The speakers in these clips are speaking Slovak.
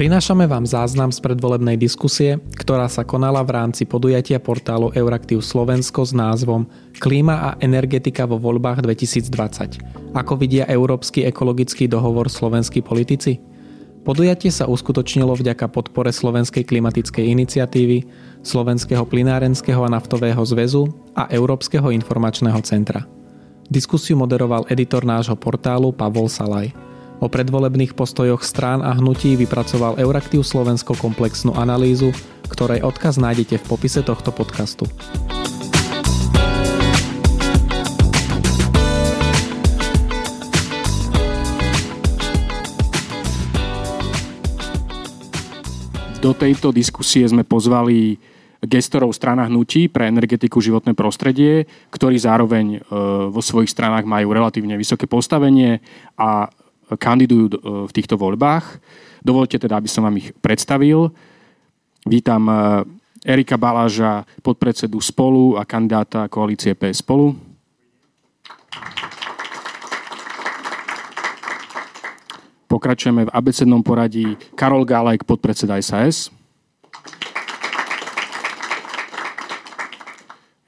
Prinášame vám záznam z predvolebnej diskusie, ktorá sa konala v rámci podujatia portálu Euraktiv Slovensko s názvom Klíma a energetika vo voľbách 2020. Ako vidia Európsky ekologický dohovor slovenskí politici? Podujatie sa uskutočnilo vďaka podpore Slovenskej klimatickej iniciatívy, Slovenského plinárenského a naftového zväzu a Európskeho informačného centra. Diskusiu moderoval editor nášho portálu Pavol Salaj. O predvolebných postojoch strán a hnutí vypracoval Euraktiv Slovensko komplexnú analýzu, ktorej odkaz nájdete v popise tohto podcastu. Do tejto diskusie sme pozvali gestorov strana hnutí pre energetiku životné prostredie, ktorí zároveň e, vo svojich stranách majú relatívne vysoké postavenie a kandidujú e, v týchto voľbách. Dovolte teda, aby som vám ich predstavil. Vítam e, Erika Baláža, podpredsedu Spolu a kandidáta koalície PS Spolu. Pokračujeme v abecednom poradí Karol Gálajk, podpredseda SAS.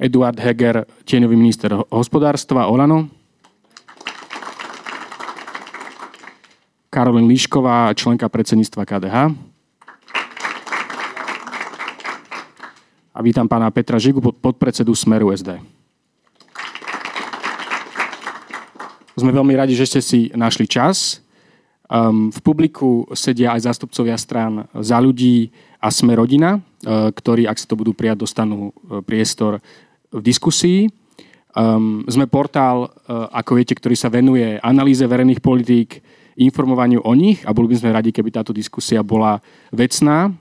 Eduard Heger, tieňový minister hospodárstva Olano. Karolín Líšková, členka predsedníctva KDH. A vítam pána Petra Žigu, podpredsedu Smeru SD. Sme veľmi radi, že ste si našli čas. Um, v publiku sedia aj zástupcovia strán za ľudí a Sme rodina, uh, ktorí, ak sa to budú prijať, dostanú uh, priestor v diskusii. Um, sme portál, uh, ako viete, ktorý sa venuje analýze verejných politík, informovaniu o nich a boli by sme radi, keby táto diskusia bola vecná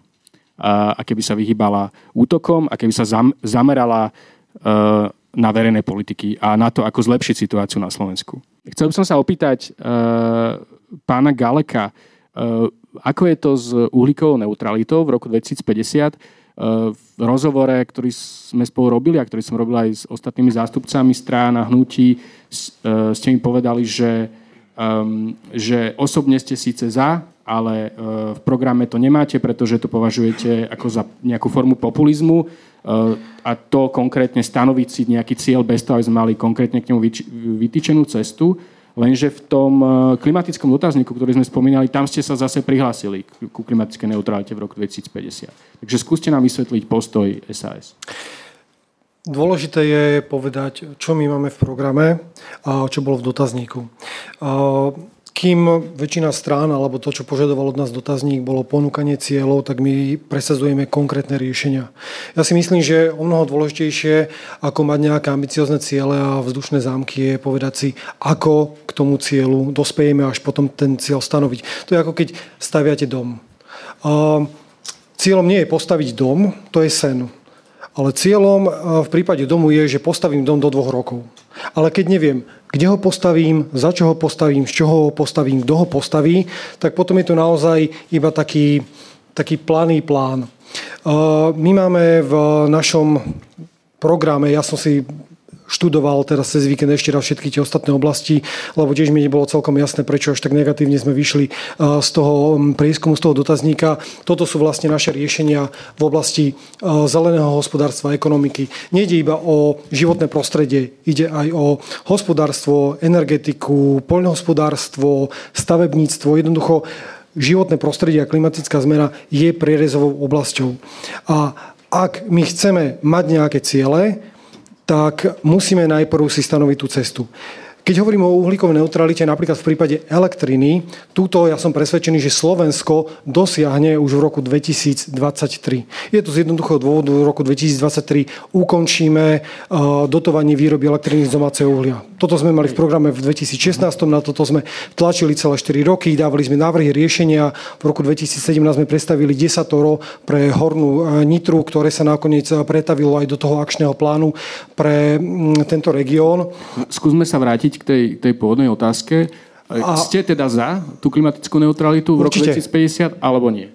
a keby sa vyhýbala útokom a keby sa zamerala e, na verejné politiky a na to, ako zlepšiť situáciu na Slovensku. Chcel by som sa opýtať e, pána Galeka, e, ako je to s uhlíkovou neutralitou v roku 2050? v rozhovore, ktorý sme spolu robili a ktorý som robil aj s ostatnými zástupcami strán a hnutí, ste mi povedali, že um, že osobne ste síce za, ale uh, v programe to nemáte, pretože to považujete ako za nejakú formu populizmu uh, a to konkrétne stanoviť si nejaký cieľ bez toho, aby sme mali konkrétne k nemu vyč- vytýčenú cestu. Lenže v tom uh, klimatickom dotazníku, ktorý sme spomínali, tam ste sa zase prihlásili ku klimatickej neutralite v roku 2050. Takže skúste nám vysvetliť postoj SAS. Dôležité je povedať, čo my máme v programe a čo bolo v dotazníku. Kým väčšina strán, alebo to, čo požadoval od nás dotazník, bolo ponúkanie cieľov, tak my presadzujeme konkrétne riešenia. Ja si myslím, že o mnoho dôležitejšie, ako mať nejaké ambiciozne ciele a vzdušné zámky, je povedať si, ako k tomu cieľu dospejeme, až potom ten cieľ stanoviť. To je ako keď staviate dom. Cieľom nie je postaviť dom, to je sen. Ale cieľom e, v prípade domu je, že postavím dom do dvoch rokov. Ale keď neviem, kde ho postavím, za čo ho postavím, z čoho ho postavím, kto ho postaví, tak potom je to naozaj iba taký, taký planý plán. E, my máme v našom programe, ja som si študoval teraz cez víkend ešte raz všetky tie ostatné oblasti, lebo tiež mi nebolo celkom jasné, prečo až tak negatívne sme vyšli z toho prieskumu, z toho dotazníka. Toto sú vlastne naše riešenia v oblasti zeleného hospodárstva, ekonomiky. Nejde iba o životné prostredie, ide aj o hospodárstvo, energetiku, poľnohospodárstvo, stavebníctvo, jednoducho životné prostredie a klimatická zmena je prierezovou oblasťou. A ak my chceme mať nejaké ciele, tak musíme najprv si stanoviť tú cestu. Keď hovorím o uhlíkovej neutralite, napríklad v prípade elektriny, túto ja som presvedčený, že Slovensko dosiahne už v roku 2023. Je to z jednoduchého dôvodu, v roku 2023 ukončíme uh, dotovanie výroby elektriny z domáceho uhlia. Toto sme mali v programe v 2016, na toto sme tlačili celé 4 roky, dávali sme návrhy riešenia. V roku 2017 sme predstavili 10 pre hornú uh, nitru, ktoré sa nakoniec uh, pretavilo aj do toho akčného plánu pre mm, tento región. Skúsme sa vrátiť vrátiť k tej, tej pôvodnej otázke. A... Ste teda za tú klimatickú neutralitu v Určite. roku 2050 alebo nie?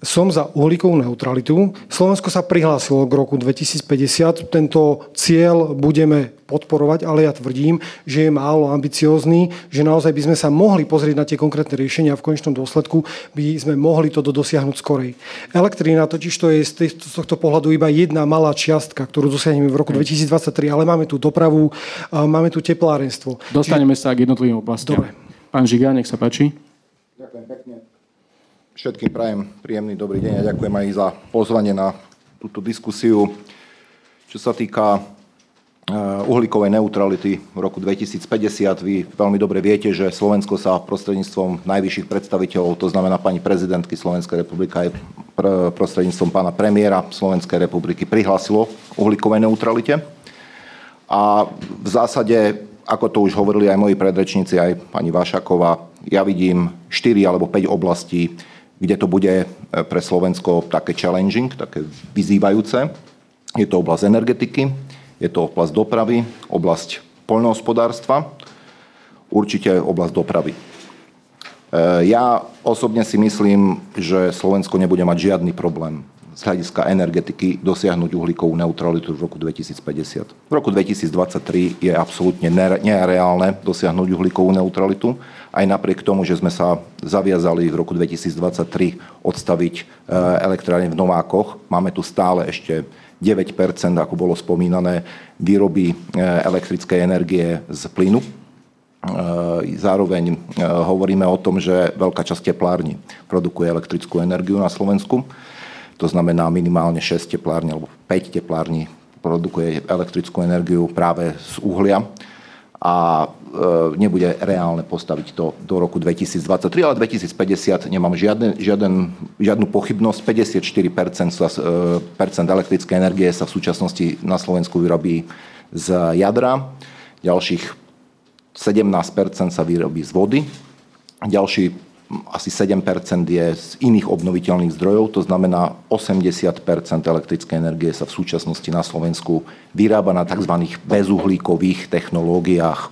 Som za uhlíkovú neutralitu. Slovensko sa prihlásilo k roku 2050. Tento cieľ budeme podporovať, ale ja tvrdím, že je málo ambiciózny, že naozaj by sme sa mohli pozrieť na tie konkrétne riešenia a v konečnom dôsledku by sme mohli to dosiahnuť skorej. Elektrina totiž to je z tohto pohľadu iba jedna malá čiastka, ktorú dosiahneme v roku 2023, ale máme tu dopravu, máme tu teplárenstvo. Dostaneme Čiže... sa k jednotlivým oblastiam. Dobre. Pán Žiga, nech sa páči. Ďakujem pekne. Všetkým prajem príjemný dobrý deň a ďakujem aj za pozvanie na túto diskusiu. Čo sa týka eh, uhlíkovej neutrality v roku 2050. Vy veľmi dobre viete, že Slovensko sa prostredníctvom najvyšších predstaviteľov, to znamená pani prezidentky Slovenskej republiky aj prostredníctvom pána premiéra Slovenskej republiky prihlásilo uhlíkovej neutralite. A v zásade, ako to už hovorili aj moji predrečníci, aj pani Vašaková, ja vidím 4 alebo 5 oblastí, kde to bude e, pre Slovensko také challenging, také vyzývajúce. Je to oblasť energetiky, je to oblasť dopravy, oblasť poľnohospodárstva, určite oblasť dopravy. E, ja osobne si myslím, že Slovensko nebude mať žiadny problém z hľadiska energetiky dosiahnuť uhlíkovú neutralitu v roku 2050. V roku 2023 je absolútne nereálne dosiahnuť uhlíkovú neutralitu aj napriek tomu, že sme sa zaviazali v roku 2023 odstaviť e, elektrárne v Novákoch. Máme tu stále ešte 9% ako bolo spomínané, výroby e, elektrickej energie z plynu. E, zároveň hovoríme o tom, že veľká časť teplární produkuje elektrickú energiu na Slovensku. To znamená minimálne 6 teplární alebo 5 teplární produkuje elektrickú energiu práve z uhlia a e, nebude reálne postaviť to do roku 2023, ale 2050 nemám žiadne, žiaden, žiadnu pochybnosť. 54% sa, e, percent elektrickej energie sa v súčasnosti na Slovensku vyrobí z jadra, ďalších 17% sa vyrobí z vody, ďalší asi 7% je z iných obnoviteľných zdrojov, to znamená 80% elektrickej energie sa v súčasnosti na Slovensku vyrába na tzv. bezuhlíkových technológiách.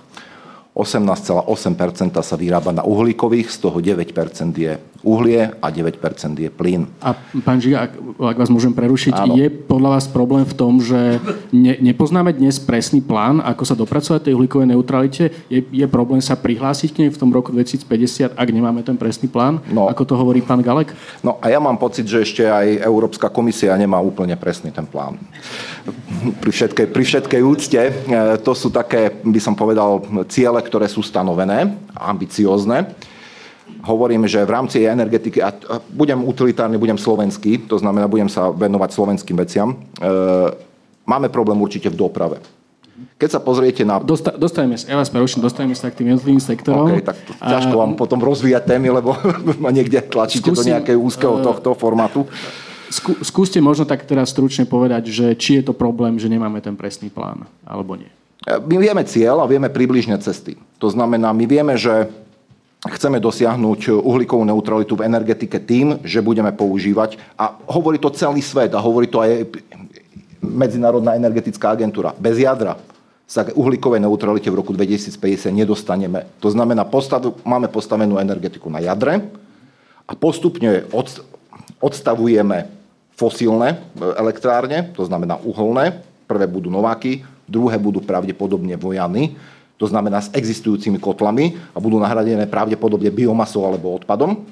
18,8% sa vyrába na uhlíkových, z toho 9% je uhlie a 9% je plyn. A pán Žiga, ak, ak vás môžem prerušiť, Áno. je podľa vás problém v tom, že ne, nepoznáme dnes presný plán, ako sa dopracovať tej uhlíkovej neutralite? Je, je problém sa prihlásiť k nej v tom roku 2050, ak nemáme ten presný plán, no. ako to hovorí pán Galek? No a ja mám pocit, že ešte aj Európska komisia nemá úplne presný ten plán. Pri všetkej, pri všetkej úcte, e, to sú také, by som povedal, ciele, ciele, ktoré sú stanovené, ambiciózne. Hovorím, že v rámci energetiky, a budem utilitárny, budem slovenský, to znamená, budem sa venovať slovenským veciam, e, máme problém určite v doprave. Keď sa pozriete na... Dosta, dostaneme sa, ja vás preruším, dostaneme sa k tým jednotlivým sektorom. Okay, tak to, ťažko vám potom rozvíjať témy, lebo ma niekde tlačíte Skúsim, do nejakého úzkeho e, tohto formátu. Skú, skúste možno tak teraz stručne povedať, že či je to problém, že nemáme ten presný plán, alebo nie. My vieme cieľ a vieme približne cesty. To znamená, my vieme, že chceme dosiahnuť uhlíkovú neutralitu v energetike tým, že budeme používať, a hovorí to celý svet a hovorí to aj Medzinárodná energetická agentúra, bez jadra sa k uhlíkovej neutralite v roku 2050 nedostaneme. To znamená, postav, máme postavenú energetiku na jadre a postupne odstavujeme fosílne elektrárne, to znamená uholné, prvé budú Nováky, druhé budú pravdepodobne Vojany, to znamená s existujúcimi kotlami a budú nahradené pravdepodobne biomasou alebo odpadom.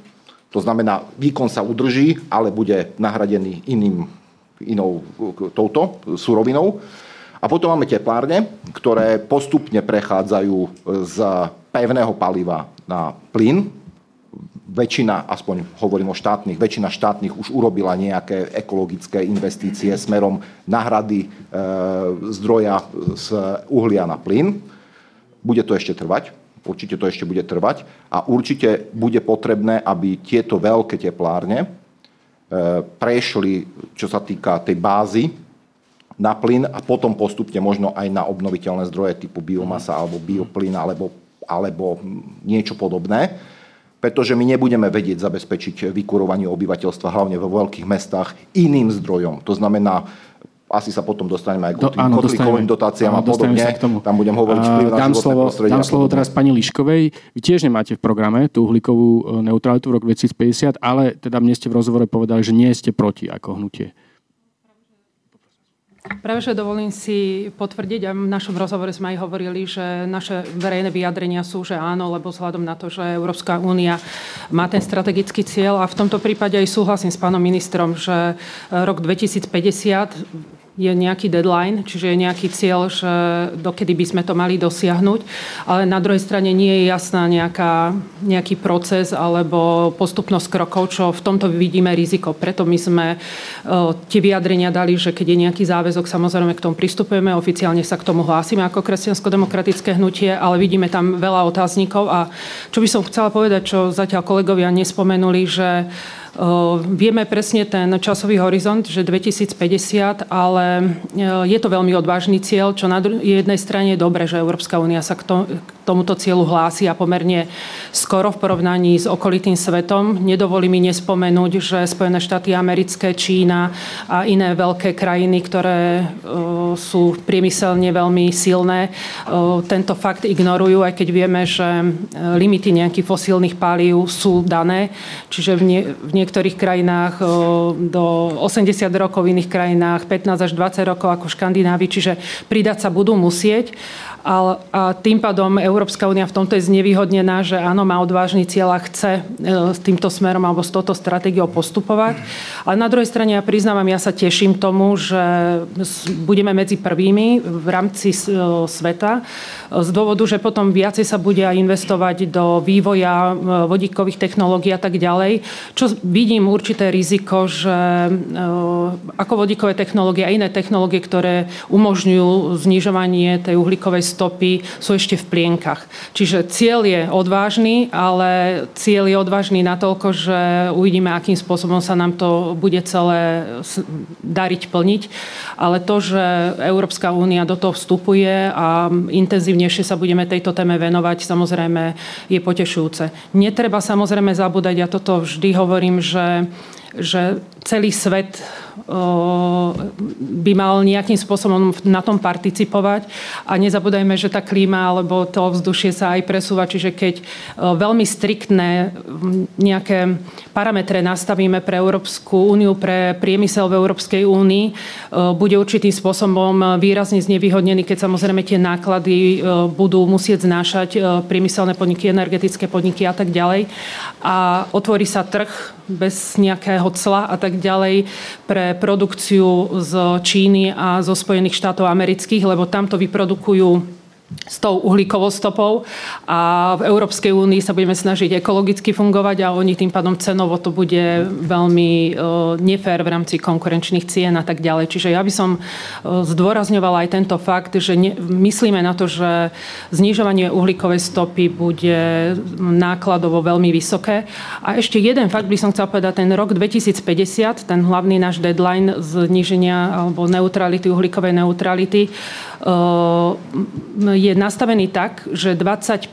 To znamená, výkon sa udrží, ale bude nahradený iným, inou touto surovinou. A potom máme teplárne, ktoré postupne prechádzajú z pevného paliva na plyn, väčšina, aspoň hovorím o štátnych, väčšina štátnych už urobila nejaké ekologické investície smerom nahrady e, zdroja z uhlia na plyn. Bude to ešte trvať, určite to ešte bude trvať a určite bude potrebné, aby tieto veľké teplárne e, prešli, čo sa týka tej bázy, na plyn a potom postupne možno aj na obnoviteľné zdroje typu biomasa alebo bioplyn alebo, alebo niečo podobné pretože my nebudeme vedieť zabezpečiť vykurovanie obyvateľstva, hlavne vo veľkých mestách, iným zdrojom. To znamená, asi sa potom dostaneme aj k tým Do, kotlíkovým dotáciám áno, a podobne. Sa k tomu. Tam budem hovoriť vplyv na dám slovo, Dám slovo teraz pani Liškovej. Vy tiež nemáte v programe tú uhlíkovú e, neutralitu v roku 2050, ale teda mne ste v rozhovore povedali, že nie ste proti ako hnutie. Práve, že dovolím si potvrdiť, a v našom rozhovore sme aj hovorili, že naše verejné vyjadrenia sú, že áno, lebo vzhľadom na to, že Európska únia má ten strategický cieľ a v tomto prípade aj súhlasím s pánom ministrom, že rok 2050 je nejaký deadline, čiže je nejaký cieľ, že dokedy by sme to mali dosiahnuť, ale na druhej strane nie je jasná nejaká, nejaký proces alebo postupnosť krokov, čo v tomto vidíme riziko. Preto my sme uh, tie vyjadrenia dali, že keď je nejaký záväzok, samozrejme k tomu pristupujeme, oficiálne sa k tomu hlásime ako kresťansko-demokratické hnutie, ale vidíme tam veľa otáznikov a čo by som chcela povedať, čo zatiaľ kolegovia nespomenuli, že Vieme presne ten časový horizont, že 2050, ale je to veľmi odvážny cieľ, čo na jednej strane je dobre, že Európska únia sa k, tomuto cieľu hlási a pomerne skoro v porovnaní s okolitým svetom. Nedovolí mi nespomenúť, že Spojené štáty americké, Čína a iné veľké krajiny, ktoré sú priemyselne veľmi silné, tento fakt ignorujú, aj keď vieme, že limity nejakých fosílnych palív sú dané. Čiže v, nie, v niektorých krajinách do 80 rokov, v iných krajinách 15 až 20 rokov ako Škandinávii, čiže pridať sa budú musieť. A, a tým pádom Európska únia v tomto je znevýhodnená, že áno, má odvážny cieľ a chce e, s týmto smerom alebo s touto stratégiou postupovať. Ale na druhej strane ja priznávam, ja sa teším tomu, že budeme medzi prvými v rámci e, sveta z dôvodu, že potom viacej sa bude investovať do vývoja e, vodíkových technológií a tak ďalej. Čo vidím určité riziko, že ako vodíkové technológie a iné technológie, ktoré umožňujú znižovanie tej uhlíkovej stopy sú ešte v plienkach. Čiže cieľ je odvážny, ale cieľ je odvážny natoľko, že uvidíme, akým spôsobom sa nám to bude celé dariť plniť. Ale to, že Európska únia do toho vstupuje a intenzívnejšie sa budeme tejto téme venovať, samozrejme je potešujúce. Netreba samozrejme zabúdať, ja toto vždy hovorím, že že celý svet by mal nejakým spôsobom na tom participovať a nezabúdajme, že tá klíma alebo to vzdušie sa aj presúva, čiže keď veľmi striktné nejaké parametre nastavíme pre Európsku úniu, pre priemysel v Európskej únii, bude určitým spôsobom výrazne znevýhodnený, keď samozrejme tie náklady budú musieť znášať priemyselné podniky, energetické podniky a tak ďalej. A otvorí sa trh bez nejakého cla a tak ďalej pre produkciu z Číny a zo Spojených štátov amerických, lebo tamto vyprodukujú s tou uhlíkovou stopou a v Európskej únii sa budeme snažiť ekologicky fungovať a oni tým pádom cenovo to bude veľmi e, nefér v rámci konkurenčných cien a tak ďalej. Čiže ja by som e, zdôrazňovala aj tento fakt, že myslíme na to, že znižovanie uhlíkovej stopy bude nákladovo veľmi vysoké. A ešte jeden fakt by som chcela povedať, ten rok 2050, ten hlavný náš deadline zníženia alebo neutrality, uhlíkovej neutrality, je nastavený tak, že 20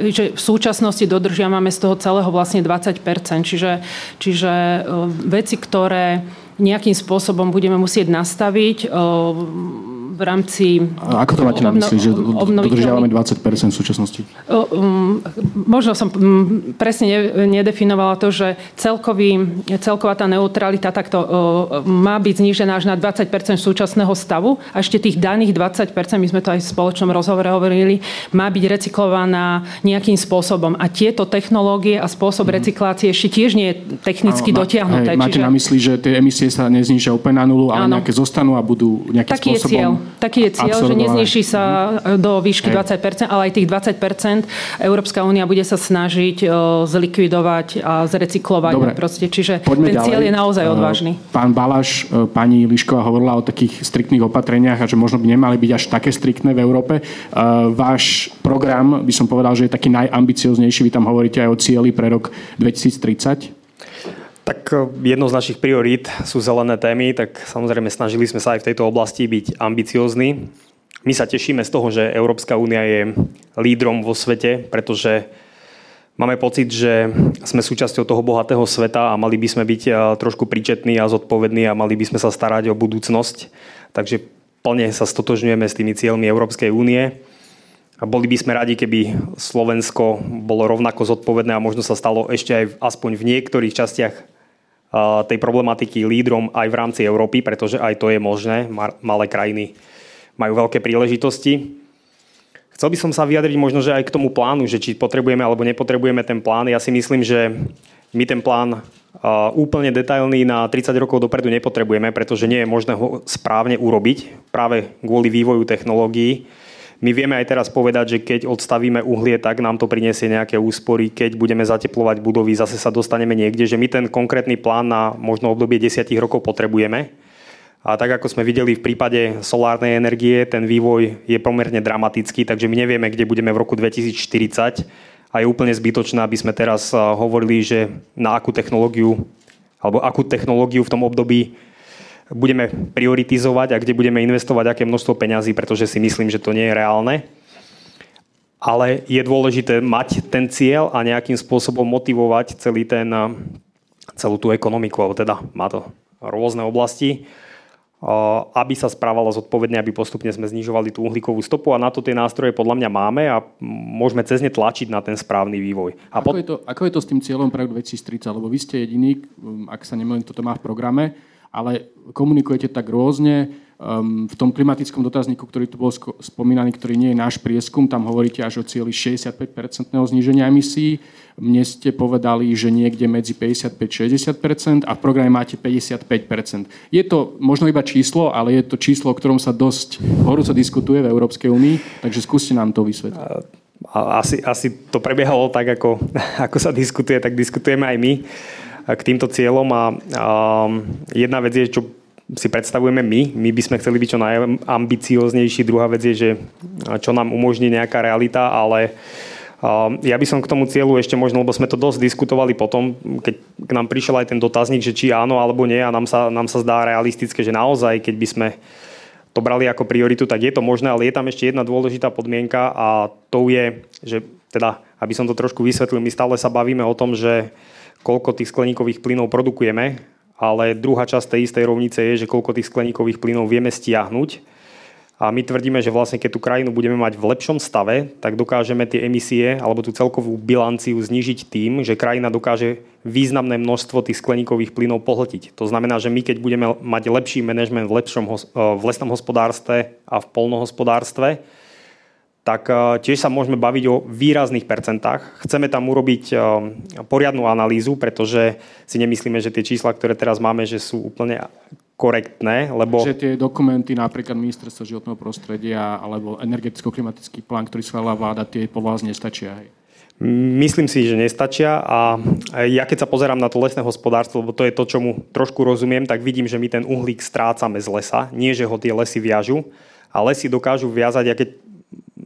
že v súčasnosti dodržiavame z toho celého vlastne 20 Čiže, čiže veci, ktoré nejakým spôsobom budeme musieť nastaviť v rámci... A ako to máte na mysli, že dodržiavame 20% v súčasnosti? Um, možno som um, presne nedefinovala to, že celkový, celková tá neutralita takto má byť znížená až na 20% súčasného stavu a ešte tých daných 20%, my sme to aj v spoločnom rozhovore hovorili, má byť recyklovaná nejakým spôsobom. A tieto technológie a spôsob mm. recyklácie ešte tiež nie je technicky ano, dotiahnuté. Hej, máte čiže... na mysli, že tie emisie sa neznižia úplne na nulu, ale ano. nejaké zostanú a budú nejakým Taký spôsobom... Je cieľ taký je cieľ, že nezniží sa do výšky 20%, ale aj tých 20% Európska únia bude sa snažiť zlikvidovať a zrecyklovať. Dobre, proste. Čiže ten cieľ ďalej. je naozaj odvážny. Pán Balaš, pani Lišková hovorila o takých striktných opatreniach a že možno by nemali byť až také striktné v Európe. Váš program, by som povedal, že je taký najambicioznejší. Vy tam hovoríte aj o cieli pre rok 2030. Tak e, jednou z našich priorít sú zelené témy, tak samozrejme snažili sme sa aj v tejto oblasti byť ambiciózni. My sa tešíme z toho, že Európska únia je lídrom vo svete, pretože Máme pocit, že sme súčasťou toho bohatého sveta a mali by sme byť trošku príčetní a zodpovední a mali by sme sa starať o budúcnosť. Takže plne sa stotožňujeme s tými cieľmi Európskej únie. A boli by sme radi, keby Slovensko bolo rovnako zodpovedné a možno sa stalo ešte aj aspoň v niektorých častiach tej problematiky lídrom aj v rámci Európy, pretože aj to je možné. Malé krajiny majú veľké príležitosti. Chcel by som sa vyjadriť možno, že aj k tomu plánu, že či potrebujeme alebo nepotrebujeme ten plán. Ja si myslím, že my ten plán úplne detailný na 30 rokov dopredu nepotrebujeme, pretože nie je možné ho správne urobiť práve kvôli vývoju technológií. My vieme aj teraz povedať, že keď odstavíme uhlie, tak nám to priniesie nejaké úspory. Keď budeme zateplovať budovy, zase sa dostaneme niekde, že my ten konkrétny plán na možno obdobie 10 rokov potrebujeme. A tak ako sme videli v prípade solárnej energie, ten vývoj je pomerne dramatický, takže my nevieme, kde budeme v roku 2040 a je úplne zbytočné, aby sme teraz hovorili, že na akú technológiu alebo akú technológiu v tom období budeme prioritizovať a kde budeme investovať aké množstvo peňazí, pretože si myslím, že to nie je reálne. Ale je dôležité mať ten cieľ a nejakým spôsobom motivovať celý ten, celú tú ekonomiku, alebo teda má to rôzne oblasti aby sa správala zodpovedne, aby postupne sme znižovali tú uhlíkovú stopu a na to tie nástroje podľa mňa máme a môžeme cez ne tlačiť na ten správny vývoj. A ako, pod... je to, ako je to s tým cieľom pre 2030? Lebo vy ste jediný, um, ak sa nemýlim, toto má v programe, ale komunikujete tak rôzne. Um, v tom klimatickom dotazníku, ktorý tu bol spomínaný, ktorý nie je náš prieskum, tam hovoríte až o cieli 65-percentného zníženia emisí. Mne ste povedali, že niekde medzi 55-60% a v programe máte 55%. Je to možno iba číslo, ale je to číslo, o ktorom sa dosť horúco diskutuje v Európskej únii, takže skúste nám to vysvetliť. Asi, asi to prebiehalo tak, ako, ako sa diskutuje, tak diskutujeme aj my k týmto cieľom a, jedna vec je, čo si predstavujeme my. My by sme chceli byť čo najambicioznejší. Druhá vec je, že čo nám umožní nejaká realita, ale ja by som k tomu cieľu ešte možno, lebo sme to dosť diskutovali potom, keď k nám prišiel aj ten dotazník, že či áno alebo nie a nám sa, nám sa zdá realistické, že naozaj, keď by sme to brali ako prioritu, tak je to možné, ale je tam ešte jedna dôležitá podmienka a to je, že teda, aby som to trošku vysvetlil, my stále sa bavíme o tom, že koľko tých skleníkových plynov produkujeme, ale druhá časť tej istej rovnice je, že koľko tých skleníkových plynov vieme stiahnuť a my tvrdíme, že vlastne keď tú krajinu budeme mať v lepšom stave, tak dokážeme tie emisie alebo tú celkovú bilanciu znižiť tým, že krajina dokáže významné množstvo tých skleníkových plynov pohltiť. To znamená, že my keď budeme mať lepší manažment v, lepšom, eh, v lesnom hospodárstve a v polnohospodárstve, tak eh, tiež sa môžeme baviť o výrazných percentách. Chceme tam urobiť eh, poriadnu analýzu, pretože si nemyslíme, že tie čísla, ktoré teraz máme, že sú úplne korektné, lebo... Že tie dokumenty napríklad ministerstva životného prostredia alebo energeticko-klimatický plán, ktorý schválila vláda, tie po vás nestačia. Hej? Myslím si, že nestačia a ja keď sa pozerám na to lesné hospodárstvo, lebo to je to, čomu trošku rozumiem, tak vidím, že my ten uhlík strácame z lesa. Nie, že ho tie lesy viažu, a lesy dokážu viazať, a keď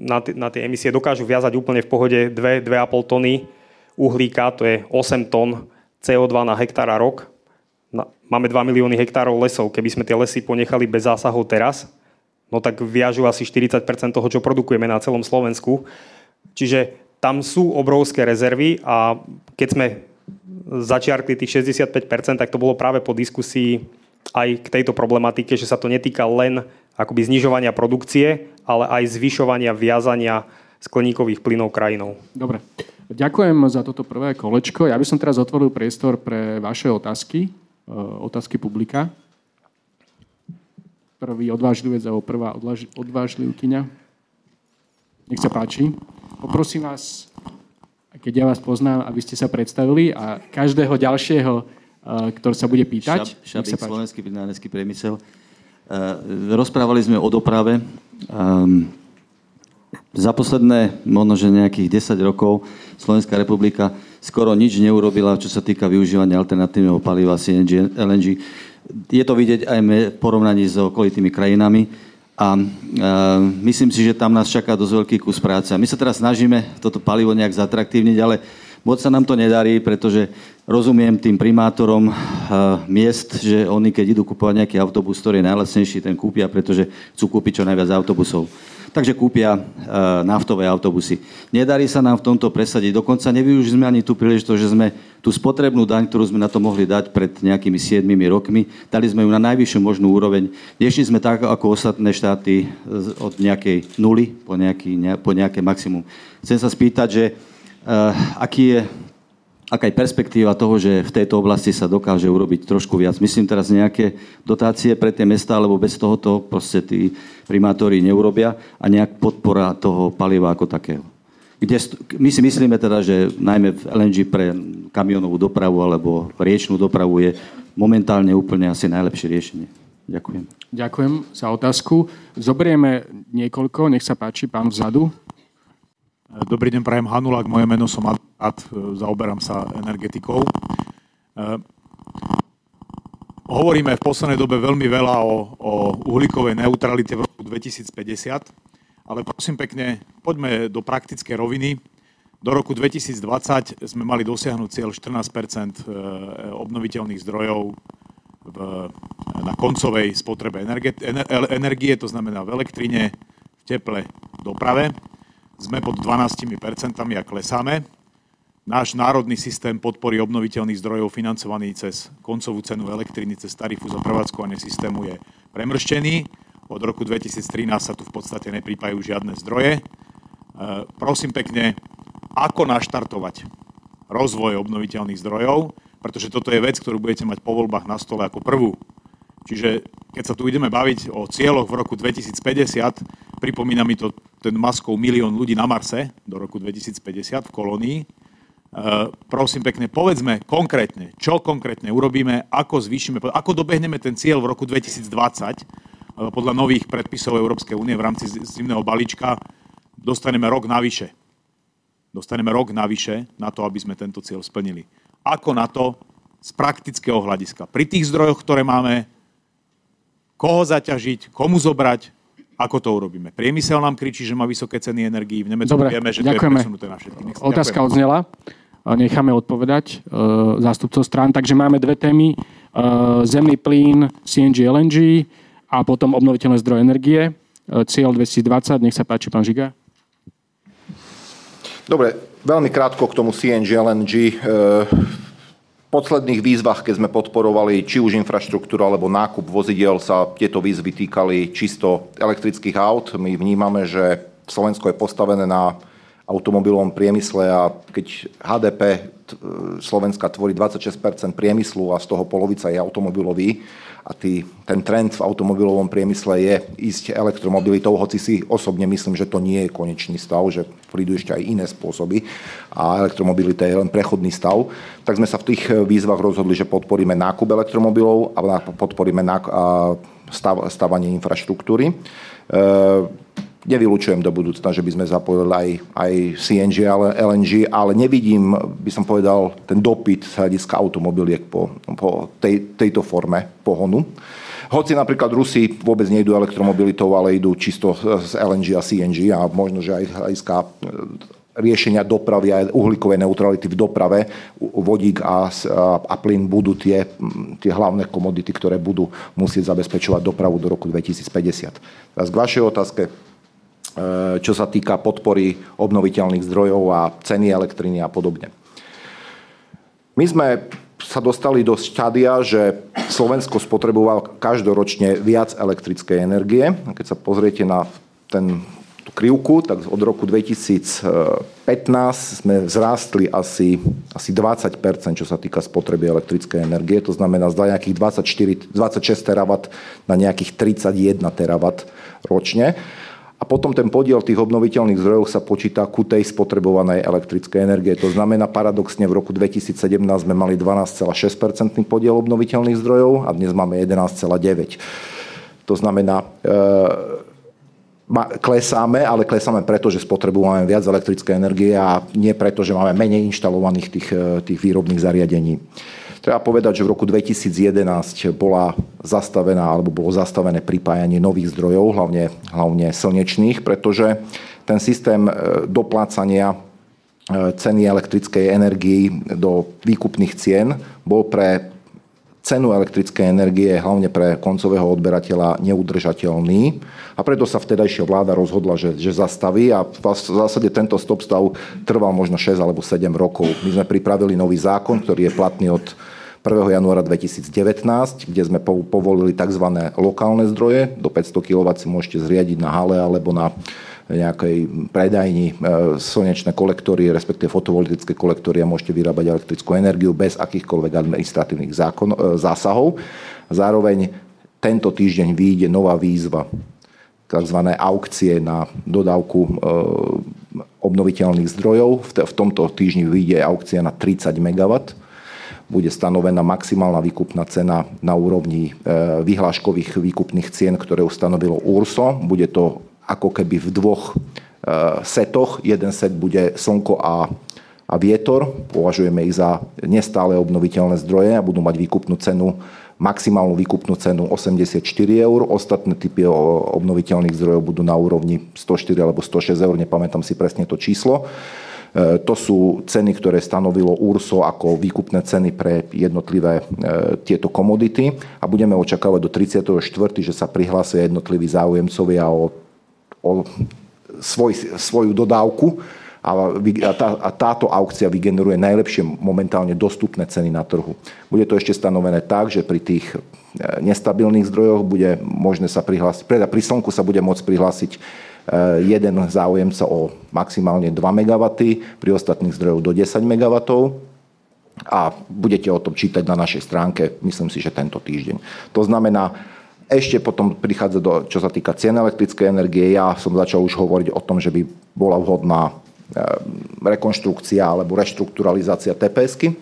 na, t- na tie emisie dokážu viazať úplne v pohode 2-2,5 tony uhlíka, to je 8 tón CO2 na hektár a rok, máme 2 milióny hektárov lesov. Keby sme tie lesy ponechali bez zásahov teraz, no tak viažu asi 40% toho, čo produkujeme na celom Slovensku. Čiže tam sú obrovské rezervy a keď sme začiarkli tých 65%, tak to bolo práve po diskusii aj k tejto problematike, že sa to netýka len akoby znižovania produkcie, ale aj zvyšovania viazania skleníkových plynov krajinou. Dobre. Ďakujem za toto prvé kolečko. Ja by som teraz otvoril priestor pre vaše otázky. Eh, otázky publika. Prvý odvážlivec alebo prvá odvážlivkyňa. Nech sa páči. Poprosím vás, keď ja vás poznám, aby ste sa predstavili a každého ďalšieho, eh, ktorý sa bude pýtať. Šab, Šabík, Slovenský brinárenský priemysel. Eh, rozprávali sme o doprave. Ehm, za posledné, možno že nejakých 10 rokov, Slovenská republika skoro nič neurobila, čo sa týka využívania alternatívneho paliva CNG, LNG. Je to vidieť aj v porovnaní s okolitými krajinami a e, myslím si, že tam nás čaká dosť veľký kus práce. My sa teraz snažíme toto palivo nejak zatraktívniť, ale moc sa nám to nedarí, pretože rozumiem tým primátorom e, miest, že oni keď idú kupovať nejaký autobus, ktorý je najlacnejší, ten kúpia, pretože chcú kúpiť čo najviac autobusov. takže kúpia naftové autobusy. Nedarí sa nám v tomto presadiť. Dokonca nevyužili sme ani tú príležitosť, že sme tú spotrebnú daň, ktorú sme na to mohli dať pred nejakými 7 rokmi, dali sme ju na najvyššiu možnú úroveň. Nešli sme tak, ako ostatné štáty od nejakej nuly po, nejaký, po nejaké maximum. Chcem sa spýtať, že uh, aký je aká je perspektíva toho, že v tejto oblasti sa dokáže urobiť trošku viac. Myslím teraz nejaké dotácie pre tie mesta, alebo bez tohoto proste tí primátori neurobia a nejak podpora toho paliva ako takého. Kde, my si myslíme teda, že najmä v LNG pre kamionovú dopravu alebo riečnú dopravu je momentálne úplne asi najlepšie riešenie. Ďakujem. Ďakujem za otázku. Zoberieme niekoľko, nech sa páči, pán vzadu. Dobrý deň, prajem Hanulák, moje meno som e, zaoberám sa energetikou. E, hovoríme v poslednej dobe veľmi veľa o, o uhlíkovej neutralite v roku 2050, ale prosím pekne, poďme do praktické roviny. Do roku 2020 sme mali dosiahnuť cieľ 14 e, obnoviteľných zdrojov v, na koncovej spotrebe energie, energie, to znamená v elektrine, v teple, doprave sme pod 12% a klesáme. Náš národný systém podpory obnoviteľných zdrojov financovaný cez koncovú cenu elektriny, cez tarifu za prevádzkovanie systému je premrštený. Od roku 2013 sa tu v podstate neprípajú žiadne zdroje. E, prosím pekne, ako naštartovať rozvoj obnoviteľných zdrojov, pretože toto je vec, ktorú budete mať po voľbách na stole ako prvú. Čiže keď sa tu ideme baviť o cieľoch v roku 2050, pripomína mi to ten maskou milión ľudí na Marse do roku 2050 v kolónii. E, prosím pekne, povedzme konkrétne, čo konkrétne urobíme, ako zvýšime, ako dobehneme ten cieľ v roku 2020 e, podľa nových predpisov Európskej únie v rámci zimného balíčka dostaneme rok navyše. Dostaneme rok navyše na to, aby sme tento cieľ splnili. Ako na to z praktického hľadiska? Pri tých zdrojoch, ktoré máme, koho zaťažiť, komu zobrať, ako to urobíme. Priemysel nám kričí, že má vysoké ceny energií, v Nemecku Dobre, vieme, že ďakujeme. to je presunuté na všetkých. Otázka ďakujem. odznela. Necháme odpovedať uh, zástupcov strán. Takže máme dve témy. Uh, zemný plyn, CNG, LNG a potom obnoviteľné zdroje energie. Cieľ 2020. Nech sa páči, pán Žiga. Dobre, veľmi krátko k tomu CNG, LNG. Uh, posledných výzvach, keď sme podporovali či už infraštruktúru alebo nákup vozidel, sa tieto výzvy týkali čisto elektrických aut. My vnímame, že Slovensko je postavené na automobilovom priemysle a keď HDP Slovenska tvorí 26% priemyslu a z toho polovica je automobilový, a tý, ten trend v automobilovom priemysle je ísť elektromobilitou, hoci si osobne myslím, že to nie je konečný stav, že prídu ešte aj iné spôsoby a elektromobilita je len prechodný stav, tak sme sa v tých výzvach rozhodli, že podporíme nákup elektromobilov a podporíme stav, stavanie infraštruktúry. E, Nevylučujem do budúcna, že by sme zapojili aj, aj CNG, ale LNG, ale nevidím, by som povedal, ten dopyt z hľadiska automobiliek po, po tej, tejto forme pohonu. Hoci napríklad Rusi vôbec nejdú elektromobilitou, ale idú čisto z LNG a CNG a možno, že aj z hľadiska e, riešenia dopravy a uhlíkovej neutrality v doprave, vodík a, a plyn budú tie, tie hlavné komodity, ktoré budú musieť zabezpečovať dopravu do roku 2050. Teraz k vašej otázke. Eh, čo sa týka podpory obnoviteľných zdrojov a ceny elektriny a podobne. My sme sa dostali do štádia, že Slovensko spotreboval každoročne viac elektrickej energie. Keď sa pozriete na ten, tú krivku, tak od roku 2015 sme vzrástli asi, asi 20% čo sa týka spotreby elektrickej energie. To znamená z nejakých 24, 26 terawatt na nejakých 31 terawatt ročne. A potom ten podiel tých obnoviteľných zdrojov sa počíta ku tej spotrebovanej elektrickej energie. To znamená, paradoxne v roku 2017 sme mali 12,6% podiel obnoviteľných zdrojov a dnes máme 11,9%. To znamená, e, klesáme, ale klesáme preto, že spotrebujeme viac elektrické energie a nie preto, že máme menej inštalovaných tých, e, tých výrobných zariadení. Treba povedať, že v roku 2011 bola zastavená alebo bolo zastavené pripájanie nových zdrojov, hlavne, hlavne slnečných, pretože ten systém e, doplácania e, ceny elektrickej energii do výkupných cien bol pre cenu elektrickej energie, hlavne pre koncového odberateľa, neudržateľný. A preto sa vtedajšia vláda rozhodla, že, že zastaví a v zásade tento stop stav trval možno 6 alebo 7 rokov. My sme pripravili nový zákon, ktorý je platný od 1. januára 2019, kde sme povolili tzv. lokálne zdroje. Do 500 kW si môžete zriadiť na hale alebo na nejakej predajni e, slnečné kolektory, respektíve fotovoltické kolektory a môžete vyrábať elektrickú energiu bez akýchkoľvek administratívnych zákon, e, zásahov. Zároveň tento týždeň vyjde nová výzva tzv. aukcie na dodávku e, obnoviteľných zdrojov. V tomto týždni vyjde aukcia na 30 MW. Bude stanovená maximálna výkupná cena na úrovni vyhláškových výkupných cien, ktoré ustanovilo URSO. Bude to ako keby v dvoch e, setoch. Jeden set bude slnko a, a vietor. Považujeme ich za nestále obnoviteľné zdroje a budú mať výkupnú cenu maximálnu výkupnú cenu 84 eur. Ostatné typy obnoviteľných zdrojov budú na úrovni 104 alebo 106 eur, nepamätám si presne to číslo. E, to sú ceny, ktoré stanovilo URSO ako výkupné ceny pre jednotlivé e, tieto komodity a budeme očakávať do 34., že sa prihlásia jednotliví záujemcovia o o svoj, svoju dodávku a, tá, a táto aukcia vygeneruje najlepšie momentálne dostupné ceny na trhu. Bude to ešte stanovené tak, že pri tých e, nestabilných zdrojoch bude možné sa prihlásiť, teda pri slnku sa bude môcť prihlásiť jeden záujemca o maximálne 2 MW, pri ostatných zdrojoch do 10 MW a budete o tom čítať na našej stránke, myslím si, že tento týždeň. To znamená, ešte potom prichádza do, čo sa týka cien elektrickej energie, ja som začal už hovoriť o tom, že by bola vhodná e, rekonštrukcia alebo reštrukturalizácia TPSky.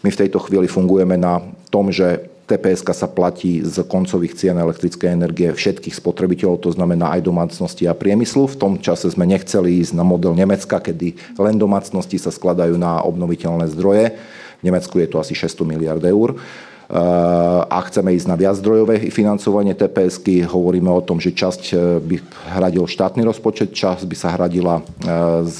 My v tejto chvíli fungujeme na tom, že TPS sa platí z koncových cien elektrickej energie všetkých spotrebiteľov, to znamená aj domácnosti a priemyslu. V tom čase sme nechceli ísť na model Nemecka, kedy len domácnosti sa skladajú na obnoviteľné zdroje. V Nemecku je to asi 600 miliard eur a chceme ísť na viaczdrojové financovanie TPSky. Hovoríme o tom, že časť e, by hradil štátny rozpočet, časť by sa hradila e, z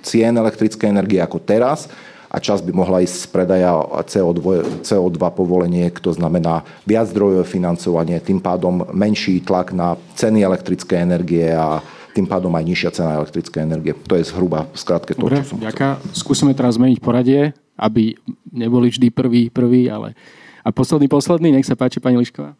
cien elektrickej energie ako teraz a časť by mohla ísť z predaja CO2, CO2 povoleniek, to znamená viaczdrojové financovanie, tým pádom menší tlak na ceny elektrickej energie a tým pádom aj nižšia cena elektrickej energie. To je zhruba v skratke to, Dobre, čo som ďaká. Skúsime teraz zmeniť poradie, aby neboli vždy prvý, prvý, ale a posledný, posledný, nech sa páči, pani Lišková.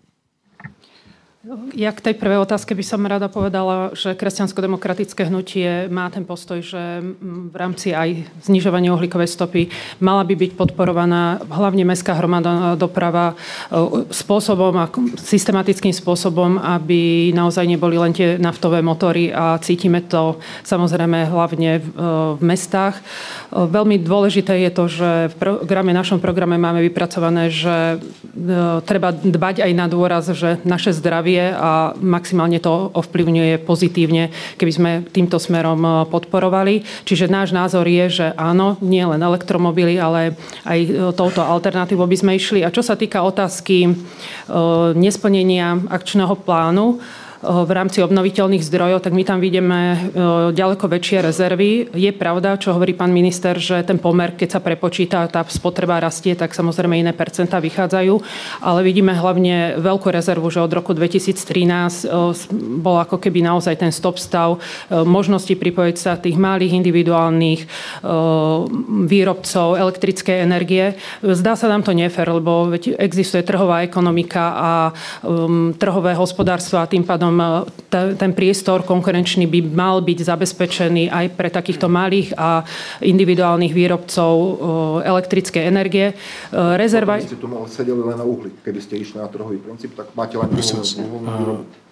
Ja k tej prvej otázke by som rada povedala, že kresťansko-demokratické hnutie má ten postoj, že v rámci aj znižovania uhlíkovej stopy mala by byť podporovaná hlavne mestská hromadná doprava e, spôsobom, systematickým spôsobom, aby naozaj neboli len tie naftové motory a cítime to samozrejme hlavne v, e, mestách. E, veľmi dôležité je to, že v programe, našom programe máme vypracované, že treba dbať aj na dôraz, že naše zdravie zdravie a maximálne to ovplyvňuje pozitívne, keby sme týmto smerom e, podporovali. Čiže náš názor je, že áno, nie len elektromobily, ale aj e, touto alternatívou by sme išli. A čo sa týka otázky e, nesplnenia akčného plánu, v rámci obnoviteľných zdrojov, tak my tam vidíme ďaleko väčšie rezervy. Je pravda, čo hovorí pán minister, že ten pomer, keď sa prepočíta, tá spotreba rastie, tak samozrejme iné percentá vychádzajú, ale vidíme hlavne veľkú rezervu, že od roku 2013 bol ako keby naozaj ten stop stav možnosti pripojiť sa tých malých individuálnych výrobcov elektrickej energie. Zdá sa nám to nefér, lebo existuje trhová ekonomika a trhové hospodárstvo a tým pádom pádom e, ten priestor konkurenčný by mal byť zabezpečený aj pre takýchto malých a individuálnych výrobcov e, elektrickej energie. E, rezerva... Keby ste tu sedeli len na uhli, keby ste išli na trhový princíp, tak máte len uholnú výrobu.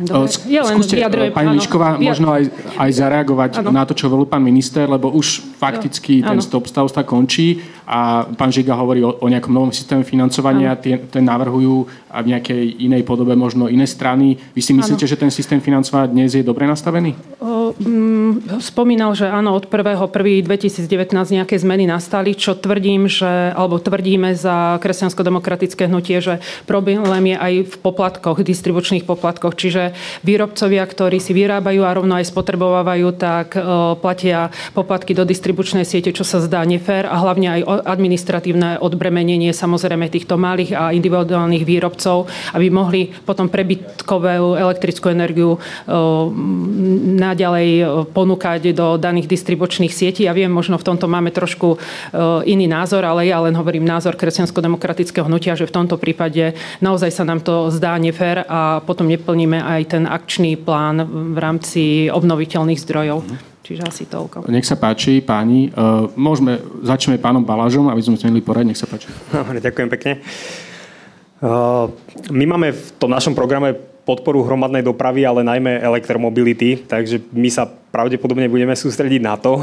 Dobre. Ja len Skúste, vyjadrujem, pani Lišková, možno aj, aj zareagovať ano. na to, čo hovoril pán minister, lebo už fakticky ano. ten stop stav sa končí a pán Žiga hovorí o, o nejakom novom systéme financovania, tie, ten navrhujú a v nejakej inej podobe možno iné strany. Vy si myslíte, ano. že ten systém financovania dnes je dobre nastavený? O, mm, spomínal, že áno, od 1.1.2019 nejaké zmeny nastali, čo tvrdím, že, alebo tvrdíme za kresťansko-demokratické hnutie, že problém je aj v poplatkoch, distribučných poplatkoch. Čiže výrobcovia, ktorí si vyrábajú a rovno aj spotrebovávajú, tak e, platia poplatky do distribučnej siete, čo sa zdá nefér a hlavne aj administratívne odbremenenie samozrejme týchto malých a individuálnych výrobcov, aby mohli potom prebytkovú elektrickú energiu naďalej ponúkať do daných distribučných sietí. Ja viem, možno v tomto máme trošku iný názor, ale ja len hovorím názor kresťansko-demokratického hnutia, že v tomto prípade naozaj sa nám to zdá nefér a potom neplníme aj ten akčný plán v rámci obnoviteľných zdrojov. Čiže asi toľko. Nech sa páči, páni. Môžeme, začneme pánom Balážom, aby sme zmenili porad. Nech sa páči. Dobre, ďakujem pekne. My máme v tom našom programe podporu hromadnej dopravy, ale najmä elektromobility, takže my sa pravdepodobne budeme sústrediť na to.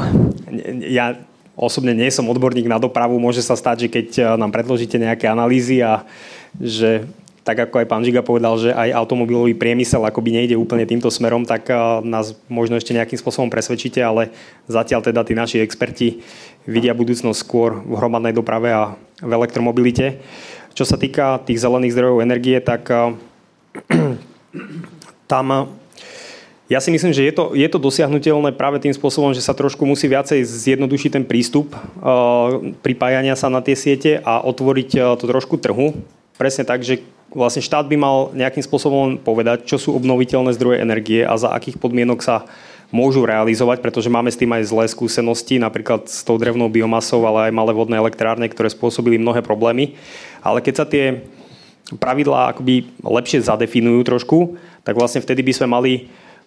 Ja osobne nie som odborník na dopravu, môže sa stať, že keď nám predložíte nejaké analýzy a že tak ako aj pán Žiga povedal, že aj automobilový priemysel akoby nejde úplne týmto smerom, tak nás možno ešte nejakým spôsobom presvedčíte, ale zatiaľ teda tí naši experti vidia budúcnosť skôr v hromadnej doprave a v elektromobilite. Čo sa týka tých zelených zdrojov energie, tak tam ja si myslím, že je to, je to dosiahnutelné práve tým spôsobom, že sa trošku musí viacej zjednodušiť ten prístup uh, pripájania sa na tie siete a otvoriť uh, to trošku trhu. Presne tak, že vlastne štát by mal nejakým spôsobom povedať, čo sú obnoviteľné zdroje energie a za akých podmienok sa môžu realizovať, pretože máme s tým aj zlé skúsenosti, napríklad s tou drevnou biomasou, ale aj malé vodné elektrárne, ktoré spôsobili mnohé problémy. Ale keď sa tie pravidlá akoby lepšie zadefinujú trošku, tak vlastne vtedy by sme mali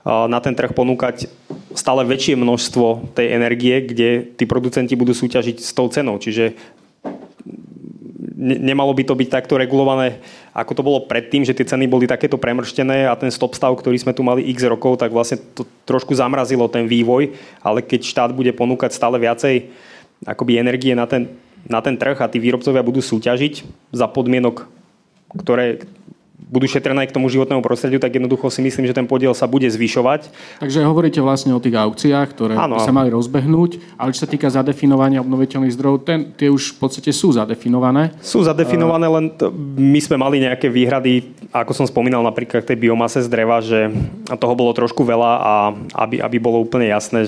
na ten trh ponúkať stále väčšie množstvo tej energie, kde tí producenti budú súťažiť s tou cenou. Čiže nemalo by to byť takto regulované, ako to bolo predtým, že tie ceny boli takéto premrštené a ten stop stav, ktorý sme tu mali x rokov, tak vlastne to trošku zamrazilo ten vývoj, ale keď štát bude ponúkať stále viacej akoby energie na ten, na ten trh a tí výrobcovia budú súťažiť za podmienok ktoré budú šetrené k tomu životnému prostrediu, tak jednoducho si myslím, že ten podiel sa bude zvyšovať. Takže hovoríte vlastne o tých aukciách, ktoré ano. by sa mali rozbehnúť, ale čo sa týka zadefinovania obnoviteľných zdrojov, ten, tie už v podstate sú zadefinované. Sú zadefinované, len to, my sme mali nejaké výhrady, ako som spomínal napríklad tej biomase z dreva, že toho bolo trošku veľa a aby, aby bolo úplne jasné,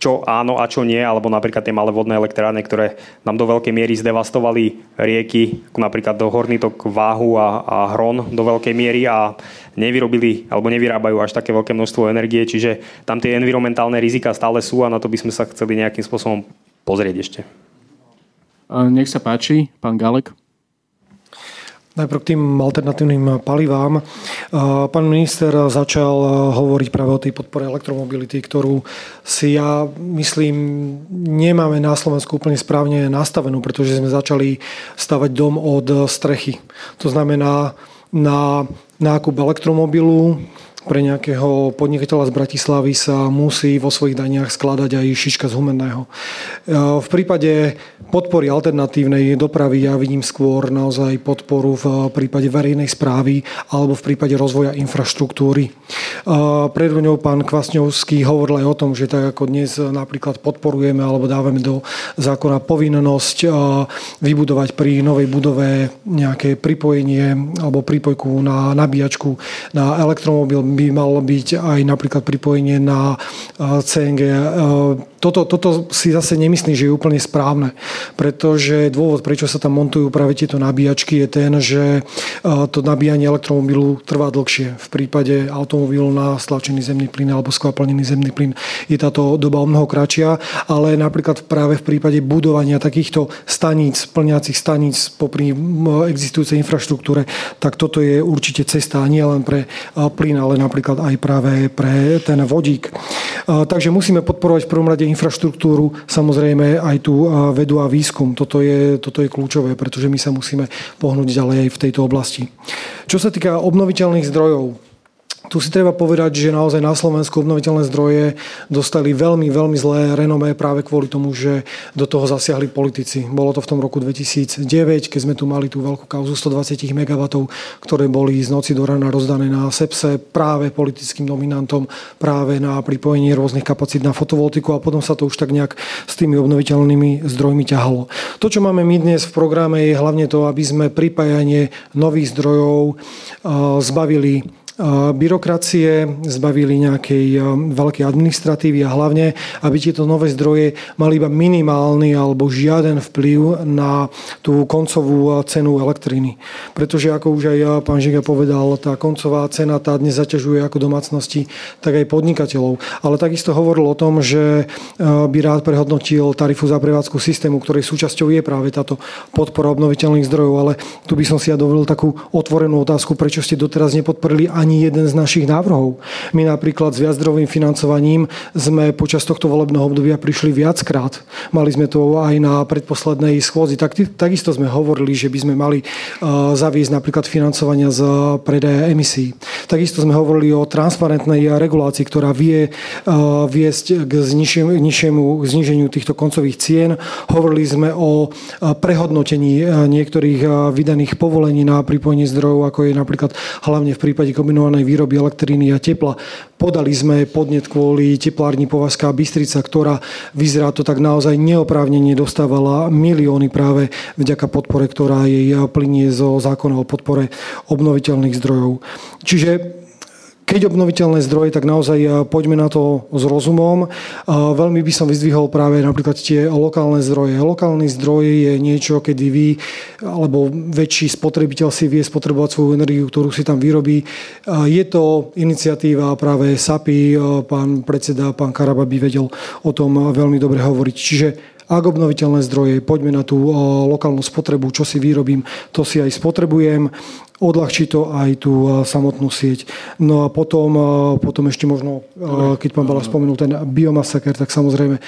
čo áno a čo nie, alebo napríklad tie malé vodné elektrárne, ktoré nám do veľkej miery zdevastovali rieky, ako napríklad do Horný tok Váhu a, a Hron do veľkej miery a nevyrobili alebo nevyrábajú až také veľké množstvo energie, čiže tam tie environmentálne rizika stále sú a na to by sme sa chceli nejakým spôsobom pozrieť ešte. Nech sa páči, pán Galek. Najprv k tým alternatívnym palivám. Pán minister začal hovoriť práve o tej podpore elektromobility, ktorú si ja myslím nemáme na Slovensku úplne správne nastavenú, pretože sme začali stavať dom od strechy. To znamená na nákup elektromobilu, pre nejakého podnikateľa z Bratislavy sa musí vo svojich daniach skladať aj šiška z humenného. V prípade podpory alternatívnej dopravy ja vidím skôr naozaj podporu v prípade verejnej správy alebo v prípade rozvoja infraštruktúry. Pred ňou pán Kvasňovský hovoril aj o tom, že tak ako dnes napríklad podporujeme alebo dávame do zákona povinnosť vybudovať pri novej budove nejaké pripojenie alebo pripojku na nabíjačku na elektromobil by malo byť aj napríklad pripojenie na CNG toto, toto si zase nemyslím, že je úplne správne, pretože dôvod, prečo sa tam montujú práve tieto nabíjačky je ten, že to nabíjanie elektromobilu trvá dlhšie. V prípade automobilu na stlačený zemný plyn alebo skvapalnený zemný plyn je táto doba o mnoho kratšia, ale napríklad práve v prípade budovania takýchto staníc, plňacích staníc popri existujúcej infraštruktúre, tak toto je určite cesta nie len pre plyn, ale napríklad aj práve pre ten vodík. Takže musíme podporovať v prvom rade infraštruktúru, samozrejme aj tú vedu a výskum. Toto je, toto je kľúčové, pretože my sa musíme pohnúť ďalej aj v tejto oblasti. Čo sa týka obnoviteľných zdrojov, Tu si treba povedať, že naozaj na Slovensku obnoviteľné zdroje dostali veľmi, veľmi zlé renomé práve kvôli tomu, že do toho zasiahli politici. Bolo to v tom roku 2009, keď sme tu mali tú veľkú kauzu 120 MW, ktoré boli z noci do rana rozdané na SEPSE práve politickým nominantom, práve na pripojenie rôznych kapacít na fotovoltiku a potom sa to už tak nejak s tými obnoviteľnými zdrojmi ťahalo. To, čo máme my dnes v programe, je hlavne to, aby sme pripájanie nových zdrojov zbavili byrokracie, zbavili nejakej veľkej administratívy a hlavne, aby tieto nové zdroje mali iba minimálny alebo žiaden vplyv na tú koncovú cenu elektriny. Pretože ako už aj pán Žiga povedal, tá koncová cena tá dnes zaťažuje ako domácnosti, tak aj podnikateľov. Ale takisto hovoril o tom, že by rád prehodnotil tarifu za prevádzku systému, ktorej súčasťou je práve táto podpora obnoviteľných zdrojov. Ale tu by som si ja dovolil takú otvorenú otázku, prečo ste doteraz nepodporili ani ani jeden z našich návrhov. My napríklad s viacdrovým financovaním sme počas tohto volebného obdobia prišli viackrát. Mali sme to aj na predposlednej schôdzi. Tak, takisto sme hovorili, že by sme mali uh, zaviesť napríklad financovania z predaja emisí. Takisto sme hovorili o transparentnej regulácii, ktorá vie uh, viesť k nižšiemu zniženiu týchto koncových cien. Hovorili sme o uh, prehodnotení niektorých vydaných povolení na pripojenie zdrojov, ako je napríklad hlavne v prípade kombinovaných kombinovanej výroby elektriny a tepla. Podali sme podnet kvôli teplárni Povazká Bystrica, ktorá vyzerá to tak naozaj neoprávnene dostávala milióny práve vďaka podpore, ktorá jej plinie zo zákona o podpore obnoviteľných zdrojov. Čiže keď obnoviteľné zdroje, tak naozaj eh, poďme na to s rozumom. Veľmi by som vyzdvihol práve napríklad tie lokálne zdroje. Lokálny zdroj je niečo, kedy vy alebo väčší spotrebiteľ si vie spotrebovať svoju energiu, ktorú si tam vyrobí. Je to iniciatíva práve SAPI, pán predseda, pán Karaba by vedel o tom veľmi dobre hovoriť. Čiže ak obnoviteľné zdroje, poďme na tú eh, lokálnu spotrebu, čo si vyrobím, to si aj spotrebujem odľahčí to aj tú eh, samotnú sieť. No a potom, eh, potom ešte možno, keď pán Bala spomenul ten biomasaker, tak samozrejme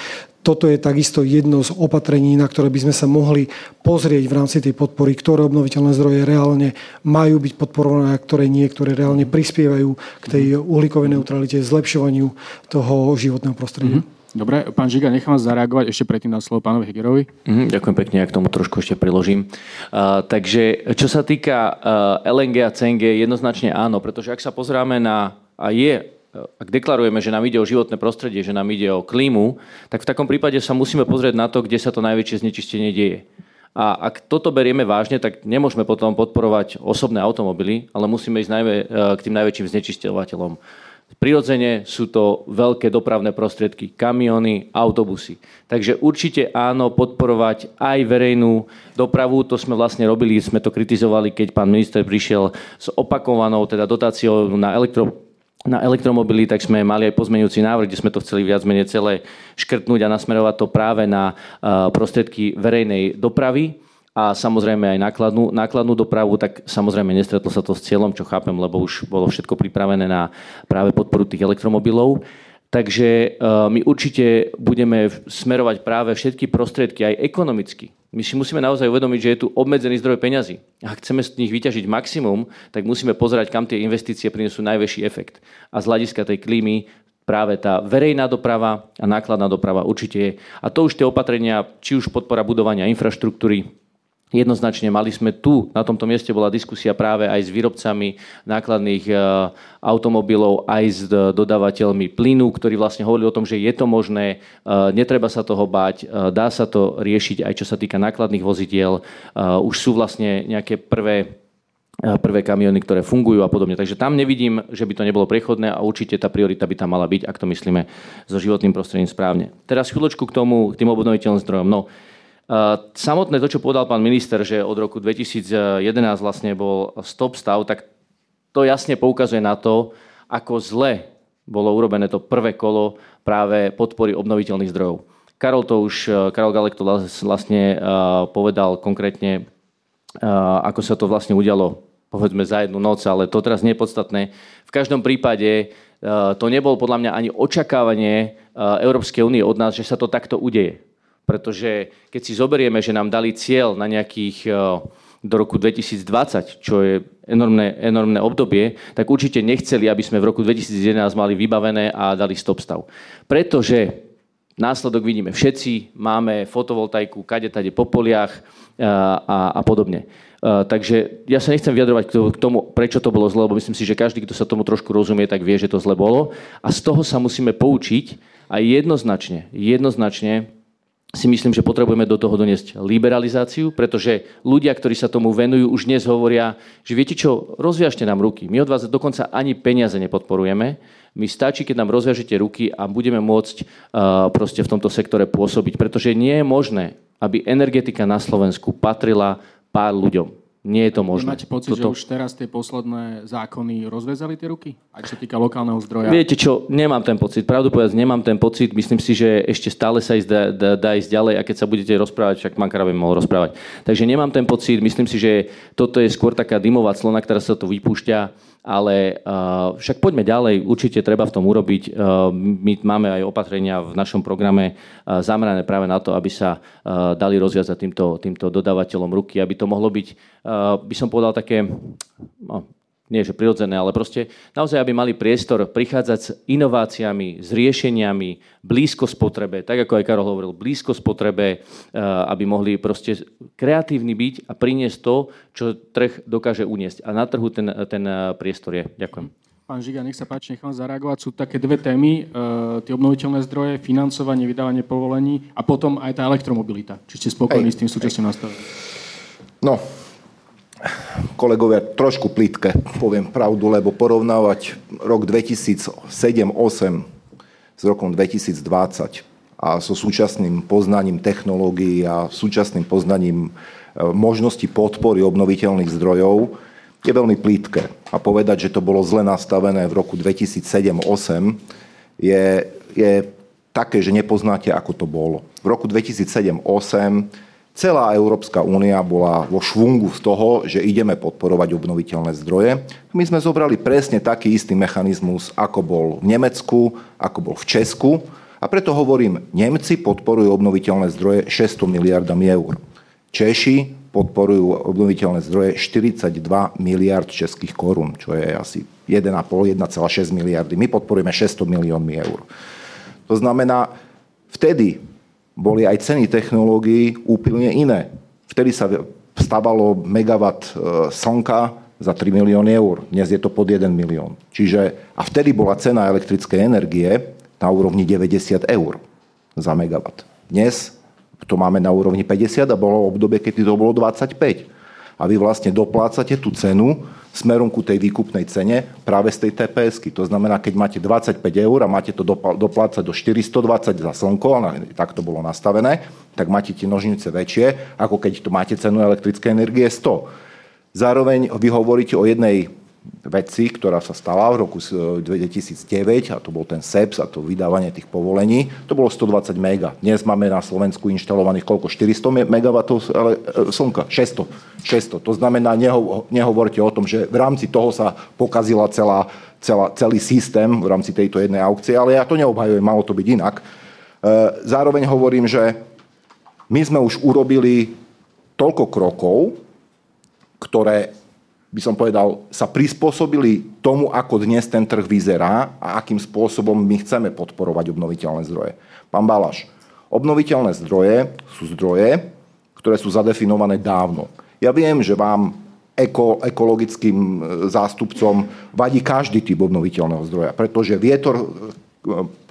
toto je takisto jedno z opatrení, na ktoré by sme sa mohli pozrieť v rámci tej podpory, ktoré obnoviteľné zdroje reálne majú byť podporované a ktoré nie, ktoré reálne prispievajú k tej uhlíkovej neutralite, zlepšovaniu toho životného prostredia. Mm-hmm. Dobre, pán Žiga, nechám vás zareagovať ešte predtým na slovo pánovi Hegerovi. Mm, ďakujem pekne, ja k tomu trošku ešte priložím. Uh, takže čo sa týka uh, LNG a CNG, jednoznačne áno, pretože ak sa pozráme na, a je ak deklarujeme, že nám ide o životné prostredie, že nám ide o klímu, tak v takom prípade sa musíme pozrieť na to, kde sa to najväčšie znečistenie deje. A ak toto berieme vážne, tak nemôžeme potom podporovať osobné automobily, ale musíme ísť najmä k tým najväčším znečisťovateľom. Prirodzene sú to veľké dopravné prostriedky, kamiony, autobusy. Takže určite áno, podporovať aj verejnú dopravu, to sme vlastne robili, sme to kritizovali, keď pán minister prišiel s opakovanou teda dotáciou na elektro, na elektromobily, tak sme mali aj pozmeňujúci návrh, kde sme to chceli viac menej celé škrtnúť a nasmerovať to práve na prostriedky verejnej dopravy a samozrejme aj nákladnú, nákladnú dopravu, tak samozrejme nestretlo sa to s cieľom, čo chápem, lebo už bolo všetko pripravené na práve podporu tých elektromobilov. Takže e, my určite budeme smerovať práve všetky prostriedky aj ekonomicky. My si musíme naozaj uvedomiť, že je tu obmedzený zdroj peňazí. Ak chceme z nich vyťažiť maximum, tak musíme pozerať, kam tie investície prinesú najväčší efekt. A z hľadiska tej klímy práve tá verejná doprava a nákladná doprava určite je. A to už tie opatrenia, či už podpora budovania infraštruktúry, Jednoznačne mali sme tu, na tomto mieste bola diskusia práve aj s výrobcami nákladných e, automobilov, aj s dodávateľmi plynu, ktorí vlastne hovorili o tom, že je to možné, e, netreba sa toho báť, e, dá sa to riešiť aj čo sa týka nákladných vozidiel. Už sú vlastne nejaké prvé prvé kamiony, ktoré fungujú a podobne. Takže tam nevidím, že by to nebolo prechodné a určite tá priorita by tam mala byť, ak to myslíme so životným prostredím správne. Teraz chvíľočku k tomu, k tým obnoviteľným zdrojom. No, Samotné to, čo povedal pán minister, že od roku 2011 vlastne bol stop stav, tak to jasne poukazuje na to, ako zle bolo urobené to prvé kolo práve podpory obnoviteľných zdrojov. Karol to už, Karol Galek to vlastne povedal konkrétne, ako sa to vlastne udialo povedzme za jednu noc, ale to teraz nie je podstatné. V každom prípade to nebol podľa mňa ani očakávanie Európskej únie od nás, že sa to takto udeje. Pretože keď si zoberieme, že nám dali cieľ na nejakých do roku 2020, čo je enormné, enormné obdobie, tak určite nechceli, aby sme v roku 2011 mali vybavené a dali stop stav. Pretože následok vidíme všetci, máme fotovoltaiku kade tade po poliach a, a, a podobne. Uh, takže ja sa nechcem vyjadrovať k tomu, prečo to bolo zle, lebo myslím si, že každý, kto sa tomu trošku rozumie, tak vie, že to zle bolo. A z toho sa musíme poučiť a jednoznačne, jednoznačne si myslím, že potrebujeme do toho doniesť liberalizáciu, pretože ľudia, ktorí sa tomu venujú, už dnes hovoria, že viete čo, rozviažte nám ruky. My od vás dokonca ani peniaze nepodporujeme. My stačí, keď nám rozviažete ruky a budeme môcť uh, proste v tomto sektore pôsobiť, pretože nie je možné, aby energetika na Slovensku patrila pár ľuďom. Nie je to možné. Máte pocit, Toto... že už teraz tie posledné zákony rozvezali tie ruky? Ak sa týka lokálneho zdroja? Viete čo, nemám ten pocit. Pravdu povedať, nemám ten pocit. Myslím si, že ešte stále sa ísť dá, dá, dá ísť ďalej a keď sa budete rozprávať, však Mankara by mohol rozprávať. Takže nemám ten pocit. Myslím si, že toto je skôr taká dymová clona, ktorá sa tu vypúšťa ale uh, však poďme ďalej, určite treba v tom urobiť. Uh, my máme aj opatrenia v našom programe uh, zamerané práve na to, aby sa uh, dali rozviazať týmto, týmto dodávateľom ruky, aby to mohlo byť, uh, by som povedal, také no, nie že prirodzené, ale proste naozaj, aby mali priestor prichádzať s inováciami, s riešeniami, blízko spotrebe, tak ako aj Karol hovoril, blízko spotrebe, eh, aby mohli proste kreatívni byť a priniesť to, čo trh dokáže uniesť. A na trhu ten, ten eh, priestor je. Ďakujem. Pán Žiga, nech sa páči, nechám zareagovať. Sú také dve témy, e, tie obnoviteľné zdroje, financovanie, vydávanie povolení a potom aj tá elektromobilita. Či ste spokojní s tým súčasným nastavením? No, kolegovia, trošku plitke, poviem pravdu, lebo porovnávať rok 2007-2008 s rokom 2020 a so súčasným poznaním technológií a súčasným poznaním e, možnosti podpory obnoviteľných zdrojov je veľmi plítke. A povedať, že to bolo zle nastavené v roku 2007-2008 je, je také, že nepoznáte, ako to bolo. V roku 2007-2008 Celá Európska únia bola vo švungu z toho, že ideme podporovať obnoviteľné zdroje. My sme zobrali presne taký istý mechanizmus, ako bol v Nemecku, ako bol v Česku. A preto hovorím, Nemci podporujú obnoviteľné zdroje 600 miliardami eur. Češi podporujú obnoviteľné zdroje 42 miliard českých korún, čo je asi 1,5-1,6 miliardy. My podporujeme 600 miliónmi eur. To znamená, vtedy boli aj ceny technológií úplne iné. Vtedy sa stavalo megawatt e, slnka za 3 milióny eur. Dnes je to pod 1 milión. Čiže, a vtedy bola cena elektrickej energie na úrovni 90 eur za megawatt. Dnes to máme na úrovni 50 a bolo obdobie, keď to bolo 25. A vy vlastne doplácate tú cenu smerom ku tej výkupnej cene práve z tej tps -ky. To znamená, keď máte 25 eur a máte to doplácať do 420 za slnko, tak to bolo nastavené, tak máte tie nožnice väčšie, ako keď to máte cenu elektrickej energie 100. Zároveň vy hovoríte o jednej veci, ktorá sa stala v roku 2009, a to bol ten SEPS a to vydávanie tých povolení, to bolo 120 mega. Dnes máme na Slovensku inštalovaných koľko? 400 MW ale, slnka? 600. 600. To znamená, neho, nehovorte o tom, že v rámci toho sa pokazila celá, celá, celý systém v rámci tejto jednej aukcie, ale ja to neobhajujem, malo to byť inak. E, zároveň hovorím, že my sme už urobili toľko krokov, ktoré by som povedal, sa prispôsobili tomu, ako dnes ten trh vyzerá a akým spôsobom my chceme podporovať obnoviteľné zdroje. Pán Balaš, obnoviteľné zdroje sú zdroje, ktoré sú zadefinované dávno. Ja viem, že vám eko, ekologickým e, zástupcom vadí každý typ obnoviteľného zdroja, pretože vietor e,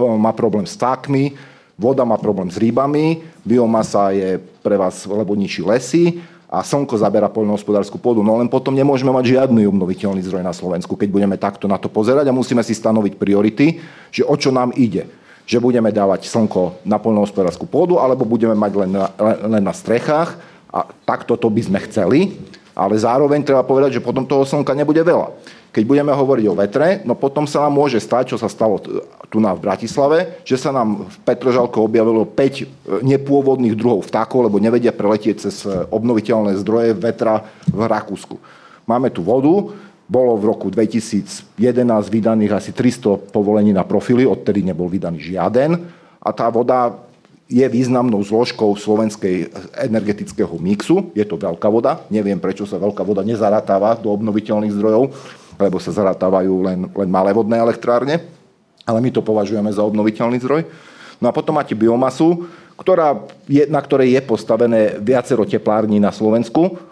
má problém s tákmi, voda má problém s rybami, biomasa je pre vás, lebo ničí lesy a slnko zabera poľnohospodárskú pôdu. No len potom nemôžeme mať žiadny obnoviteľný zdroj na Slovensku, keď budeme takto na to pozerať a musíme si stanoviť priority, že o čo nám ide. Že budeme dávať slnko na poľnohospodárskú pôdu, alebo budeme mať len na, len na strechách a takto to by sme chceli, ale zároveň treba povedať, že potom toho slnka nebude veľa. Keď budeme hovoriť o vetre, no potom sa nám môže stať, čo sa stalo tu na v Bratislave, že sa nám v Petržalke objavilo 5 e, nepôvodných druhov vtákov, lebo nevedia preletieť cez e, obnoviteľné zdroje vetra v Rakúsku. Máme tu vodu, bolo v roku 2011 vydaných asi 300 povolení na profily, odtedy nebol vydaný žiaden a tá voda je významnou zložkou slovenskej energetického mixu. Je to veľká voda. Neviem, prečo sa veľká voda nezaratáva do obnoviteľných zdrojov, lebo sa zaratávajú len, len malé vodné elektrárne. Ale my to považujeme za obnoviteľný zdroj. No a potom máte biomasu, ktorá je, na ktorej je postavené viacero teplární na Slovensku.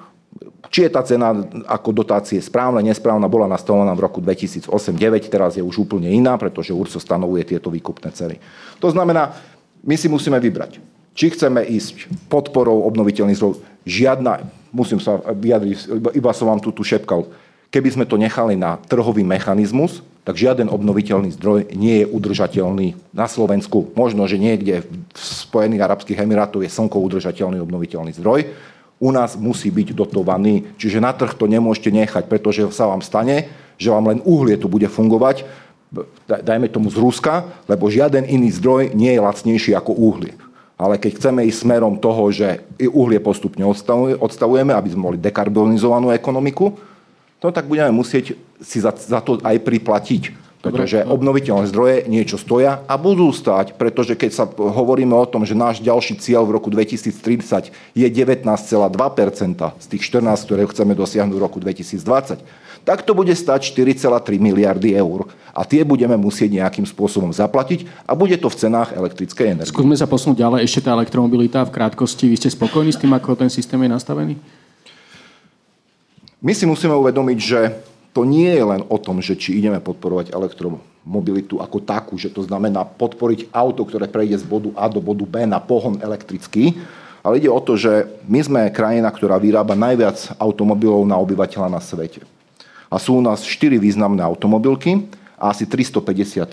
Či je tá cena ako dotácie správna, nesprávna, bola nastavená v roku 2008-2009, teraz je už úplne iná, pretože URSO stanovuje tieto výkupné ceny. To znamená, my si musíme vybrať, či chceme ísť podporou obnoviteľných zdrojov. Žiadna, musím sa vyjadriť, iba som vám tu, tu šepkal, keby sme to nechali na trhový mechanizmus, tak žiaden obnoviteľný zdroj nie je udržateľný na Slovensku. Možno, že niekde v Spojených Arabských Emirátoch je slnko udržateľný obnoviteľný zdroj. U nás musí byť dotovaný. Čiže na trh to nemôžete nechať, pretože sa vám stane, že vám len uhlie tu bude fungovať, dajme tomu z Ruska, lebo žiaden iný zdroj nie je lacnejší ako uhlie. Ale keď chceme ísť smerom toho, že uhlie postupne odstavujeme, aby sme mali dekarbonizovanú ekonomiku, no tak budeme musieť si za, za to aj priplatiť. Pretože obnoviteľné zdroje niečo stoja a budú stať, pretože keď sa hovoríme o tom, že náš ďalší cieľ v roku 2030 je 19,2% z tých 14, ktoré chceme dosiahnuť v roku 2020, tak to bude stať 4,3 miliardy eur. A tie budeme musieť nejakým spôsobom zaplatiť a bude to v cenách elektrickej energie. Skúsme sa posunúť ďalej. Ešte tá elektromobilita v krátkosti. Vy ste spokojní s tým, ako ten systém je nastavený? My si musíme uvedomiť, že to nie je len o tom, že či ideme podporovať elektromobilitu ako takú, že to znamená podporiť auto, ktoré prejde z bodu A do bodu B na pohon elektrický, ale ide o to, že my sme krajina, ktorá vyrába najviac automobilov na obyvateľa na svete. A sú u nás 4 významné automobilky a asi 350 e,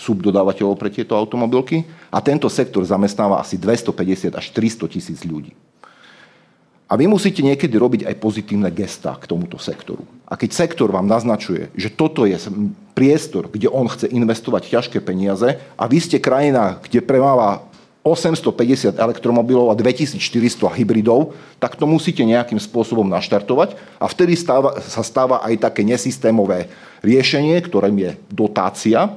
subdodávateľov pre tieto automobilky a tento sektor zamestnáva asi 250 až 300 tisíc ľudí. A vy musíte niekedy robiť aj pozitívne gestá k tomuto sektoru. A keď sektor vám naznačuje, že toto je priestor, kde on chce investovať ťažké peniaze a vy ste krajina, kde premáva 850 elektromobilov a 2400 hybridov, tak to musíte nejakým spôsobom naštartovať a vtedy stáva, sa stáva aj také nesystémové riešenie, ktorým je dotácia,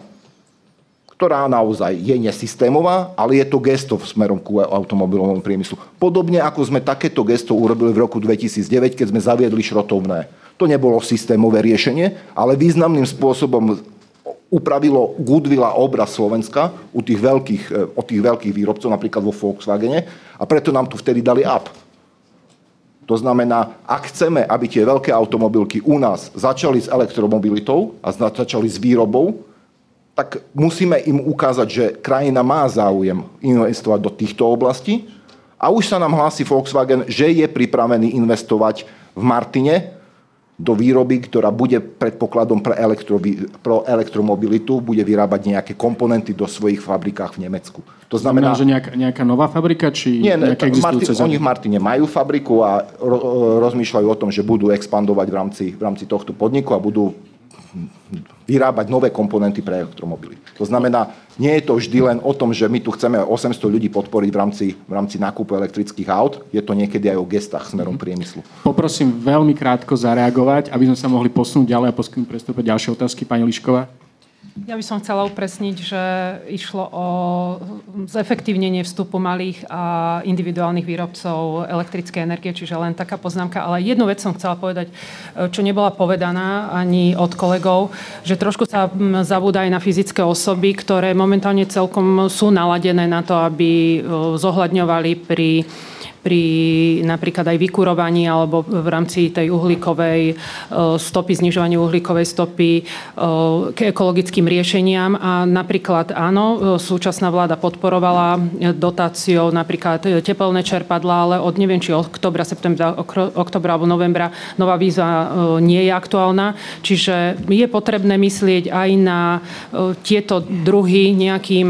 ktorá naozaj je nesystémová, ale je to gesto v smerom ku automobilovom priemyslu. Podobne ako sme takéto gesto urobili v roku 2009, keď sme zaviedli šrotovné. To nebolo systémové riešenie, ale významným spôsobom upravilo goodwill a obraz Slovenska u tých veľkých, e, od tých veľkých výrobcov, napríklad vo Volkswagene, a preto nám tu vtedy dali up. To znamená, ak chceme, aby tie veľké automobilky u nás začali s elektromobilitou a začali s výrobou, tak musíme im ukázať, že krajina má záujem investovať do týchto oblastí. A už sa nám hlási Volkswagen, že je pripravený investovať v Martine do výroby, ktorá bude predpokladom pre, elektro, pro elektromobilitu, bude vyrábať nejaké komponenty do svojich fabrikách v Nemecku. To znamená, že nejaká, nejaká nová fabrika, či nie, existujúce? Martin, oni v Martine majú fabriku a ro, rozmýšľajú o tom, že budú expandovať v rámci, v rámci tohto podniku a budú vyrábať nové komponenty pre elektromobily. To znamená, nie je to vždy len o tom, že my tu chceme 800 ľudí podporiť v rámci, v rámci nákupu elektrických aut, je to niekedy aj o gestách smerom priemyslu. Poprosím veľmi krátko zareagovať, aby sme sa mohli posunúť ďalej a poskytnúť prestúpiť ďalšie otázky. Pani Lišková. Ja by som chcela upresniť, že išlo o zefektívnenie vstupu malých a individuálnych výrobcov elektrickej energie, čiže len taká poznámka. Ale jednu vec som chcela povedať, čo nebola povedaná ani od kolegov, že trošku sa zabúda aj na fyzické osoby, ktoré momentálne celkom sú naladené na to, aby zohľadňovali pri pri napríklad aj vykurovaní alebo v rámci tej uhlíkovej e, stopy, znižovaniu uhlíkovej stopy e, k ekologickým riešeniam. A napríklad áno, e, súčasná vláda podporovala dotáciou napríklad tepelné čerpadla, ale od neviem, či oktobra, septembra, oktobra alebo novembra nová výzva nie je aktuálna. Čiže je potrebné myslieť aj na tieto druhy nejakým,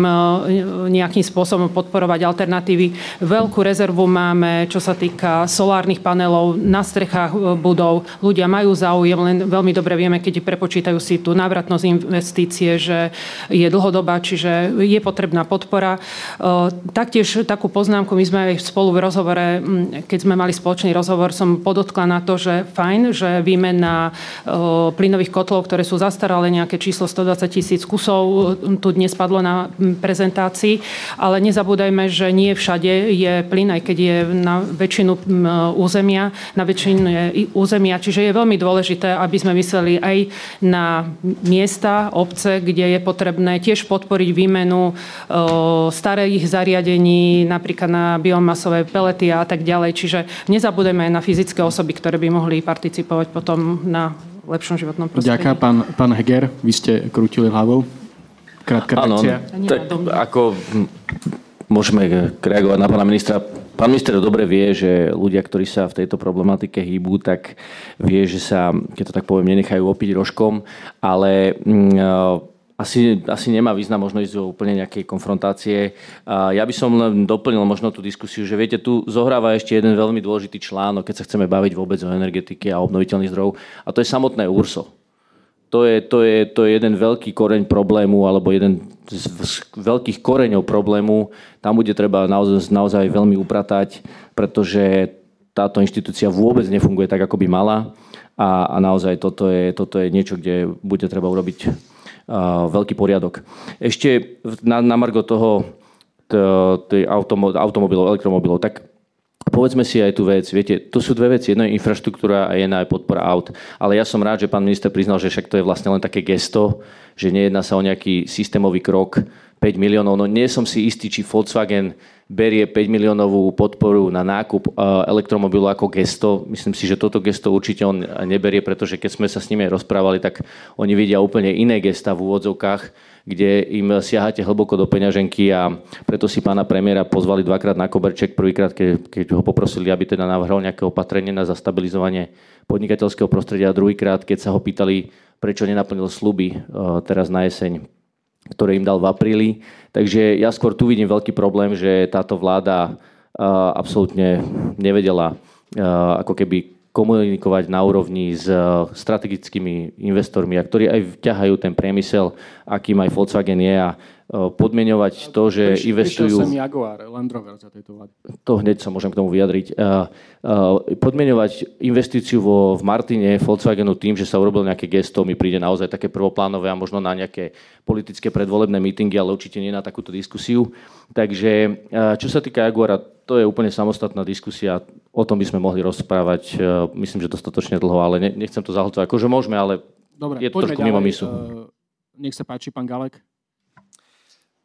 nejakým spôsobom podporovať alternatívy. Veľkú rezervu máme máme, čo sa týka solárnych panelov na strechách budov. Ľudia majú záujem, len veľmi dobre vieme, keď prepočítajú si tú návratnosť investície, že je dlhodobá, čiže je potrebná podpora. Taktiež takú poznámku, my sme aj spolu v rozhovore, keď sme mali spoločný rozhovor, som podotkla na to, že fajn, že výmena plynových kotlov, ktoré sú zastaralé, nejaké číslo 120 tisíc kusov, tu dnes padlo na prezentácii, ale nezabúdajme, že nie všade je plyn, aj keď je na väčšinu územia, na väčšinu územia. Čiže je veľmi dôležité, aby sme mysleli aj na miesta, obce, kde je potrebné tiež podporiť výmenu starých zariadení, napríklad na biomasové pelety a tak ďalej. Čiže nezabudeme aj na fyzické osoby, ktoré by mohli participovať potom na lepšom životnom prostredí. Ďakujem, pán, pán Heger, vy ste krútili hlavou. Krátka reakcia. Tak, ako môžeme reagovať na pána ministra. Pán minister dobre vie, že ľudia, ktorí sa v tejto problematike hýbu, tak vie, že sa, keď to tak poviem, nenechajú opiť rožkom, ale mm, asi, asi nemá význam možno ísť do úplne nejakej konfrontácie. Ja by som len doplnil možno tú diskusiu, že viete, tu zohráva ešte jeden veľmi dôležitý článok, keď sa chceme baviť vôbec o energetike a obnoviteľných zdrojov, a to je samotné URSO. To je, to, je, to je jeden veľký koreň problému, alebo jeden z veľkých koreňov problému. Tam bude treba naozaj, naozaj veľmi upratať, pretože táto inštitúcia vôbec nefunguje tak, ako by mala. A, a naozaj toto je, toto je niečo, kde bude treba urobiť uh, veľký poriadok. Ešte na, na margo toho automobilov, elektromobilov, tak Povedzme si aj tú vec, viete, to sú dve veci. Jedna je infraštruktúra a jedna je podpora aut. Ale ja som rád, že pán minister priznal, že však to je vlastne len také gesto, že nejedná sa o nejaký systémový krok 5 miliónov. No nie som si istý, či Volkswagen berie 5 miliónovú podporu na nákup e, elektromobilu ako gesto. Myslím si, že toto gesto určite on neberie, pretože keď sme sa s nimi rozprávali, tak oni vidia úplne iné gesta v úvodzovkách kde im siahate hlboko do peňaženky a preto si pána premiéra pozvali dvakrát na koberček. Prvýkrát, keď, keď ho poprosili, aby teda navrhol nejaké opatrenie na zastabilizovanie podnikateľského prostredia a druhýkrát, keď sa ho pýtali, prečo nenaplnil sluby e, teraz na jeseň, ktoré im dal v apríli. Takže ja skôr tu vidím veľký problém, že táto vláda e, absolútne nevedela e, ako keby komunikovať na úrovni s eh, strategickými investormi, ktorí aj vťahajú ten priemysel, akým aj Volkswagen je a podmienovať to, že Priš, investujú... Prišiel Jaguar, Land Rover za tejto vlády. To hneď sa môžem k tomu vyjadriť. Eh, podmienovať investíciu vo, v Martine Volkswagenu tým, že sa urobil nejaké gesto, mi príde naozaj také prvoplánové a možno na nejaké politické predvolebné mítingy, ale určite nie na takúto diskusiu. Takže čo sa týka Jaguara, to je úplne samostatná diskusia. O tom by sme mohli rozprávať, e, myslím, že dostatočne dlho, ale nechcem to zahlcovať. Akože môžeme, ale Dobre, je to trošku ďalej. mimo misu. Nech sa páči, pán Galek.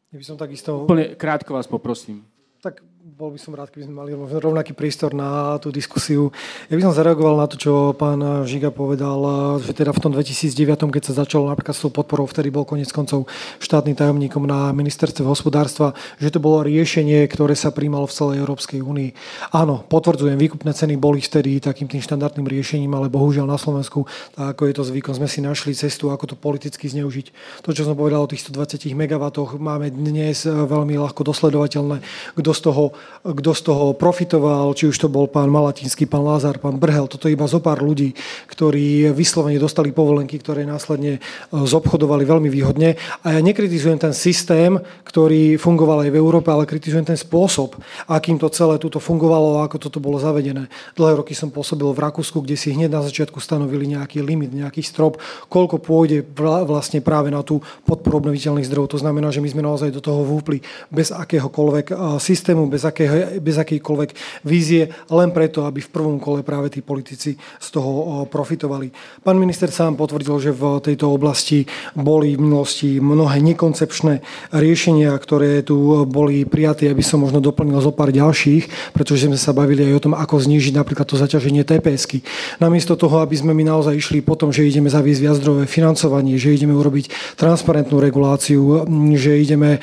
Ja by som takisto... Úplne krátko vás poprosím. Tak bol by som rád, keby sme mali rovnaký prístor na tú diskusiu. Ja by som zareagoval na to, čo pán Žiga povedal, že teda v tom 2009, keď sa začalo napríklad s tou podporou, vtedy bol konec koncov štátnym tajomníkom na ministerstve hospodárstva, že to bolo riešenie, ktoré sa príjmalo v celej Európskej únii. Áno, potvrdzujem, výkupné ceny boli vtedy takým tým štandardným riešením, ale bohužiaľ na Slovensku, tak ako je to zvykom, sme si našli cestu, ako to politicky zneužiť. To, čo som povedal o tých 120 MW, máme dnes veľmi ľahko dosledovateľné, kto z toho kto z toho profitoval, či už to bol pán Malatinský, pán Lázar, pán Brhel. Toto je iba zo pár ľudí, ktorí vyslovene dostali povolenky, ktoré následne e, zobchodovali veľmi výhodne. A ja nekritizujem ten systém, ktorý fungoval aj v Európe, ale kritizujem ten spôsob, akým to celé tuto fungovalo a ako toto bolo zavedené. Dlhé roky som pôsobil v Rakúsku, kde si hneď na začiatku stanovili nejaký limit, nejaký strop, koľko pôjde vlastne práve na tú podporu obnoviteľných zdrojov. To znamená, že my sme naozaj do toho vúpli bez akéhokoľvek e, systému, bez akého, bez akýkoľvek vízie, len preto, aby v prvom kole práve tí politici z toho profitovali. Pán minister sám potvrdil, že v tejto oblasti boli v minulosti mnohé nekoncepčné riešenia, ktoré tu boli prijaté, aby som možno doplnil zo pár ďalších, pretože sme sa bavili aj o tom, ako znížiť napríklad to zaťaženie TPSky. Namiesto toho, aby sme my naozaj išli po tom, že ideme zaviesť viazdrové financovanie, že ideme urobiť transparentnú reguláciu, že ideme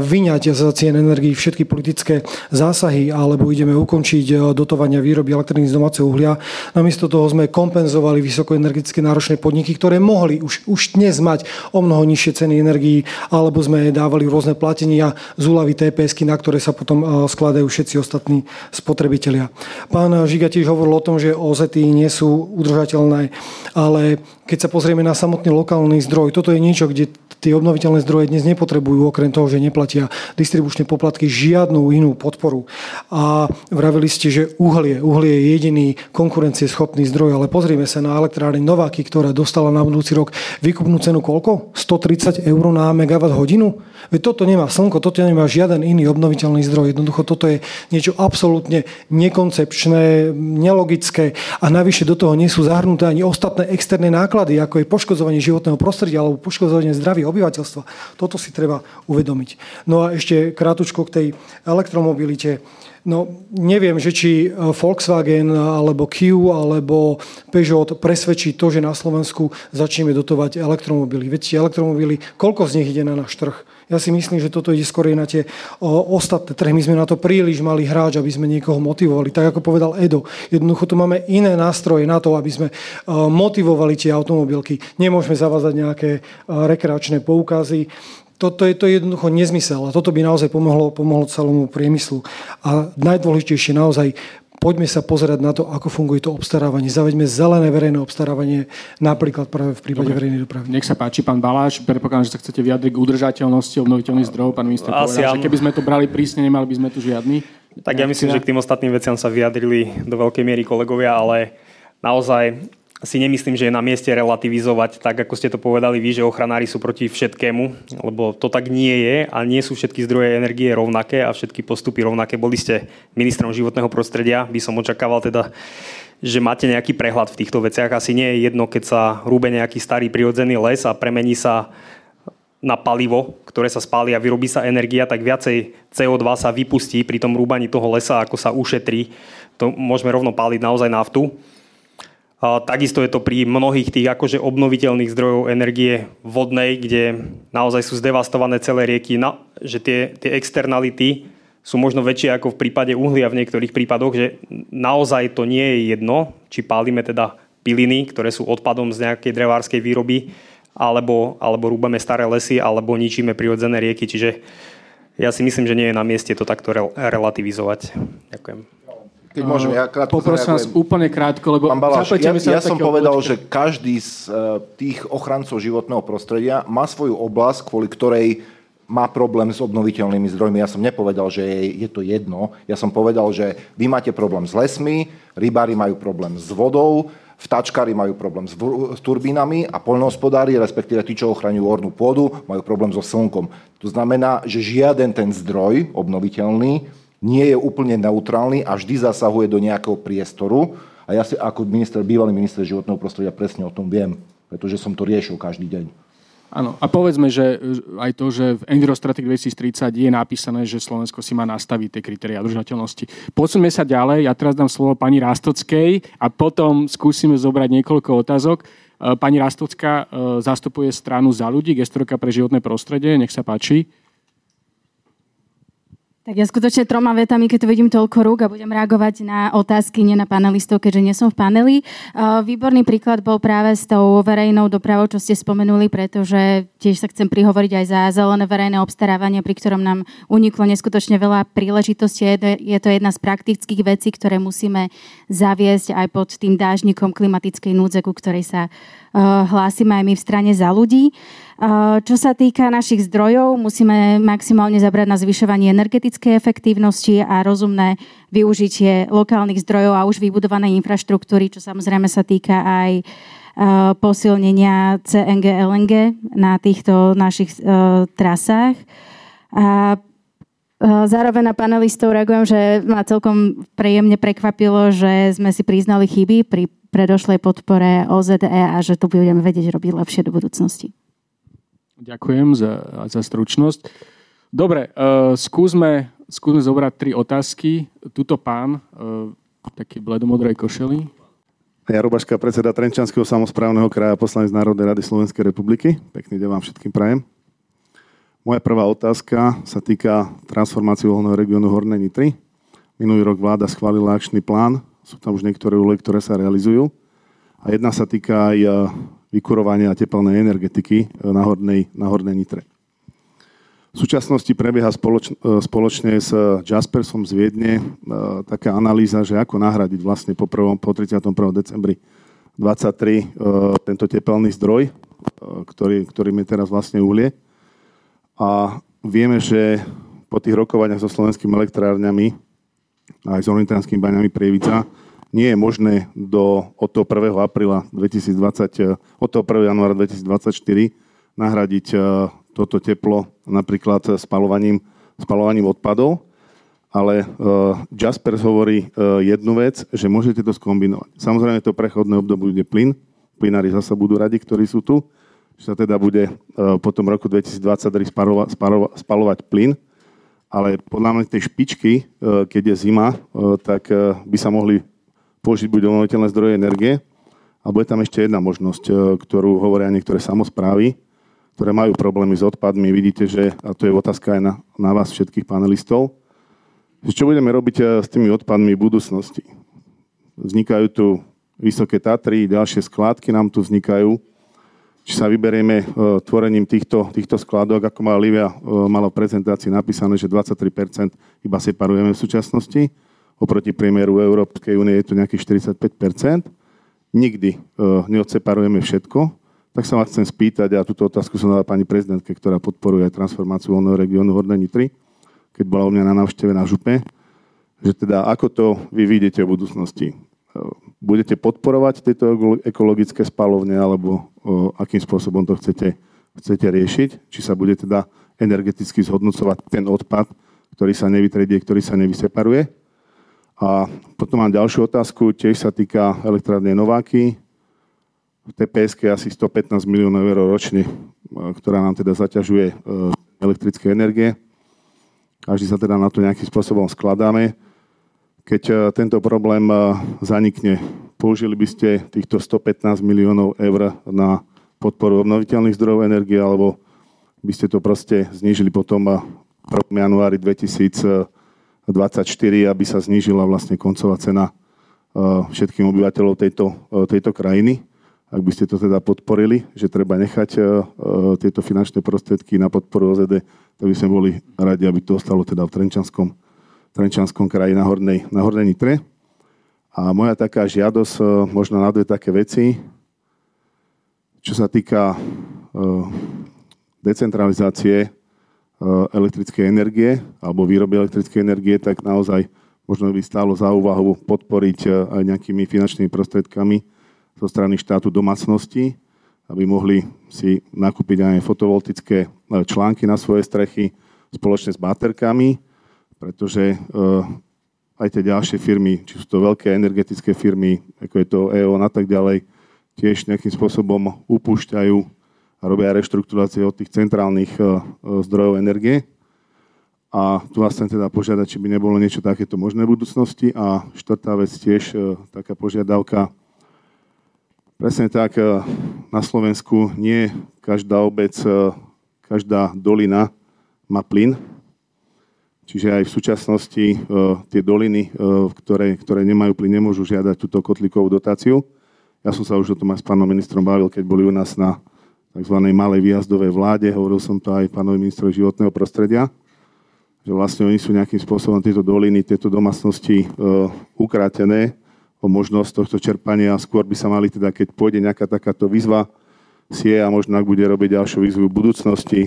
vyňať za cien energii všetky politické zásahy alebo ideme ukončiť dotovania výroby elektriny z domáceho uhlia. Namiesto toho sme kompenzovali vysokoenergetické náročné podniky, ktoré mohli už, už dnes mať o mnoho nižšie ceny energií, alebo sme dávali rôzne platenia z úlavy TPS, na ktoré sa potom skladajú všetci ostatní spotrebitelia. Pán Žiga tiež hovoril o tom, že OZT nie sú udržateľné, ale keď sa pozrieme na samotný lokálny zdroj, toto je niečo, kde tie obnoviteľné zdroje dnes nepotrebujú, okrem toho, že neplatia distribučné poplatky, žiadnu inú podporu. A vravili ste, že uhlie, uhlie je jediný konkurencieschopný zdroj, ale pozrieme sa na elektrárne Nováky, ktorá dostala na budúci rok výkupnú cenu koľko? 130 eur na megawatt hodinu? Veď toto nemá slnko, toto nemá žiaden iný obnoviteľný zdroj. Jednoducho toto je niečo absolútne nekoncepčné, nelogické a navyše do toho nie sú zahrnuté ani ostatné externé náklady, ako je poškodzovanie životného prostredia alebo poškodzovanie zdravia obyvateľstva. Toto si treba uvedomiť. No a ešte krátučko k tej elektromobilite. No, neviem, že či e, Volkswagen alebo Kia alebo Peugeot presvedčí to, že na Slovensku začneme dotovať elektromobily. Veď tie elektromobily, koľko z nich ide na náš trh? Ja si myslím, že toto ide skôr na tie o, ostatné trhy. My sme na to príliš mali hráč, aby sme niekoho motivovali. Tak ako povedal Edo, jednoducho tu máme iné nástroje na to, aby sme o, motivovali tie automobilky. Nemôžeme zavázať nejaké o, rekreačné poukazy toto je to jednoducho nezmysel a toto by naozaj pomohlo, pomohlo celému priemyslu. A najdôležitejšie naozaj poďme sa pozerať na to, ako funguje to obstarávanie. Zaveďme zelené verejné obstarávanie, napríklad práve v prípade Dobre. verejnej dopravy. Nech sa páči, pán Baláš. Predpokladám, že sa chcete vyjadriť k udržateľnosti obnoviteľných zdrojov. Pán minister Asi povedal, že keby sme to brali prísne, nemali by sme tu žiadny. Tak ja myslím, že k tým ostatným veciam sa vyjadrili do veľkej miery kolegovia, ale naozaj si nemyslím, že je na mieste relativizovať, tak ako ste to povedali vy, že ochranári sú proti všetkému, lebo to tak nie je a nie sú všetky zdroje energie rovnaké a všetky postupy rovnaké. Boli ste ministrom životného prostredia, by som očakával teda, že máte nejaký prehľad v týchto veciach. Asi nie je jedno, keď sa rúbe nejaký starý prirodzený les a premení sa na palivo, ktoré sa spáli a vyrobí sa energia, tak viacej CO2 sa vypustí pri tom rúbaní toho lesa, ako sa ušetrí. To môžeme rovno páliť naozaj naftu. Takisto je to pri mnohých tých akože obnoviteľných zdrojov energie vodnej, kde naozaj sú zdevastované celé rieky, na, že tie, tie externality sú možno väčšie ako v prípade uhlia v niektorých prípadoch, že naozaj to nie je jedno, či pálime teda piliny, ktoré sú odpadom z nejakej drevárskej výroby, alebo, alebo rúbame staré lesy, alebo ničíme prirodzené rieky. Čiže ja si myslím, že nie je na mieste to takto relativizovať. Ďakujem. Keď môžem, ja krátko Poprosím vás úplne krátko, lebo Pán Baláš, ja, ja som povedal, že každý z uh, tých ochrancov životného prostredia má svoju oblasť, kvôli ktorej má problém s obnoviteľnými zdrojmi. Ja som nepovedal, že je, je to jedno. Ja som povedal, že vy máte problém s lesmi, rybári majú problém s vodou, vtačkári majú problém s, s turbínami a poľnohospodári, respektíve tí, čo ochraňujú ornú pôdu, majú problém so slnkom. To znamená, že žiaden ten zdroj obnoviteľný nie je úplne neutrálny a vždy zasahuje do nejakého priestoru. A ja si ako minister, bývalý minister životného prostredia presne o tom viem, pretože som to riešil každý deň. Áno, a povedzme, že aj to, že v Envirostrategy 2030 je napísané, že Slovensko si má nastaviť tie kritéria udržateľnosti. Posuňme sa ďalej, ja teraz dám slovo pani Rastockej a potom skúsime zobrať niekoľko otázok. E, pani Rastocká e, zastupuje stranu za ľudí, gestorka pre životné prostredie, nech sa páči. Tak ja skutočne troma vetami, keď tu vidím toľko rúk a budem reagovať na otázky, nie na panelistov, keďže nie som v paneli. Výborný príklad bol práve s tou verejnou dopravou, čo ste spomenuli, pretože tiež sa chcem prihovoriť aj za zelené verejné obstarávanie, pri ktorom nám uniklo neskutočne veľa príležitostí. Je to jedna z praktických vecí, ktoré musíme zaviesť aj pod tým dážnikom klimatickej núdze, ku ktorej sa hlásime aj my v strane za ľudí. Čo sa týka našich zdrojov, musíme maximálne zabrať na zvyšovanie energetickej efektívnosti a rozumné využitie lokálnych zdrojov a už vybudovanej infraštruktúry, čo samozrejme sa týka aj posilnenia CNG, LNG na týchto našich trasách. A Zároveň na panelistov reagujem, že ma celkom príjemne prekvapilo, že sme si priznali chyby pri predošlej podpore OZE a že tu budeme vedieť robiť lepšie do budúcnosti. Ďakujem za, za stručnosť. Dobre, uh, skúsme, skúsme zobrať tri otázky. Tuto pán, uh, taký bledomodrej košeli. Ja Rubaška, predseda Trenčanského samozprávneho kraja, poslanec Národnej rady Slovenskej republiky. Pekný deň vám všetkým prajem. Moja prvá otázka sa týka transformácie uholného regiónu Hornej Nitry. Minulý rok vláda schválila akčný plán, sú tam už niektoré úlohy, ktoré sa realizujú. A jedna sa týka aj e, vykurovania teplnej energetiky e, na Hornej, na Hornej Nitre. V súčasnosti prebieha spoloč, spoločne s Jaspersom z Viedne taká analýza, že ako nahradiť vlastne po, prvom, po 31. decembri 23 tento tepelný zdroj, ktorý, ktorým je teraz vlastne uhlie. A vieme, že po tých rokovaniach so slovenskými elektrárňami aj s ornitánskými baňami Prievica nie je možné do, od toho 1. apríla 2020, od toho 1. januára 2024 nahradiť toto teplo napríklad spalovaním, spalovaním odpadov, ale uh, Jaspers hovorí jednu vec, že môžete to skombinovať. Samozrejme to prechodné obdobie bude plyn, plynári zase budú radi, ktorí sú tu, že sa teda bude po tom roku 2023 sparova, sparova, spalovať plyn, ale podľa mňa tej špičky, keď je zima, tak by sa mohli použiť buď obnoviteľné zdroje energie, alebo je tam ešte jedna možnosť, uh, ktorú hovoria niektoré samozprávy, ktoré majú problémy s odpadmi. Vidíte, že, a to je otázka aj na, na vás všetkých panelistov, čo budeme robiť eh, s tými odpadmi v budúcnosti. Vznikajú tu Vysoké Tatry, ďalšie skládky nám tu vznikajú. Či sa vyberieme uh, tvorením týchto, týchto skládok, ako má Livia mala v prezentácii napísané, že 23% iba separujeme v súčasnosti. Oproti priemeru Európskej únie je to nejakých 45%. Nikdy uh, neodseparujeme všetko, tak sa vás chcem spýtať, a túto otázku som dala pani prezidentke, ktorá podporuje transformáciu voľného regiónu Hornej Nitry, keď bola u mňa na návšteve na Župe, že teda ako to vy vidíte v budúcnosti. Budete podporovať tieto ekologické spalovne, alebo akým spôsobom to chcete, chcete riešiť? Či sa bude teda energeticky zhodnocovať ten odpad, ktorý sa nevytredie, ktorý sa nevyseparuje? A potom mám ďalšiu otázku, tiež sa týka elektrárne Nováky v TPS je asi 115 miliónov eur ročne, e, ktorá nám teda zaťažuje e, elektrické energie. Každý sa teda na to nejakým spôsobom skladáme. Keď e, tento problém zanikne, použili by ste týchto 115 miliónov eur na podporu obnoviteľných zdrojov energie, alebo by ste to proste znížili potom v 1. januári 2024, aby sa znížila vlastne koncová cena všetkým obyvateľov tejto, tejto krajiny ak by ste to teda podporili, že treba nechať uh, tieto finančné prostriedky na podporu OZD, tak by sme boli radi, aby to ostalo teda v Trenčanskom, Trenčanskom kraji na Hornej, na Hornej Nitre. A moja taká žiadosť, možno na dve také veci, čo sa týka decentralizácie elektrickej energie alebo výroby elektrickej energie, tak naozaj možno by stálo za úvahu podporiť aj nejakými finančnými prostriedkami zo strany štátu domácnosti, aby mohli si nakúpiť aj fotovoltické e, články na svoje strechy spoločne s baterkami, pretože aj tie ďalšie firmy, či sú to veľké energetické firmy, ako je to EON a tak ďalej, tiež nejakým spôsobom upúšťajú a robia reštrukturácie od tých centrálnych e, zdrojov energie. A tu vás chcem teda požiadať, či by nebolo niečo takéto možné v budúcnosti. A štvrtá vec tiež, taká požiadavka, Presne tak, e, na Slovensku nie každá obec, e, každá dolina má plyn. Čiže aj v súčasnosti e, tie doliny, ktoré, ktoré nemajú plyn, nemôžu žiadať túto kotlikovú dotáciu. Ja som sa už o tom aj s pánom ministrom bavil, keď boli u nás na tzv. malej výjazdovej vláde. Hovoril som to aj pánovi ministrovi životného prostredia, že vlastne oni sú nejakým spôsobom tieto doliny, tieto domácnosti ukrátené o možnosť tohto čerpania. Skôr by sa mali teda, keď pôjde nejaká takáto výzva, sie a možno ak bude robiť ďalšiu výzvu v budúcnosti,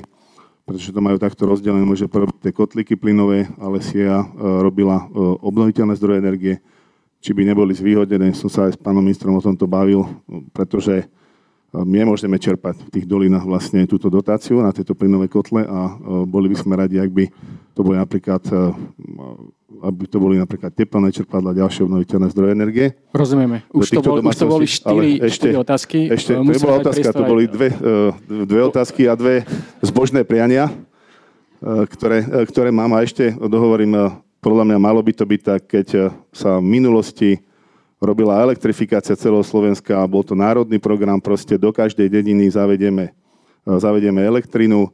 pretože to majú takto rozdelené, môže porobiť tie kotliky plynové, ale SIA e, robila e, obnoviteľné zdroje energie, či by neboli zvýhodené. Som sa aj s pánom ministrom o tomto bavil, pretože e, my môžeme čerpať v tých dolinách vlastne túto dotáciu na tieto plynové kotle a boli by sme radi, ak by to boli napríklad aby to boli napríklad teplné čerpadla, ďalšie obnoviteľné zdroje energie. Rozumieme. Už to, bol, už to boli štyri, ešte, štyri otázky. Ešte, to nebola otázka, to boli dve, dve otázky a dve zbožné priania, ktoré, ktoré mám. A ešte dohovorím, podľa mňa malo by to byť tak, keď sa v minulosti robila elektrifikácia celého Slovenska bol to národný program, proste do každej dediny zavedieme, zavedieme elektrinu,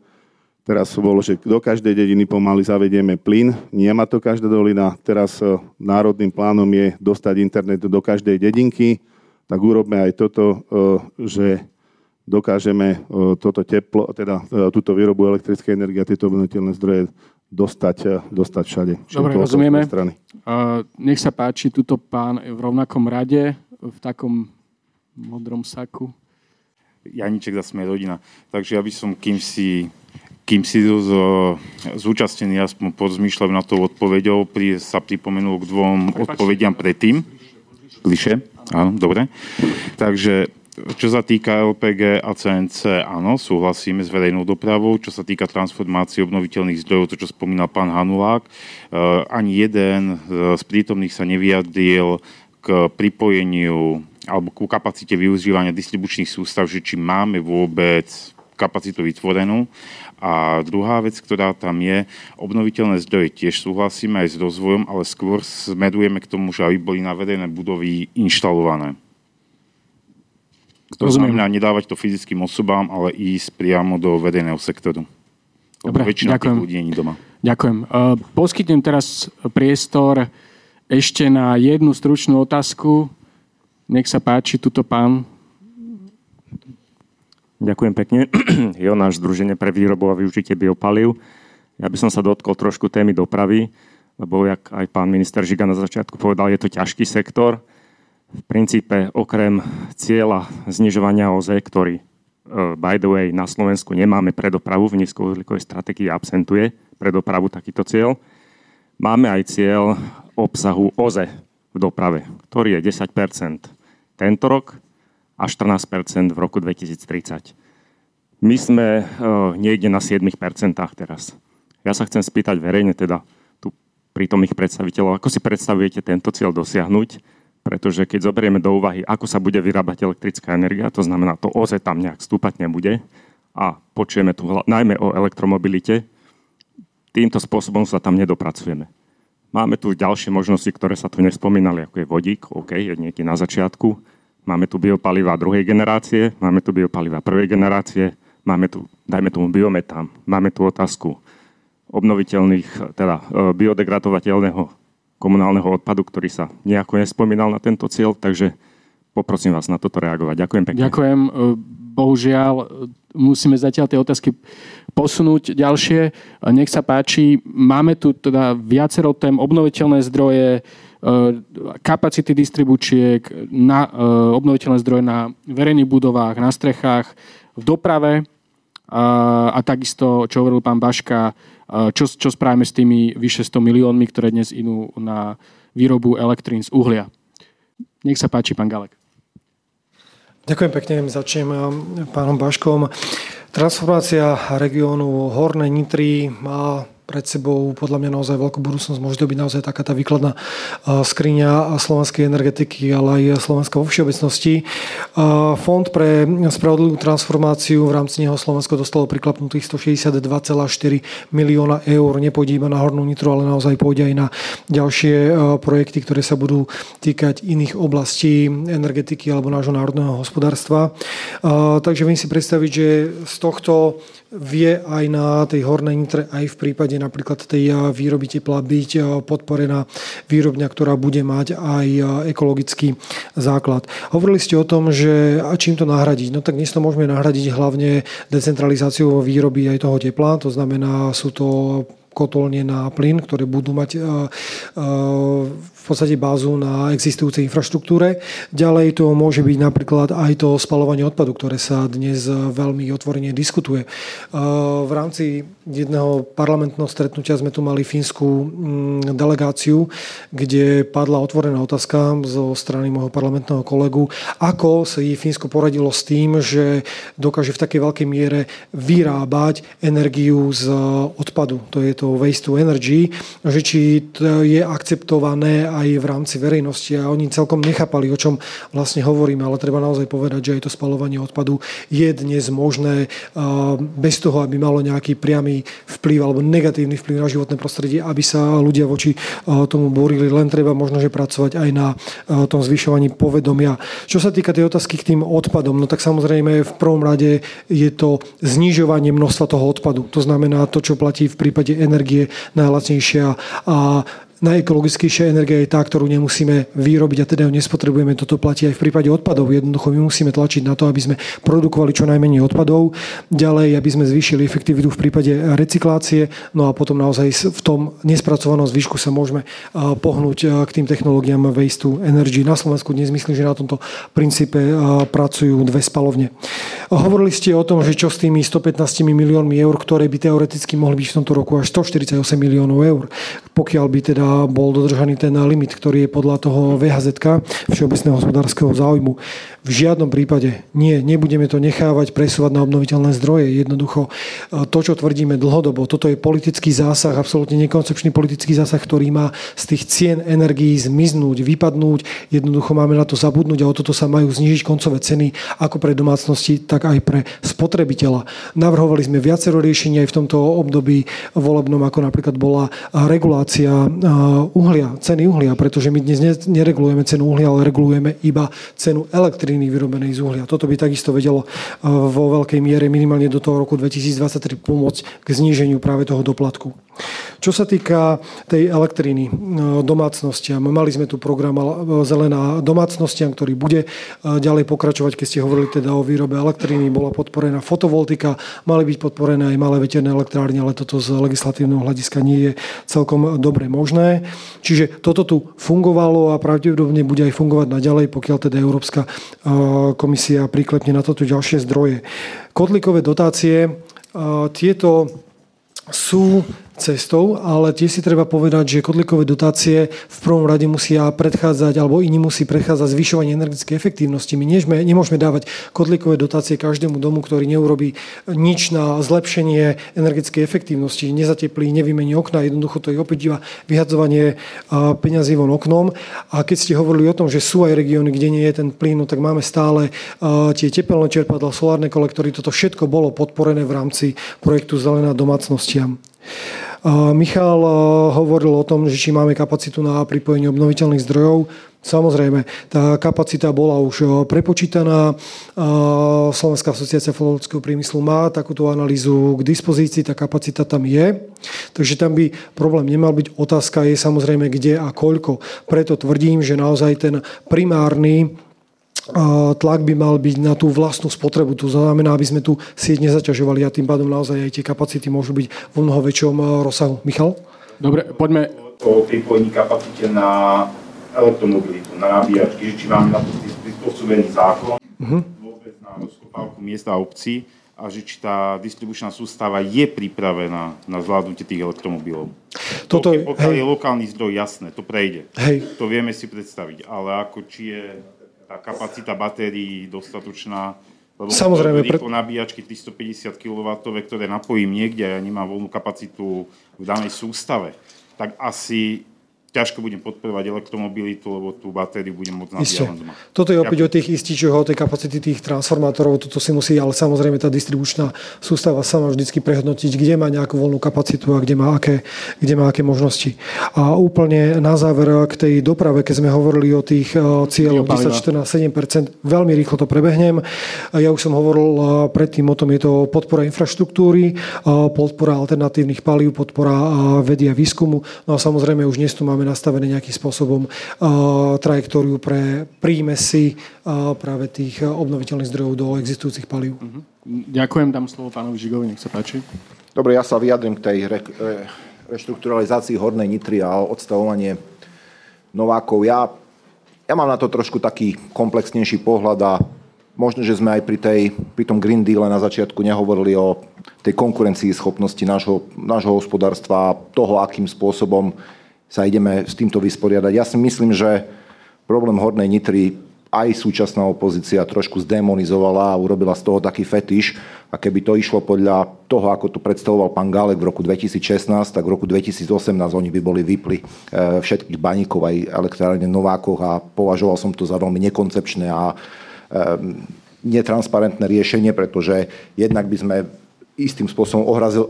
Teraz bolo, že do každej dediny pomaly zavedieme plyn. Nemá to každá dolina. Teraz e, národným plánom je dostať internet do každej dedinky. Tak urobme aj toto, e, že dokážeme toto teplo, teda túto výrobu elektrickej energie a tieto obnoviteľné zdroje dostať, dostať všade. Dobre, rozumieme. Strany. Uh, nech sa páči, tuto pán v rovnakom rade, v takom modrom saku. Janiček za sme rodina. Takže ja by som, kým si, kým si z, zúčastnený aspoň podzmýšľam na to odpovedou, pri, sa pripomenul k dvom odpovediam predtým. Bližšie? Áno, dobre. Takže čo sa týka LPG a CNC, áno, súhlasíme s verejnou dopravou. Čo sa týka transformácie obnoviteľných zdrojov, to, čo spomínal pán Hanulák, eh, ani jeden z prítomných sa nevyjadril k pripojeniu alebo ku kapacite využívania distribučných sústav, že či máme vôbec kapacitu vytvorenú. A druhá vec, ktorá tam je, obnoviteľné zdroje tiež súhlasíme aj s rozvojom, ale skôr smerujeme k tomu, že aby boli na verejné budovy inštalované. To Rozumiem. znamená nedávať to fyzickým osobám, ale ísť priamo do verejného sektoru. Dobre, väčšina ďakujem. tých ľudí nie doma. Ďakujem. Uh, poskytnem teraz priestor ešte na jednu stručnú otázku. Nech sa páči, tuto pán. Ďakujem pekne. náš Združenie pre výrobu a využitie biopalív. Ja by som sa dotkol trošku témy dopravy, lebo jak aj pán minister Žiga na začiatku povedal, je to ťažký sektor v princípe okrem cieľa znižovania OZ, ktorý e, by the way na Slovensku nemáme pre dopravu, v nízkouhlíkovej stratégii absentuje pre dopravu takýto cieľ, máme aj cieľ obsahu OZE v doprave, ktorý je 10% tento rok a 14% v roku 2030. My sme uh, niekde na 7% teraz. Ja sa chcem spýtať verejne teda tu prítomných predstaviteľov, ako si predstavujete tento cieľ dosiahnuť, pretože keď zoberieme do úvahy, ako sa bude vyrábať elektrická energia, to znamená, to OZE tam nejak stúpať nebude a počujeme tu najmä o elektromobilite, týmto spôsobom sa tam nedopracujeme. Máme tu ďalšie možnosti, ktoré sa tu nespomínali, ako je vodík, OK, je nieký na začiatku. Máme tu biopaliva druhej generácie, máme tu biopaliva prvej generácie, máme tu, dajme tomu biometán, máme tu otázku obnoviteľných, teda e, biodegradovateľného komunálneho odpadu, ktorý sa nejako nespomínal na tento cieľ, takže poprosím vás na toto reagovať. Ďakujem pekne. Ďakujem. E, bohužiaľ, e, musíme zatiaľ tie otázky posunúť ďalšie. E, nech sa páči, máme tu teda viacero tém, obnoviteľné zdroje, kapacity distribúčiek, na, obnoviteľné zdroje na verejných budovách, na strechách, v doprave a, a takisto, čo hovoril pán Baška, čo, čo spravíme s tými vyše 100 miliónmi, ktoré dnes inú na výrobu elektrín z uhlia. Nech sa páči, pán Galek. Ďakujem pekne, začnem pánom Baškom. Transformácia regiónu Hornej Nitry má pred sebou podľa mňa naozaj veľkú budúcnosť. Môže to byť naozaj taká tá výkladná skriňa slovenskej energetiky, ale aj Slovenska vo všeobecnosti. Fond pre spravodlivú transformáciu, v rámci neho Slovensko dostalo priklapnutých 162,4 milióna eur. Nepôjde iba na Hornú Nitru, ale naozaj pôjde aj na ďalšie projekty, ktoré sa budú týkať iných oblastí energetiky alebo nášho národného hospodárstva. Takže viem si predstaviť, že z tohto vie aj na tej hornej nitre, aj v prípade napríklad tej výroby tepla byť podporená výrobňa, ktorá bude mať aj ekologický základ. Hovorili ste o tom, že a čím to nahradiť? No tak dnes to môžeme nahradiť hlavne decentralizáciou výroby aj toho tepla, to znamená, sú to kotolne na plyn, ktoré budú mať v podstate bázu na existujúcej infraštruktúre. Ďalej to môže byť napríklad aj to spalovanie odpadu, ktoré sa dnes veľmi otvorene diskutuje. E, v rámci jedného parlamentného stretnutia sme tu mali fínsku mm, delegáciu, kde padla otvorená otázka zo strany môjho parlamentného kolegu, ako jej Fínsko poradilo s tým, že dokáže v takej veľkej miere vyrábať energiu z odpadu. To je to waste to energy, že či to je akceptované aj v rámci verejnosti a oni celkom nechápali, o čom vlastne hovoríme, ale treba naozaj povedať, že aj to spalovanie odpadu je dnes možné bez toho, aby malo nejaký priamy vplyv alebo negatívny vplyv na životné prostredie, aby sa ľudia voči tomu borili. Len treba možno, že pracovať aj na tom zvyšovaní povedomia. Čo sa týka tej otázky k tým odpadom, no tak samozrejme v prvom rade je to znižovanie množstva toho odpadu. To znamená to, čo platí v prípade energie najlacnejšia a najekologickejšia energia je tá, ktorú nemusíme vyrobiť a teda ju nespotrebujeme. Toto platí aj v prípade odpadov. Jednoducho my musíme tlačiť na to, aby sme produkovali čo najmenej odpadov. Ďalej, aby sme zvýšili efektivitu v prípade recyklácie. No a potom naozaj v tom nespracovanom zvyšku sa môžeme pohnúť k tým technológiám waste to energy. Na Slovensku dnes myslím, že na tomto princípe pracujú dve spalovne. Hovorili ste o tom, že čo s tými 115 miliónmi eur, ktoré by teoreticky mohli byť v tomto roku až 148 miliónov eur, pokiaľ by teda bol dodržaný ten limit, ktorý je podľa toho VHZ, Všeobecného hospodárskeho záujmu. V žiadnom prípade nie, nebudeme to nechávať presúvať na obnoviteľné zdroje. Jednoducho e, to, čo tvrdíme dlhodobo, toto je politický zásah, absolútne nekoncepčný politický zásah, ktorý má z tých cien energií zmiznúť, vypadnúť. Jednoducho máme na to zabudnúť a o toto sa majú znižiť koncové ceny ako pre domácnosti, tak aj pre spotrebiteľa. Navrhovali sme viacero riešení aj v tomto období volebnom, ako napríklad bola regulácia e, uhlia, ceny uhlia, pretože my dnes neregulujeme cenu uhlia, ale regulujeme iba cenu elektriny vyrobenej z uhlia. Toto by takisto vedelo eh, vo veľkej miere minimálne do toho roku 2023 pomôcť k zníženiu práve toho doplatku. Čo sa týka tej elektriny no, domácnostiam, mali sme tu program Zelená domácnostiam, ktorý bude e, ďalej pokračovať, keď ste hovorili teda o výrobe elektriny, bola podporená fotovoltika, mali byť podporené aj malé veterné elektrárne, ale toto z legislatívneho hľadiska nie je celkom dobre možné. Čiže toto tu fungovalo a pravdepodobne bude aj fungovať naďalej, pokiaľ teda Európska e, komisia priklepne na toto ďalšie zdroje. Kotlíkové dotácie, e, tieto sú cestou, ale tiež si treba povedať, že kotlíkové dotácie v prvom rade musia predchádzať, alebo iní musí predchádzať zvyšovanie energetickej efektívnosti. My nežme, nemôžeme dávať kotlíkové dotácie každému domu, ktorý neurobí nič na zlepšenie energetickej efektívnosti, nezateplí, nevymení okna, jednoducho to je opäť iba vyhadzovanie peňazí von oknom. A keď ste hovorili o tom, že sú aj regióny, kde nie je ten plyn, no tak máme stále tie tepelné čerpadla, solárne kolektory, toto všetko bolo podporené v rámci projektu Zelená domácnostiam. Michal hovoril o tom, že či máme kapacitu na pripojenie obnoviteľných zdrojov. Samozrejme, tá kapacita bola už prepočítaná. Slovenská asociácia fotovoltického priemyslu má takúto analýzu k dispozícii, tá kapacita tam je. Takže tam by problém nemal byť. Otázka je samozrejme, kde a koľko. Preto tvrdím, že naozaj ten primárny tlak by mal byť na tú vlastnú spotrebu. To znamená, aby sme tu sieť nezaťažovali a tým pádom naozaj aj tie kapacity môžu byť vo mnoho väčšom eh, rozsahu. Michal? Dobre, poďme... O pripojení kapacite na elektromobilitu, na nabíjačky, že či máme na to prispôsobený zákon, uh-huh. vôbec na rozkopávku miesta a obcí a že či tá distribučná sústava je pripravená na zvládnutie tých elektromobilov. Toto, to, pokiaľ hej. je lokálny zdroj, jasné, to prejde. Hej. To vieme si predstaviť, ale ako či je tá kapacita batérií dostatočná, lebo Samozrejme, pre... nabíjačky 350 kW, ktoré napojím niekde a ja nemám voľnú kapacitu v danej sústave, tak asi ťažko budem podporovať elektromobilitu, lebo tú batériu budem môcť nabíjať len doma. Toto je opäť o tých ističoch, o tej kapacity tých transformátorov, toto si musí, ale samozrejme tá distribučná sústava sama vždycky prehodnotiť, kde má nejakú voľnú kapacitu a kde má aké, kde má aké možnosti. A úplne na záver k tej doprave, keď sme hovorili o tých eh, cieľoch 10, 14, 7%, veľmi rýchlo to prebehnem. Ja už som hovoril eh, predtým o tom, je to podpora infraštruktúry, eh, podpora alternatívnych palív, podpora vedy a výskumu. No a samozrejme už dnes tu máme máme nastavené nejakým spôsobom trajektóriu pre prímesy práve tých obnoviteľných zdrojov do existujúcich palív. Uh-huh. Ďakujem, dám slovo pánovi Žigovi, nech sa páči. Dobre, ja sa vyjadrím k tej re, re, reštrukturalizácii Hornej Nitry a odstavovanie Novákov. Ja, ja mám na to trošku taký komplexnejší pohľad a možno, že sme aj pri, tej, pri tom Green Deal na začiatku nehovorili o tej konkurencii schopnosti nášho, nášho hospodárstva a toho, akým spôsobom sa ideme s týmto vysporiadať. Ja si myslím, že problém Hornej Nitry aj súčasná opozícia trošku zdemonizovala a urobila z toho taký fetiš. A keby to išlo podľa toho, ako to predstavoval pán Gálek v roku 2016, tak v roku 2018 oni by boli vypli e, všetkých baníkov aj elektrárne Novákoch a považoval som to za veľmi nekoncepčné a e, netransparentné riešenie, pretože jednak by sme istým spôsobom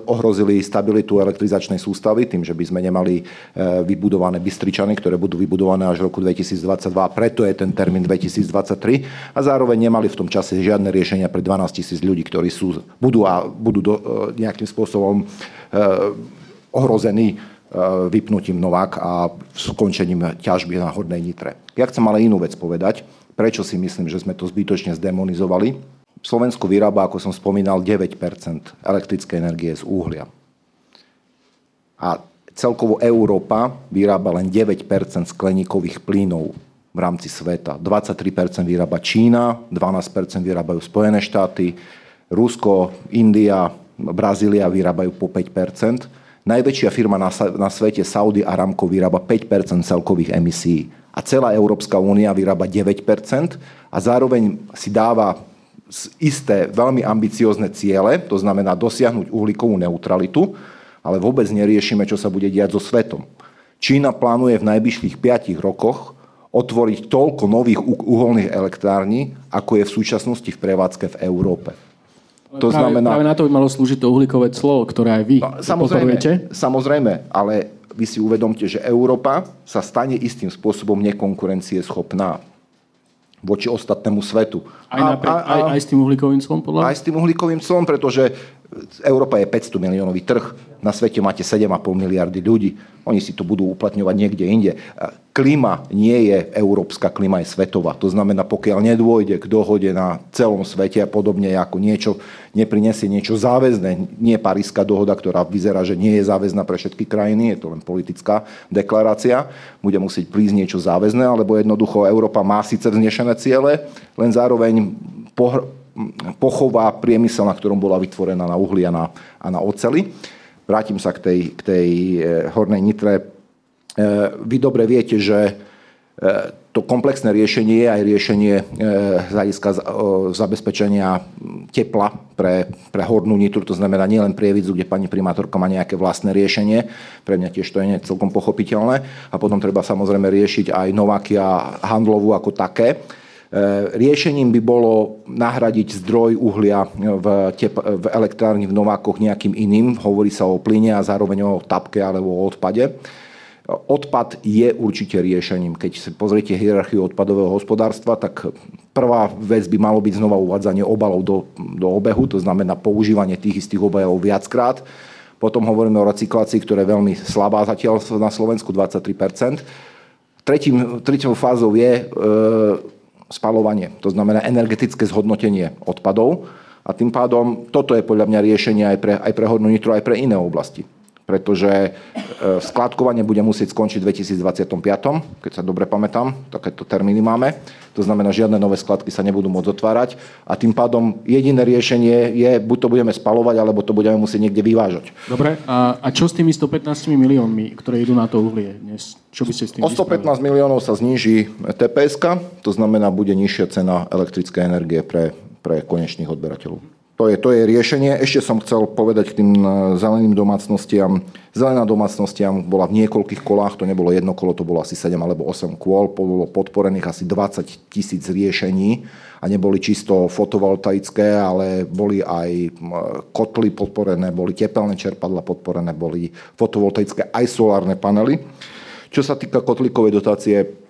ohrozili stabilitu elektrizačnej sústavy tým, že by sme nemali e, vybudované Bystričany, ktoré budú vybudované až v roku 2022 a preto je ten termín 2023 a zároveň nemali v tom čase žiadne riešenia pre 12 tisíc ľudí, ktorí sú, budú, a, budú do, e, nejakým spôsobom e, ohrození vypnutím Novák a skončením ťažby na Hornej Nitre. Ja chcem ale inú vec povedať, prečo si myslím, že sme to zbytočne zdemonizovali Slovensku vyrába, ako som spomínal, 9% elektrickej energie z uhlia. A celkovo Európa vyrába len 9% skleníkových plynov v rámci sveta. 23% vyrába Čína, 12% vyrábajú Spojené štáty, Rusko, India, Brazília vyrábajú po 5% Najväčšia firma na, na svete, Saudi Aramco, vyrába 5% celkových emisí. A celá Európska únia vyrába 9% a zároveň si dáva isté veľmi ambiciózne ciele, to znamená dosiahnuť uhlíkovú neutralitu, ale vôbec neriešime, čo sa bude diať so svetom. Čína plánuje v najbližších 5 rokoch otvoriť toľko nových uholných elektrární, ako je v súčasnosti v prevádzke v Európe. To práve, znamená... práve na to by malo slúžiť to uhlíkové clo, ktoré aj vy no, samozrejme, samozrejme, ale vy si uvedomte, že Európa sa stane istým spôsobom nekonkurencieschopná voči ostatnému svetu. Aj, napred, a, a, aj, aj s tým uhlíkovým clom? Podľa? Aj s tým uhlíkovým clom, pretože Európa je 500 miliónový trh, na svete máte 7,5 miliardy ľudí. Oni si to budú uplatňovať niekde inde. Klíma nie je európska, klíma je svetová. To znamená, pokiaľ nedôjde k dohode na celom svete a podobne ako niečo, neprinesie niečo záväzné, nie Paríska dohoda, ktorá vyzerá, že nie je záväzná pre všetky krajiny, je to len politická deklarácia, bude musieť prísť niečo záväzné, alebo jednoducho Európa má síce vznešené ciele, len zároveň pochová priemysel, na ktorom bola vytvorená na uhli a na, a na oceli. Vrátim sa k tej, k tej e, hornej nitre. E, vy dobre viete, že e, to komplexné riešenie je aj riešenie z hľadiska zabezpečenia tepla pre, pre hornú nitru, to znamená nielen prievidzu, kde pani primátorka má nejaké vlastné riešenie, pre mňa tiež to je celkom pochopiteľné, a potom treba samozrejme riešiť aj Nováky a handlovú ako také. E, riešením by bolo nahradiť zdroj uhlia v, tep- v elektrárni v Novákoch nejakým iným. Hovorí sa o plyne a zároveň o tapke alebo o odpade. Odpad je určite riešením. Keď si pozriete hierarchiu odpadového hospodárstva, tak prvá vec by malo byť znova uvádzanie obalov do, do obehu, to znamená používanie tých istých obalov viackrát. Potom hovoríme o recyklácii, ktorá je veľmi slabá zatiaľ na Slovensku, 23 Tretím, tretou fázou je e, spalovanie, to znamená energetické zhodnotenie odpadov. A tým pádom toto je podľa mňa riešenie aj pre, aj pre Hornú Nitru, aj pre iné oblasti pretože e, skladkovanie bude musieť skončiť v 2025, keď sa dobre pamätám, takéto termíny máme. To znamená, žiadne nové skladky sa nebudú môcť otvárať a tým pádom jediné riešenie je, buď to budeme spalovať, alebo to budeme musieť niekde vyvážať. Dobre, a, a čo s tými 115 miliónmi, ktoré idú na to uhlie dnes? Čo by ste s tým O 115 vyspravili? miliónov sa zníži TPS, to znamená, bude nižšia cena elektrickej energie pre, pre konečných odberateľov. To je, to je riešenie. Ešte som chcel povedať k tým e, zeleným domácnostiam. Zelená domácnostiam bola v niekoľkých kolách, to nebolo jedno kolo, to bolo asi 7 alebo 8 kôl, bolo podporených asi 20 tisíc riešení a neboli čisto fotovoltaické, ale boli aj e, kotly podporené, boli tepelné čerpadla podporené, boli fotovoltaické aj solárne panely. Čo sa týka kotlíkovej dotácie,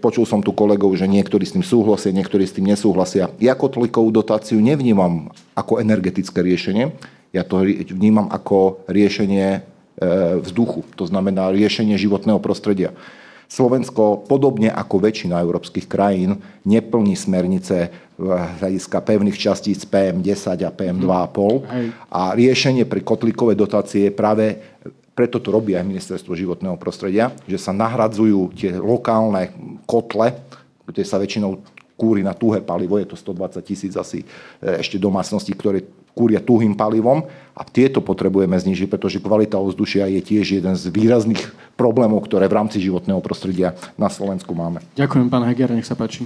počul som tu kolegov, že niektorí s tým súhlasia, niektorí s tým nesúhlasia. Ja kotlikovú dotáciu nevnímam ako energetické riešenie, ja to vnímam ako riešenie e, vzduchu, to znamená riešenie životného prostredia. Slovensko, podobne ako väčšina európskych krajín, neplní smernice hľadiska pevných častíc PM10 a PM2,5. A riešenie pri kotlíkovej dotácie je práve preto to robí aj ministerstvo životného prostredia, že sa nahradzujú tie lokálne kotle, kde sa väčšinou kúri na tuhé palivo, je to 120 tisíc asi e, ešte domácností, ktoré kúria tuhým palivom a tieto potrebujeme znižiť, pretože kvalita ovzdušia je tiež jeden z výrazných problémov, ktoré v rámci životného prostredia na Slovensku máme. Ďakujem, pán Heger, nech sa páči.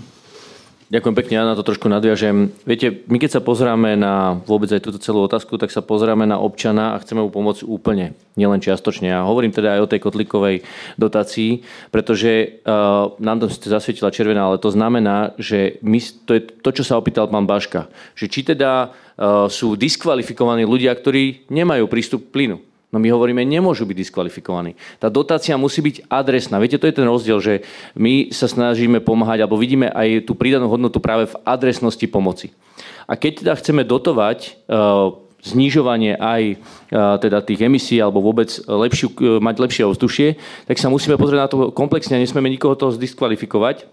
Ďakujem pekne, ja na to trošku nadviažem. Viete, my keď sa pozráme na vôbec aj túto celú otázku, tak sa pozráme na občana a chceme mu pomôcť úplne, nielen čiastočne. Ja hovorím teda aj o tej kotlikovej dotácii, pretože uh, nám to zasvietila červená, ale to znamená, že my, to je to, čo sa opýtal pán Baška, že či teda uh, sú diskvalifikovaní ľudia, ktorí nemajú prístup k plynu. No my hovoríme, nemôžu byť diskvalifikovaní. Tá dotácia musí byť adresná. Viete, to je ten rozdiel, že my sa snažíme pomáhať, alebo vidíme aj tú pridanú hodnotu práve v adresnosti pomoci. A keď teda chceme dotovať uh, znižovanie aj uh, teda tých emisí alebo vôbec lepšiu, uh, mať lepšie ovzdušie, tak sa musíme pozrieť na to komplexne a nesmieme nikoho toho zdiskvalifikovať.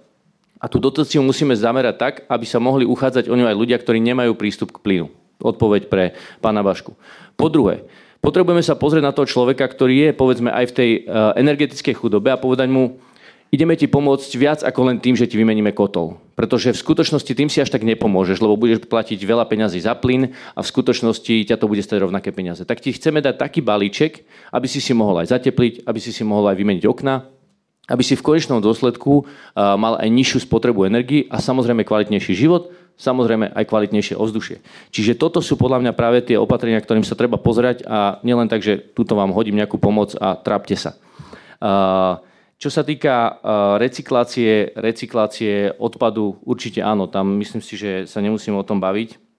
A tú dotáciu musíme zamerať tak, aby sa mohli uchádzať o ňu aj ľudia, ktorí nemajú prístup k plynu. Odpoveď pre pána Bašku. Po druhé, Potrebujeme sa pozrieť na toho človeka, ktorý je povedzme aj v tej eh, energetickej chudobe a povedať mu, ideme ti pomôcť viac ako len tým, že ti vymeníme kotol. Pretože v skutočnosti tým si až tak nepomôžeš, lebo budeš platiť veľa peňazí za plyn a v skutočnosti ťa to bude stať rovnaké peniaze. Tak ti chceme dať taký balíček, aby si si mohol aj zatepliť, aby si si mohol aj vymeniť okna, aby si v konečnom dôsledku eh, mal aj nižšiu spotrebu energii a samozrejme kvalitnejší život, samozrejme aj kvalitnejšie ovzdušie. Čiže toto sú podľa mňa práve tie opatrenia, ktorým sa treba pozerať a nielen tak, že tuto vám hodím nejakú pomoc a trápte sa. Čo sa týka recyklácie, recyklácie odpadu, určite áno, tam myslím si, že sa nemusíme o tom baviť.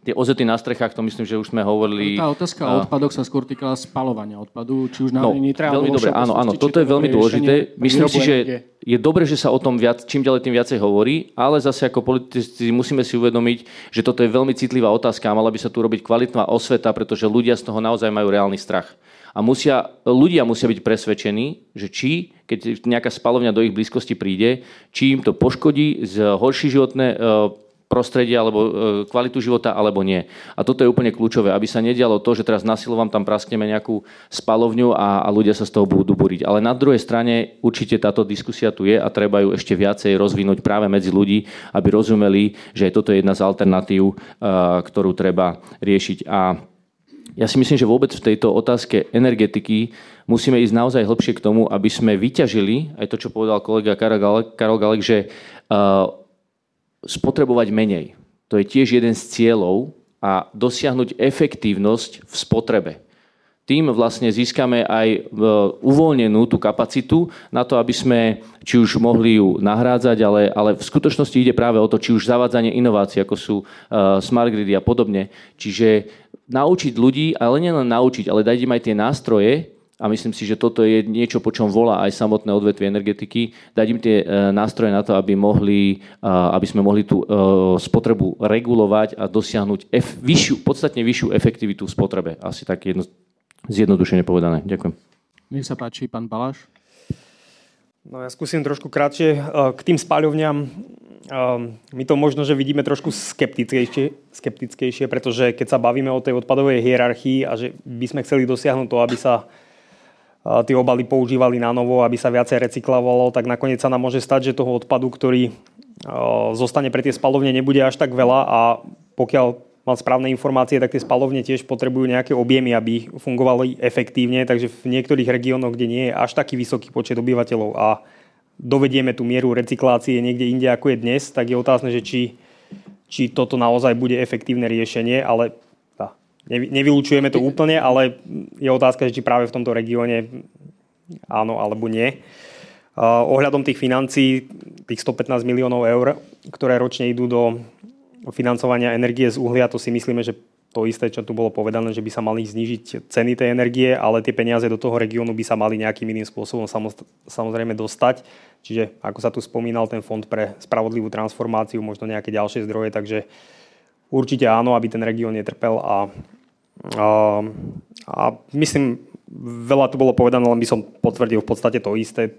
Tie ozety na strechách, to myslím, že už sme hovorili. Tá otázka o odpadoch sa skôr týkala spalovania odpadu, či už na no, Nitre, Veľmi dobre, áno, áno, toto je veľmi dôležité. Myslím si, že je dobre, že sa o tom viac, čím ďalej tým viacej hovorí, ale zase ako politici musíme si uvedomiť, že toto je veľmi citlivá otázka a mala by sa tu robiť kvalitná osveta, pretože ľudia z toho naozaj majú reálny strach. A musia, ľudia musia byť presvedčení, že či, keď nejaká spalovňa do ich blízkosti príde, či im to poškodí, zhorší životné prostredie alebo e, kvalitu života alebo nie. A toto je úplne kľúčové, aby sa nedialo to, že teraz na vám tam praskneme nejakú spalovňu a, a ľudia sa z toho budú buriť. Ale na druhej strane určite táto diskusia tu je a treba ju ešte viacej rozvinúť práve medzi ľudí, aby rozumeli, že toto je jedna z alternatív, e, ktorú treba riešiť. A ja si myslím, že vôbec v tejto otázke energetiky musíme ísť naozaj hlbšie k tomu, aby sme vyťažili, aj to, čo povedal kolega Karol Galek, že uh, spotrebovať menej. To je tiež jeden z cieľov a dosiahnuť efektívnosť v spotrebe. Tým vlastne získame aj e, uvoľnenú tú kapacitu na to, aby sme či už mohli ju nahrádzať, ale, ale v skutočnosti ide práve o to, či už zavádzanie inovácií, ako sú uh, smart gridy a podobne. Čiže naučiť ľudí, ale nielen naučiť, ale dať im aj tie nástroje, a myslím si, že toto je niečo, po čom volá aj samotné odvetvie energetiky, dať im tie e, nástroje na to, aby, mohli, aby sme mohli tú e, spotrebu regulovať a dosiahnuť ef, vyššiu, podstatne vyššiu efektivitu v spotrebe. Asi tak jedno, zjednodušene povedané. Ďakujem. Nech sa páči, pán Baláš. No ja skúsim trošku krátšie. E, k tým spáľovňam my to možno, že vidíme trošku skeptickejšie, skeptickejšie, pretože keď sa bavíme o tej odpadovej hierarchii a že by sme chceli dosiahnuť to, aby sa tie obaly používali na novo, aby sa viacej recyklovalo, tak nakoniec sa nám môže stať, že toho odpadu, ktorý zostane pre tie spalovne, nebude až tak veľa a pokiaľ mám správne informácie, tak tie spalovne tiež potrebujú nejaké objemy, aby fungovali efektívne, takže v niektorých regiónoch, kde nie je až taký vysoký počet obyvateľov a dovedieme tú mieru recyklácie niekde inde, ako je dnes, tak je otázne, že či, či toto naozaj bude efektívne riešenie, ale Nevylučujeme to úplne, ale je otázka, či práve v tomto regióne áno alebo nie. Ohľadom tých financií, tých 115 miliónov eur, ktoré ročne idú do financovania energie z uhlia, to si myslíme, že to isté, čo tu bolo povedané, že by sa mali znižiť ceny tej energie, ale tie peniaze do toho regiónu by sa mali nejakým iným spôsobom samozrejme dostať. Čiže ako sa tu spomínal ten fond pre spravodlivú transformáciu, možno nejaké ďalšie zdroje, takže určite áno, aby ten región netrpel a, a, a myslím, veľa tu bolo povedané, len by som potvrdil v podstate to isté,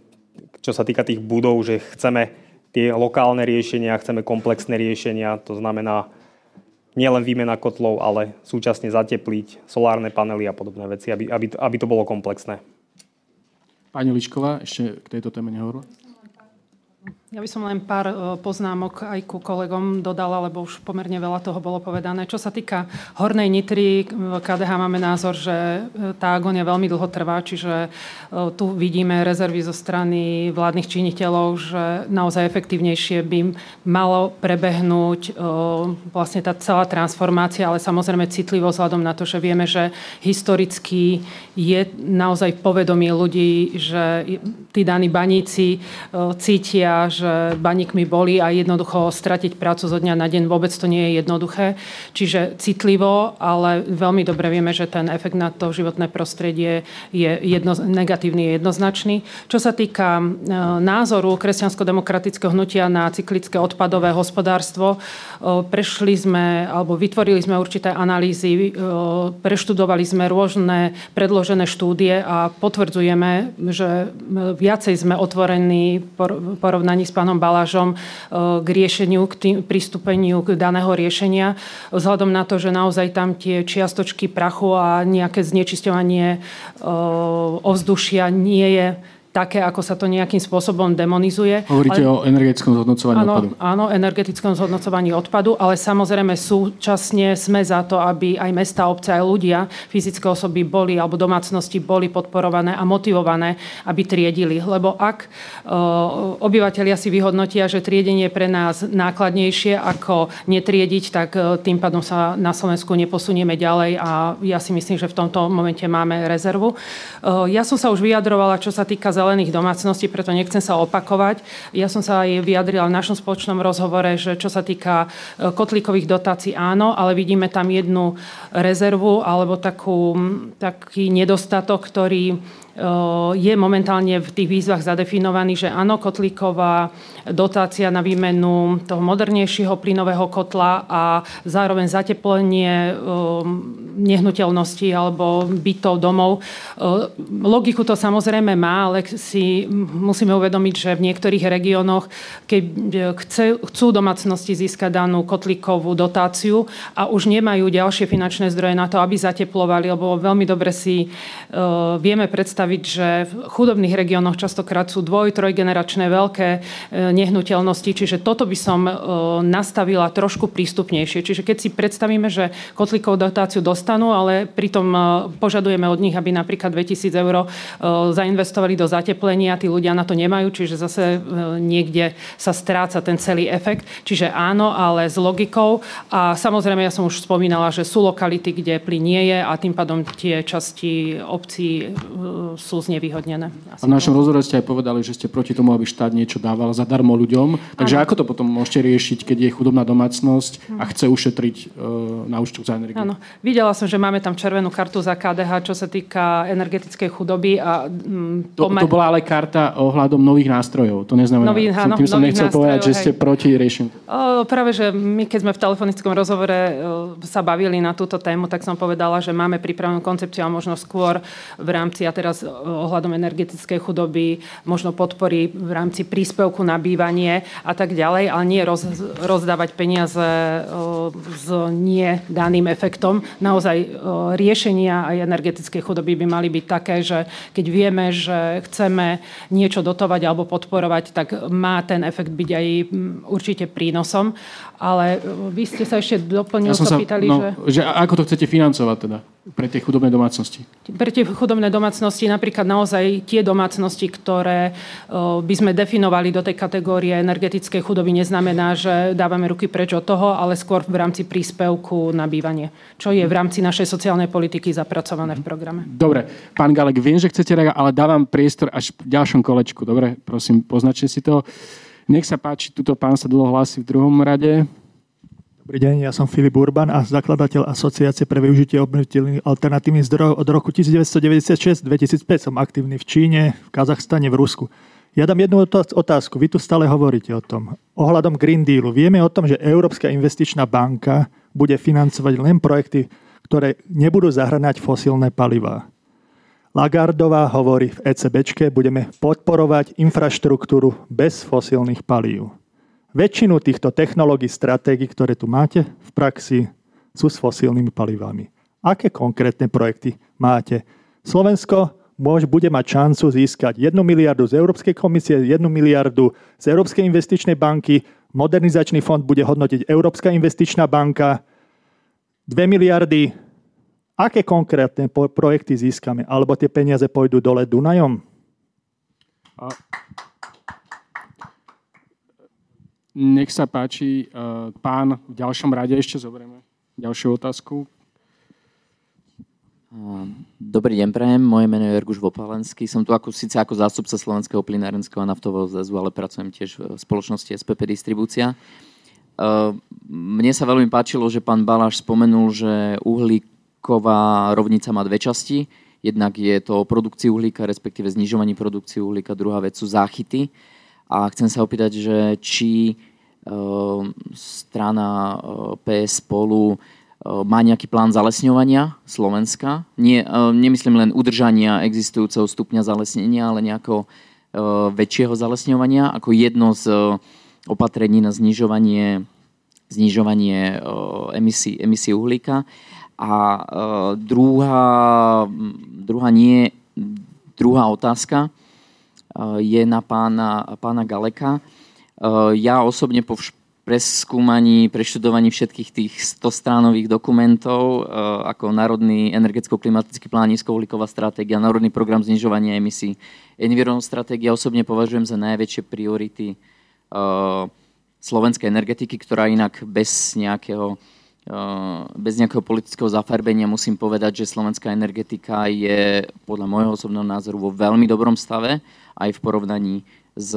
čo sa týka tých budov, že chceme tie lokálne riešenia, chceme komplexné riešenia, to znamená nielen výmena kotlov, ale súčasne zatepliť solárne panely a podobné veci, aby, aby, aby to bolo komplexné. Pani Lišková, ešte k tejto téme nehovorila? Ja by som len pár e, poznámok aj ku kolegom dodala, lebo už pomerne veľa toho bolo povedané. Čo sa týka Hornej Nitry, v KDH máme názor, že e, tá agónia veľmi dlho trvá, čiže e, tu vidíme rezervy zo strany vládnych činiteľov, že naozaj efektívnejšie by malo prebehnúť vlastne tá celá transformácia, ale samozrejme citlivo vzhľadom na to, že vieme, že historicky je naozaj povedomie ľudí, že tí daní baníci cítia, že baníkmi boli a jednoducho stratiť prácu zo dňa na deň vôbec to nie je jednoduché. Čiže citlivo, ale veľmi dobre vieme, že ten efekt na to životné prostredie je jedno, negatívny, je jednoznačný. Čo sa týka e, názoru kresťansko-demokratického hnutia na cyklické odpadové hospodárstvo, e, prešli sme, alebo vytvorili sme určité analýzy, e, preštudovali sme rôzne predložené štúdie a potvrdzujeme, že viacej sme otvorení porovnaní s pánom Balážom e, k riešeniu, k tým, pristúpeniu k daného riešenia, vzhľadom na to, že naozaj tam tie čiastočky prachu a nejaké znečisťovanie e, ovzdušia nie je také, ako sa to nejakým spôsobom demonizuje. Hovoríte ale... o energetickom zhodnocovaní áno, odpadu. Áno, energetickom zhodnocovaní odpadu, ale samozrejme súčasne sme za to, aby aj mesta, obce, aj ľudia, fyzické osoby boli, alebo domácnosti boli podporované a motivované, aby triedili. Lebo ak uh, obyvateľia si vyhodnotia, že triedenie je pre nás nákladnejšie ako netriediť, tak uh, tým pádom sa na Slovensku neposunieme ďalej a ja si myslím, že v tomto momente máme rezervu. Uh, ja som sa už vyjadrovala, čo sa týka zelených domácností, preto nechcem sa opakovať. Ja som sa aj vyjadrila v našom spoločnom rozhovore, že čo sa týka e, kotlíkových dotácií áno, ale vidíme tam jednu rezervu alebo takú, taký nedostatok, ktorý je momentálne v tých výzvach zadefinovaný, že áno, kotlíková dotácia na výmenu toho modernejšieho plynového kotla a zároveň zateplenie nehnuteľností alebo bytov, domov. Logiku to samozrejme má, ale si musíme uvedomiť, že v niektorých regiónoch, keď chce, chcú domácnosti získať danú kotlíkovú dotáciu a už nemajú ďalšie finančné zdroje na to, aby zateplovali, lebo veľmi dobre si vieme predstaviť, predstaviť, že v chudobných regiónoch častokrát sú dvoj, trojgeneračné veľké e, nehnuteľnosti, čiže toto by som e, nastavila trošku prístupnejšie. Čiže keď si predstavíme, že kotlíkovú dotáciu dostanú, ale pritom e, požadujeme od nich, aby napríklad 2000 eur zainvestovali do zateplenia, tí ľudia na to nemajú, čiže zase niekde sa stráca ten celý efekt. Čiže áno, ale s logikou. A samozrejme, ja som už spomínala, že sú lokality, kde plyn nie je a tým pádom tie časti obcí sú znevýhodnené. A v našom rozhovore ste aj povedali, že ste proti tomu, aby štát niečo dával zadarmo ľuďom. Takže ano. ako to potom môžete riešiť, keď je chudobná domácnosť a chce ušetriť uh, na účtu za energiu? Áno. Videla som, že máme tam červenú kartu za KDH, čo sa týka energetickej chudoby. A, mm, to, to bola ale karta ohľadom nových nástrojov. To neznamená, Nový, áno, tým som nechcel povedať, že ste proti riešeniu. práve, že my keď sme v telefonickom rozhovore o, sa bavili na túto tému, tak som povedala, že máme pripravenú koncepciu a možno skôr v rámci, ja teraz ohľadom energetickej chudoby, možno podpory v rámci príspevku na bývanie a tak ďalej, ale nie roz, rozdávať peniaze s nie daným efektom. Naozaj riešenia aj energetickej chudoby by mali byť také, že keď vieme, že chceme niečo dotovať alebo podporovať, tak má ten efekt byť aj určite prínosom. Ale vy ste sa ešte doplnili, ja pýtali, no, že... že... Ako to chcete financovať teda? pre tie chudobné domácnosti? Pre tie chudobné domácnosti, napríklad naozaj tie domácnosti, ktoré by sme definovali do tej kategórie energetickej chudoby, neznamená, že dávame ruky preč od toho, ale skôr v rámci príspevku na bývanie, čo je v rámci našej sociálnej politiky zapracované v programe. Dobre, pán Galek, viem, že chcete reagovať, ale dávam priestor až v ďalšom kolečku. Dobre, prosím, poznačte si to. Nech sa páči, tuto pán sa dlho hlási v druhom rade. Dobrý deň, ja som Filip Urban a zakladateľ Asociácie pre využitie obnoviteľných alternatívnych zdrojov od roku 1996-2005. Som aktívny v Číne, v Kazachstane, v Rusku. Ja dám jednu otázku. Vy tu stále hovoríte o tom. Ohľadom Green Dealu. Vieme o tom, že Európska investičná banka bude financovať len projekty, ktoré nebudú zahrňať fosílne palivá. Lagardová hovorí v ECBčke, budeme podporovať infraštruktúru bez fosílnych palív. Väčšinu týchto technológií, stratégií, ktoré tu máte v praxi, sú s fosílnymi palivami. Aké konkrétne projekty máte? Slovensko môž, bude mať šancu získať 1 miliardu z Európskej komisie, 1 miliardu z Európskej investičnej banky, modernizačný fond bude hodnotiť Európska investičná banka, 2 miliardy. Aké konkrétne projekty získame? Alebo tie peniaze pôjdu dole Dunajom? A... Nech sa páči, e, pán, v ďalšom rade ešte zoberieme ďalšiu otázku. Dobrý deň, prajem. Moje meno je Erguš Vopalenský. Som tu ako, síce ako zástupca Slovenského plinárenského a naftového zväzu, ale pracujem tiež v spoločnosti SPP Distribúcia. E, mne sa veľmi páčilo, že pán Baláš spomenul, že uhlíková rovnica má dve časti. Jednak je to o produkcii uhlíka, respektíve znižovaní produkcie uhlíka. Druhá vec sú záchyty. A chcem sa opýtať, že či e, strana e, PS spolu má nejaký plán zalesňovania Slovenska. Nie, nemyslím len udržania existujúceho stupňa zalesnenia, ale nejakého väčšieho zalesňovania ako jedno z opatrení na znižovanie, znižovanie emisí, emisí uhlíka. A druhá, druhá, nie, druhá otázka je na pána, pána Galeka. Ja osobne po preskúmaní, preštudovaní všetkých tých 100 stránových dokumentov, e, ako Národný energeticko-klimatický plán, nízkouhlíková stratégia, Národný program znižovania emisí, Environ stratégia osobne považujem za najväčšie priority e, slovenskej energetiky, ktorá inak bez nejakého, e, bez nejakého politického zafarbenia musím povedať, že slovenská energetika je podľa môjho osobného názoru vo veľmi dobrom stave, aj v porovnaní s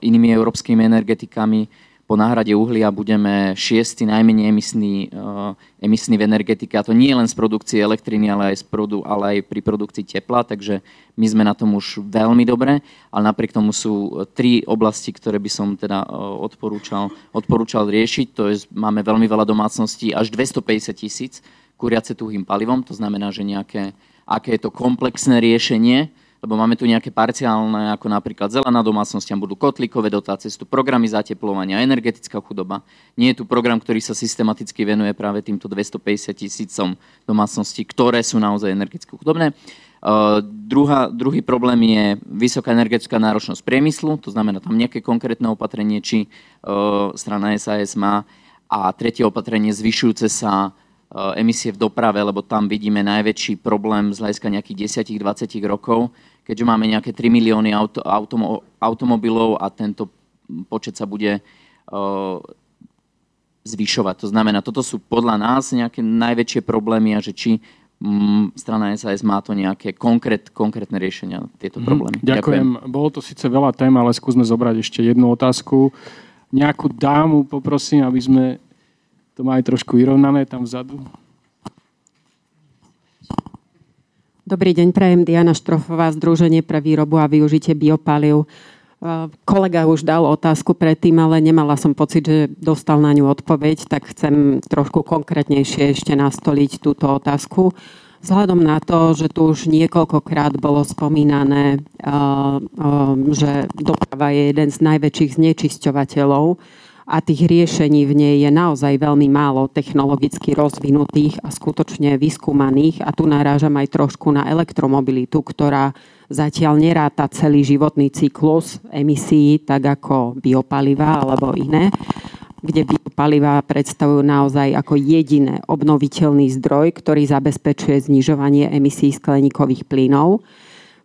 inými európskymi energetikami po náhrade uhlia budeme šiestý najmenej emisný, uh, emisný v energetike. A to nie len z produkcie elektriny, ale aj, z produ, ale aj pri produkcii tepla, takže my sme na tom už veľmi dobre, ale napriek tomu sú tri oblasti, ktoré by som teda uh, odporúčal, odporúčal riešiť. To je, máme veľmi veľa domácností, až 250 tisíc kuriace tuhým palivom, to znamená, že nejaké, aké je to komplexné riešenie, lebo máme tu nejaké parciálne, ako napríklad zelená domácnosť, budú kotlíkové dotácie, sú tu programy zateplovania, energetická chudoba. Nie je tu program, ktorý sa systematicky venuje práve týmto 250 tisícom domácností, ktoré sú naozaj energeticky chudobné. Uh, druhá, druhý problém je vysoká energetická náročnosť priemyslu, to znamená tam nejaké konkrétne opatrenie, či uh, strana SAS má. A tretie opatrenie zvyšujúce sa emisie v doprave, lebo tam vidíme najväčší problém z hľadiska nejakých 10-20 rokov, keďže máme nejaké 3 milióny auto, automo, automobilov a tento počet sa bude uh, zvyšovať. To znamená, toto sú podľa nás nejaké najväčšie problémy a že či um, strana SAS má to nejaké konkrét, konkrétne riešenia na tieto mhm. problémy. Mm, ďakujem. ďakujem. Bolo to síce veľa tém, ale skúsme zobrať ešte jednu otázku. Nejakú dámu poprosím, aby sme to má aj trošku vyrovnané tam vzadu. Dobrý deň, prajem Diana Štrofová, Združenie pre výrobu a využitie biopaliv. Kolega už dal otázku predtým, ale nemala som pocit, že dostal na ňu odpoveď, tak chcem trošku konkrétnejšie ešte nastoliť túto otázku. Vzhľadom na to, že tu už niekoľkokrát bolo spomínané, že doprava je jeden z najväčších znečisťovateľov, a tých riešení v nej je naozaj veľmi málo technologicky rozvinutých a skutočne vyskúmaných. A tu narážam aj trošku na elektromobilitu, ktorá zatiaľ neráta celý životný cyklus emisí, tak ako biopaliva alebo iné kde biopaliva predstavujú naozaj ako jediné obnoviteľný zdroj, ktorý zabezpečuje znižovanie emisí skleníkových plynov.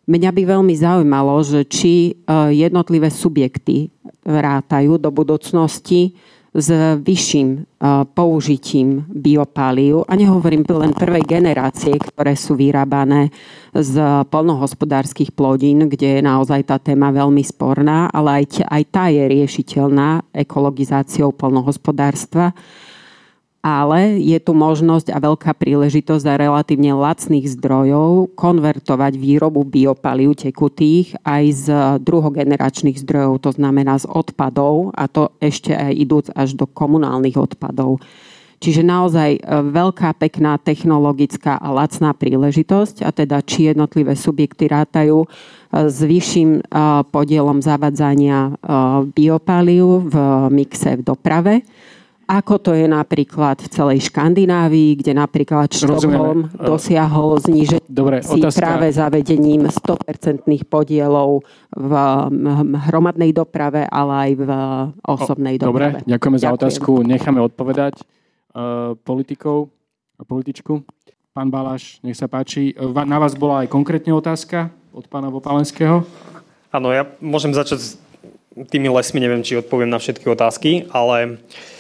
Mňa by veľmi zaujímalo, že či e, jednotlivé subjekty rátajú do budúcnosti s vyšším e, použitím biopálív. A nehovorím len prvej generácie, ktoré sú vyrábané z polnohospodárskych plodín, kde je naozaj tá téma veľmi sporná, ale aj, aj tá je riešiteľná ekologizáciou polnohospodárstva ale je tu možnosť a veľká príležitosť za relatívne lacných zdrojov konvertovať výrobu biopalív tekutých aj z druhogeneračných zdrojov, to znamená z odpadov a to ešte aj idúc až do komunálnych odpadov. Čiže naozaj e, veľká, pekná technologická a lacná príležitosť a teda či jednotlivé subjekty rátajú e, s vyšším e, podielom zavadzania biopalív v mixe v doprave ako to je napríklad v celej Škandinávii, kde napríklad Štokholm dosiahol znížiť si otázka. práve zavedením 100% podielov v hromadnej doprave, ale aj v osobnej doprave. Dobre, ďakujeme Ďakujem. za otázku. Necháme odpovedať uh, politikov a političku. Pán Baláš, nech sa páči. Na vás bola aj konkrétne otázka od pána Vopalenského. Áno, ja môžem začať s tými lesmi, neviem, či odpoviem na všetky otázky, ale uh,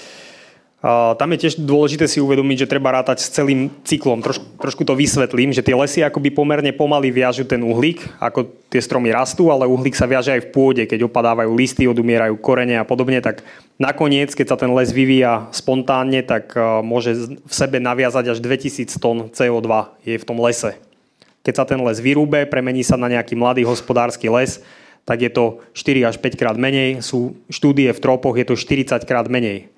tam je tiež dôležité si uvedomiť, že treba rátať s celým cyklom. Troš, trošku to vysvetlím, že tie lesy akoby pomerne pomaly viažu ten uhlík, ako tie stromy rastú, ale uhlík sa viaže aj v pôde, keď opadávajú listy, odumierajú korene a podobne, tak nakoniec, keď sa ten les vyvíja spontánne, tak môže v sebe naviazať až 2000 tón CO2 je v tom lese. Keď sa ten les vyrúbe, premení sa na nejaký mladý hospodársky les, tak je to 4 až 5 krát menej. Sú štúdie v tropoch, je to 40 krát menej.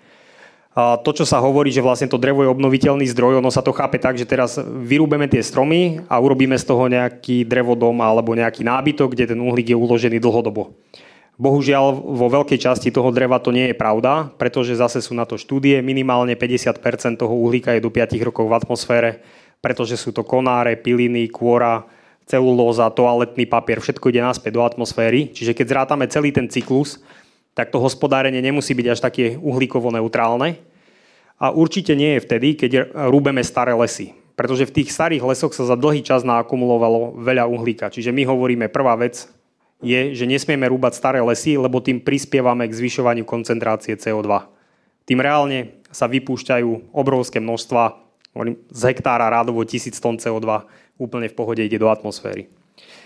To, čo sa hovorí, že vlastne to drevo je obnoviteľný zdroj, ono sa to chápe tak, že teraz vyrúbeme tie stromy a urobíme z toho nejaký drevodom alebo nejaký nábytok, kde ten uhlík je uložený dlhodobo. Bohužiaľ, vo veľkej časti toho dreva to nie je pravda, pretože zase sú na to štúdie, minimálne 50% toho uhlíka je do 5 rokov v atmosfére, pretože sú to konáre, piliny, kôra, celulóza, toaletný papier, všetko ide naspäť do atmosféry. Čiže keď zrátame celý ten cyklus, tak to hospodárenie nemusí byť až také uhlíkovo neutrálne. A určite nie je vtedy, keď rúbeme staré lesy. Pretože v tých starých lesoch sa za dlhý čas naakumulovalo veľa uhlíka. Čiže my hovoríme, prvá vec je, že nesmieme rúbať staré lesy, lebo tým prispievame k zvyšovaniu koncentrácie CO2. Tým reálne sa vypúšťajú obrovské množstva, z hektára rádovo 1000 tón CO2 úplne v pohode ide do atmosféry.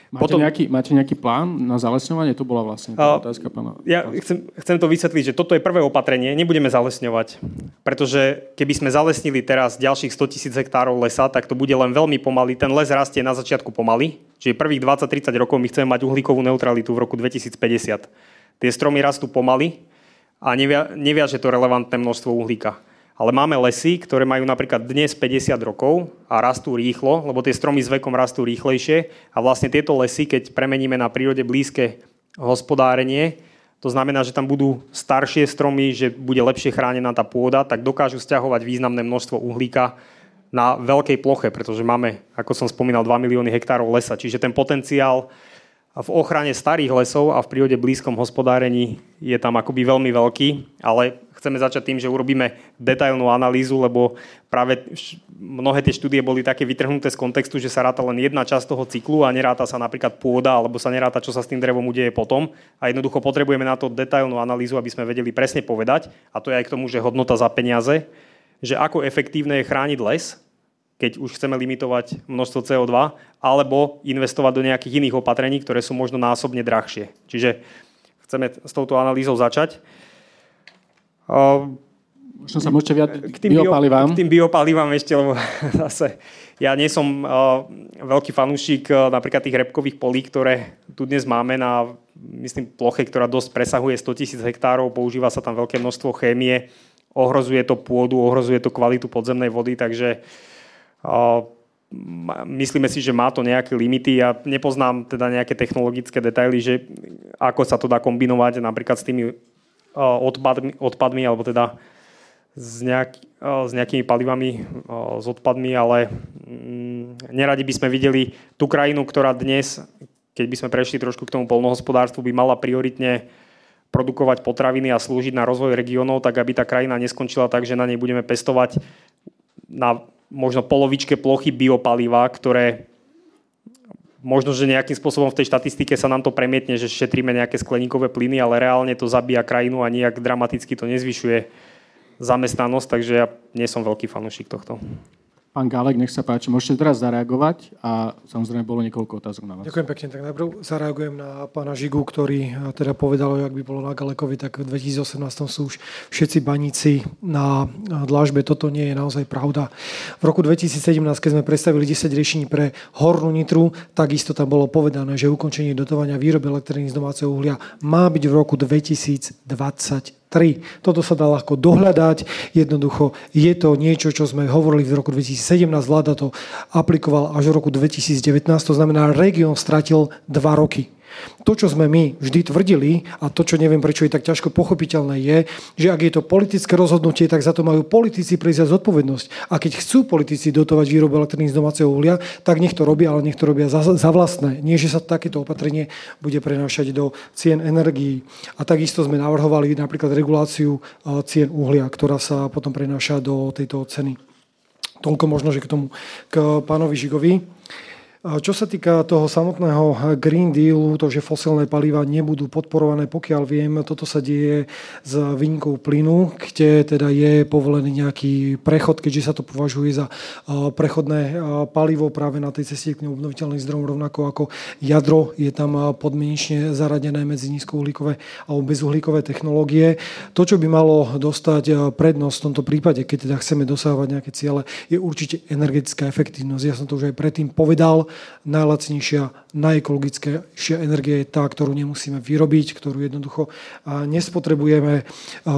Máte, Potom, nejaký, máte nejaký plán na zalesňovanie? To bola vlastne tá otázka pána. Ja chcem, chcem to vysvetliť, že toto je prvé opatrenie. Nebudeme zalesňovať, pretože keby sme zalesnili teraz ďalších 100 tisíc hektárov lesa, tak to bude len veľmi pomaly. Ten les rastie na začiatku pomaly, čiže prvých 20-30 rokov my chceme mať uhlíkovú neutralitu v roku 2050. Tie stromy rastú pomaly a nevia, neviaže to relevantné množstvo uhlíka. Ale máme lesy, ktoré majú napríklad dnes 50 rokov a rastú rýchlo, lebo tie stromy s vekom rastú rýchlejšie a vlastne tieto lesy, keď premeníme na prírode blízke hospodárenie, to znamená, že tam budú staršie stromy, že bude lepšie chránená tá pôda, tak dokážu stiahovať významné množstvo uhlíka na veľkej ploche, pretože máme, ako som spomínal, 2 milióny hektárov lesa. Čiže ten potenciál v ochrane starých lesov a v prírode blízkom hospodárení je tam akoby veľmi veľký, ale chceme začať tým, že urobíme detailnú analýzu, lebo práve mnohé tie štúdie boli také vytrhnuté z kontextu, že sa ráta len jedna časť toho cyklu a neráta sa napríklad pôda, alebo sa neráta, čo sa s tým drevom udeje potom. A jednoducho potrebujeme na to detailnú analýzu, aby sme vedeli presne povedať, a to je aj k tomu, že hodnota za peniaze, že ako efektívne je chrániť les, keď už chceme limitovať množstvo CO2, alebo investovať do nejakých iných opatrení, ktoré sú možno násobne drahšie. Čiže chceme s touto analýzou začať. Možno sa môžete viac k tým biopalivám. K tým biopalivám ešte, lebo zase ja nie som uh, veľký fanúšik uh, napríklad tých repkových polí, ktoré tu dnes máme na myslím, ploche, ktorá dosť presahuje 100 tisíc hektárov, používa sa tam veľké množstvo chémie, ohrozuje to pôdu, ohrozuje to kvalitu podzemnej vody, takže uh, myslíme si, že má to nejaké limity. Ja nepoznám teda nejaké technologické detaily, že ako sa to dá kombinovať napríklad s tými odpadmi, odpadmi alebo teda s, nejak, s nejakými palivami, s odpadmi, ale mm, neradi by sme videli tú krajinu, ktorá dnes, keď by sme prešli trošku k tomu polnohospodárstvu, by mala prioritne produkovať potraviny a slúžiť na rozvoj regiónov, tak aby tá krajina neskončila tak, že na nej budeme pestovať na možno polovičke plochy biopaliva, ktoré možno, že nejakým spôsobom v tej štatistike sa nám to premietne, že šetríme nejaké skleníkové plyny, ale reálne to zabíja krajinu a nejak dramaticky to nezvyšuje zamestnanosť, takže ja nie som veľký fanúšik tohto. Pán Gálek, nech sa páči, môžete teraz zareagovať a samozrejme bolo niekoľko otázok na vás. Ďakujem pekne, tak najprv zareagujem na pána Žigu, ktorý teda povedal, ak by bolo na Galekovi, tak v 2018 sú už všetci baníci na dlážbe. Toto nie je naozaj pravda. V roku 2017, keď sme predstavili 10 riešení pre hornú nitru, takisto tam bolo povedané, že ukončenie dotovania výroby elektriny z domáceho uhlia má byť v roku 2020 3. Toto sa dá ľahko dohľadať. Jednoducho je to niečo, čo sme hovorili v roku 2017. Vláda to aplikoval až v roku 2019. To znamená, región stratil 2 roky. To, čo sme my vždy tvrdili a to, čo neviem, prečo je tak ťažko pochopiteľné, je, že ak je to politické rozhodnutie, tak za to majú politici prísť zodpovednosť. A keď chcú politici dotovať výrobu elektriny z domáceho uhlia, tak nech to robia, ale nech to robia za, za vlastné. Nie, že sa takéto opatrenie bude prenášať do cien energií. A takisto sme navrhovali napríklad reguláciu cien uhlia, ktorá sa potom prenáša do tejto ceny. Toľko možno, že k tomu, k pánovi Žigovi. Čo sa týka toho samotného Green Dealu, to, že fosilné paliva nebudú podporované, pokiaľ viem, toto sa deje s výnkou plynu, kde teda je povolený nejaký prechod, keďže sa to považuje za prechodné palivo práve na tej ceste k obnoviteľným zdrojom, rovnako ako jadro je tam podmienečne zaradené medzi nízkouhlíkové alebo bezuhlíkové technológie. To, čo by malo dostať prednosť v tomto prípade, keď teda chceme dosahovať nejaké ciele, je určite energetická efektívnosť. Ja som to už aj predtým povedal, najlacnejšia, najekologickejšia energia je tá, ktorú nemusíme vyrobiť, ktorú jednoducho nespotrebujeme.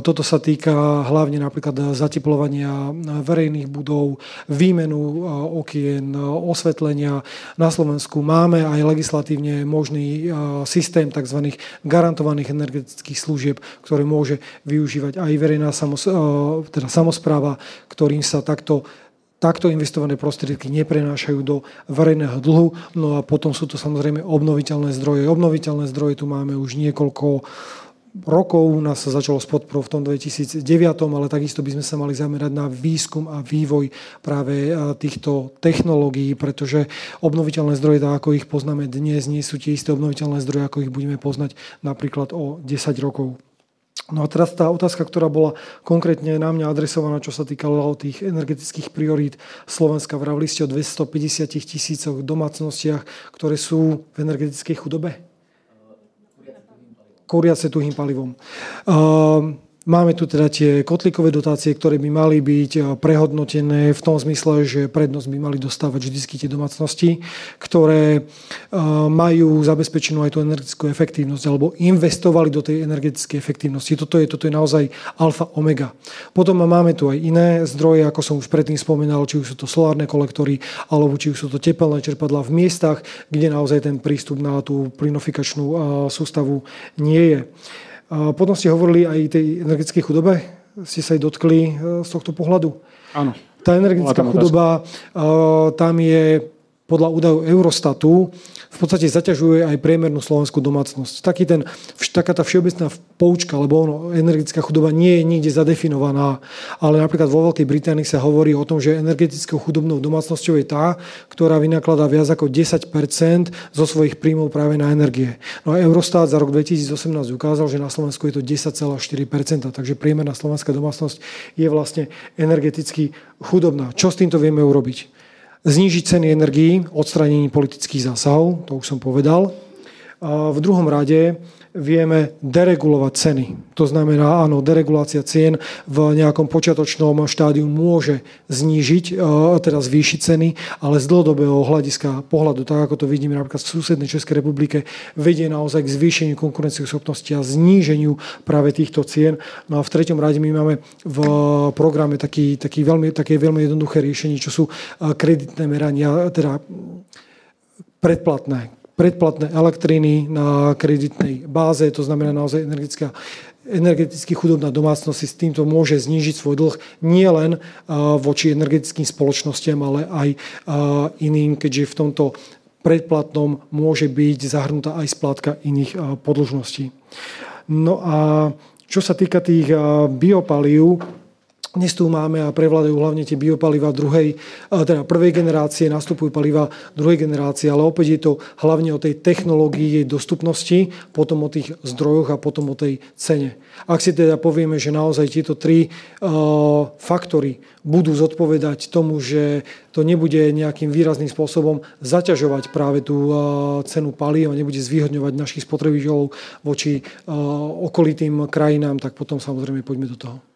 Toto sa týka hlavne napríklad zateplovania verejných budov, výmenu okien, osvetlenia. Na Slovensku máme aj legislatívne možný systém tzv. garantovaných energetických služieb, ktoré môže využívať aj verejná samos, teda samozpráva, ktorým sa takto takto investované prostriedky neprenášajú do verejného dlhu. No a potom sú to samozrejme obnoviteľné zdroje. Obnoviteľné zdroje tu máme už niekoľko rokov. U nás sa začalo s podporou v tom 2009, ale takisto by sme sa mali zamerať na výskum a vývoj práve e, týchto technológií, pretože obnoviteľné zdroje, tak ako ich poznáme dnes, nie sú tie isté obnoviteľné zdroje, ako ich budeme poznať napríklad o 10 rokov. No a teraz tá otázka, ktorá bola konkrétne na mňa adresovaná, čo sa týkalo tých energetických priorít Slovenska. Vravili ste o 250 tisícoch domácnostiach, ktoré sú v energetickej chudobe? Kuriace tuhým palivom. Uh, Máme tu teda tie kotlíkové dotácie, ktoré by mali byť eh, prehodnotené v tom zmysle, že prednosť by mali dostávať vždy tie domácnosti, ktoré eh, majú zabezpečenú aj tú energetickú efektívnosť alebo investovali do tej energetickej efektívnosti. Toto je, toto je naozaj alfa omega. Potom máme tu aj iné zdroje, ako som už predtým spomínal, či už sú to solárne kolektory, alebo či už sú to tepelné čerpadlá v miestach, kde naozaj ten prístup na tú plynofikačnú eh, sústavu nie je. Potom ste hovorili aj tej energetickej chudobe. Ste sa aj dotkli e, z tohto pohľadu. Áno. Tá energetická chudoba, e, tam je podľa údajov Eurostatu v podstate zaťažuje aj priemernú slovenskú domácnosť. Taký ten, taká tá všeobecná poučka, lebo ono, energetická chudoba nie je nikde zadefinovaná, ale napríklad vo Veľkej Británii sa hovorí o tom, že energetickou chudobnou domácnosťou je tá, ktorá vynakladá viac ako 10% zo svojich príjmov práve na energie. No a Eurostat za rok 2018 ukázal, že na Slovensku je to 10,4% takže priemerná slovenská domácnosť je vlastne energeticky chudobná. Čo s týmto vieme urobiť? Znížiť ceny energií, odstranení politických zásahov, to už som povedal. V druhom rade vieme deregulovať ceny. To znamená, áno, deregulácia cien v nejakom počiatočnom štádiu môže znížiť, e, teda zvýšiť ceny, ale z dlhodobého hľadiska pohľadu, tak ako to vidíme napríklad v susednej Českej republike, vedie naozaj k zvýšeniu konkurencieschopnosti a zníženiu práve týchto cien. No a v treťom rade my máme v programe taký, taký veľmi, také veľmi jednoduché riešenie, čo sú e, kreditné merania, teda predplatné predplatné elektriny na kreditnej báze, to znamená naozaj energetická energeticky chudobná domácnosť si s týmto môže znížiť svoj dlh nielen voči energetickým spoločnostiam, ale aj iným, keďže v tomto predplatnom môže byť zahrnutá aj splátka iných podlžností. No a čo sa týka tých biopalív, dnes a prevládajú hlavne tie biopaliva druhej, teda prvej generácie, nastupujú paliva druhej generácie, ale opäť je to hlavne o tej technológii, jej dostupnosti, potom o tých zdrojoch a potom o tej cene. Ak si teda povieme, že naozaj tieto tri uh, faktory budú zodpovedať tomu, že to nebude nejakým výrazným spôsobom zaťažovať práve tú uh, cenu palív a nebude zvýhodňovať našich spotrebiteľov voči uh, okolitým krajinám, tak potom samozrejme poďme do toho.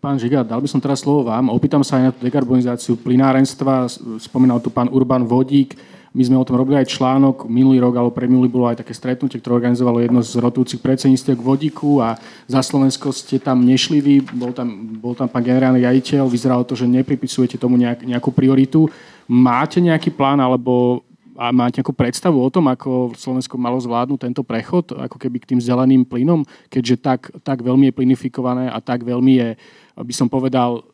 Pán Žiga, dal by som teraz slovo vám. Opýtam sa aj na tú dekarbonizáciu plynárenstva. Spomínal tu pán Urban Vodík. My sme o tom robili aj článok. Minulý rok alebo pre minulý bolo aj také stretnutie, ktoré organizovalo jedno z rotujúcich predsedníctv k vodíku a za Slovensko ste tam nešli vy. Bol tam, bol tam pán generálny riaditeľ. Vyzeralo to, že nepripisujete tomu nejak, nejakú prioritu. Máte nejaký plán alebo a máte nejakú predstavu o tom, ako Slovensko malo zvládnuť tento prechod, ako keby k tým zeleným plynom, keďže tak, tak veľmi je plinifikované a tak veľmi je, by som povedal,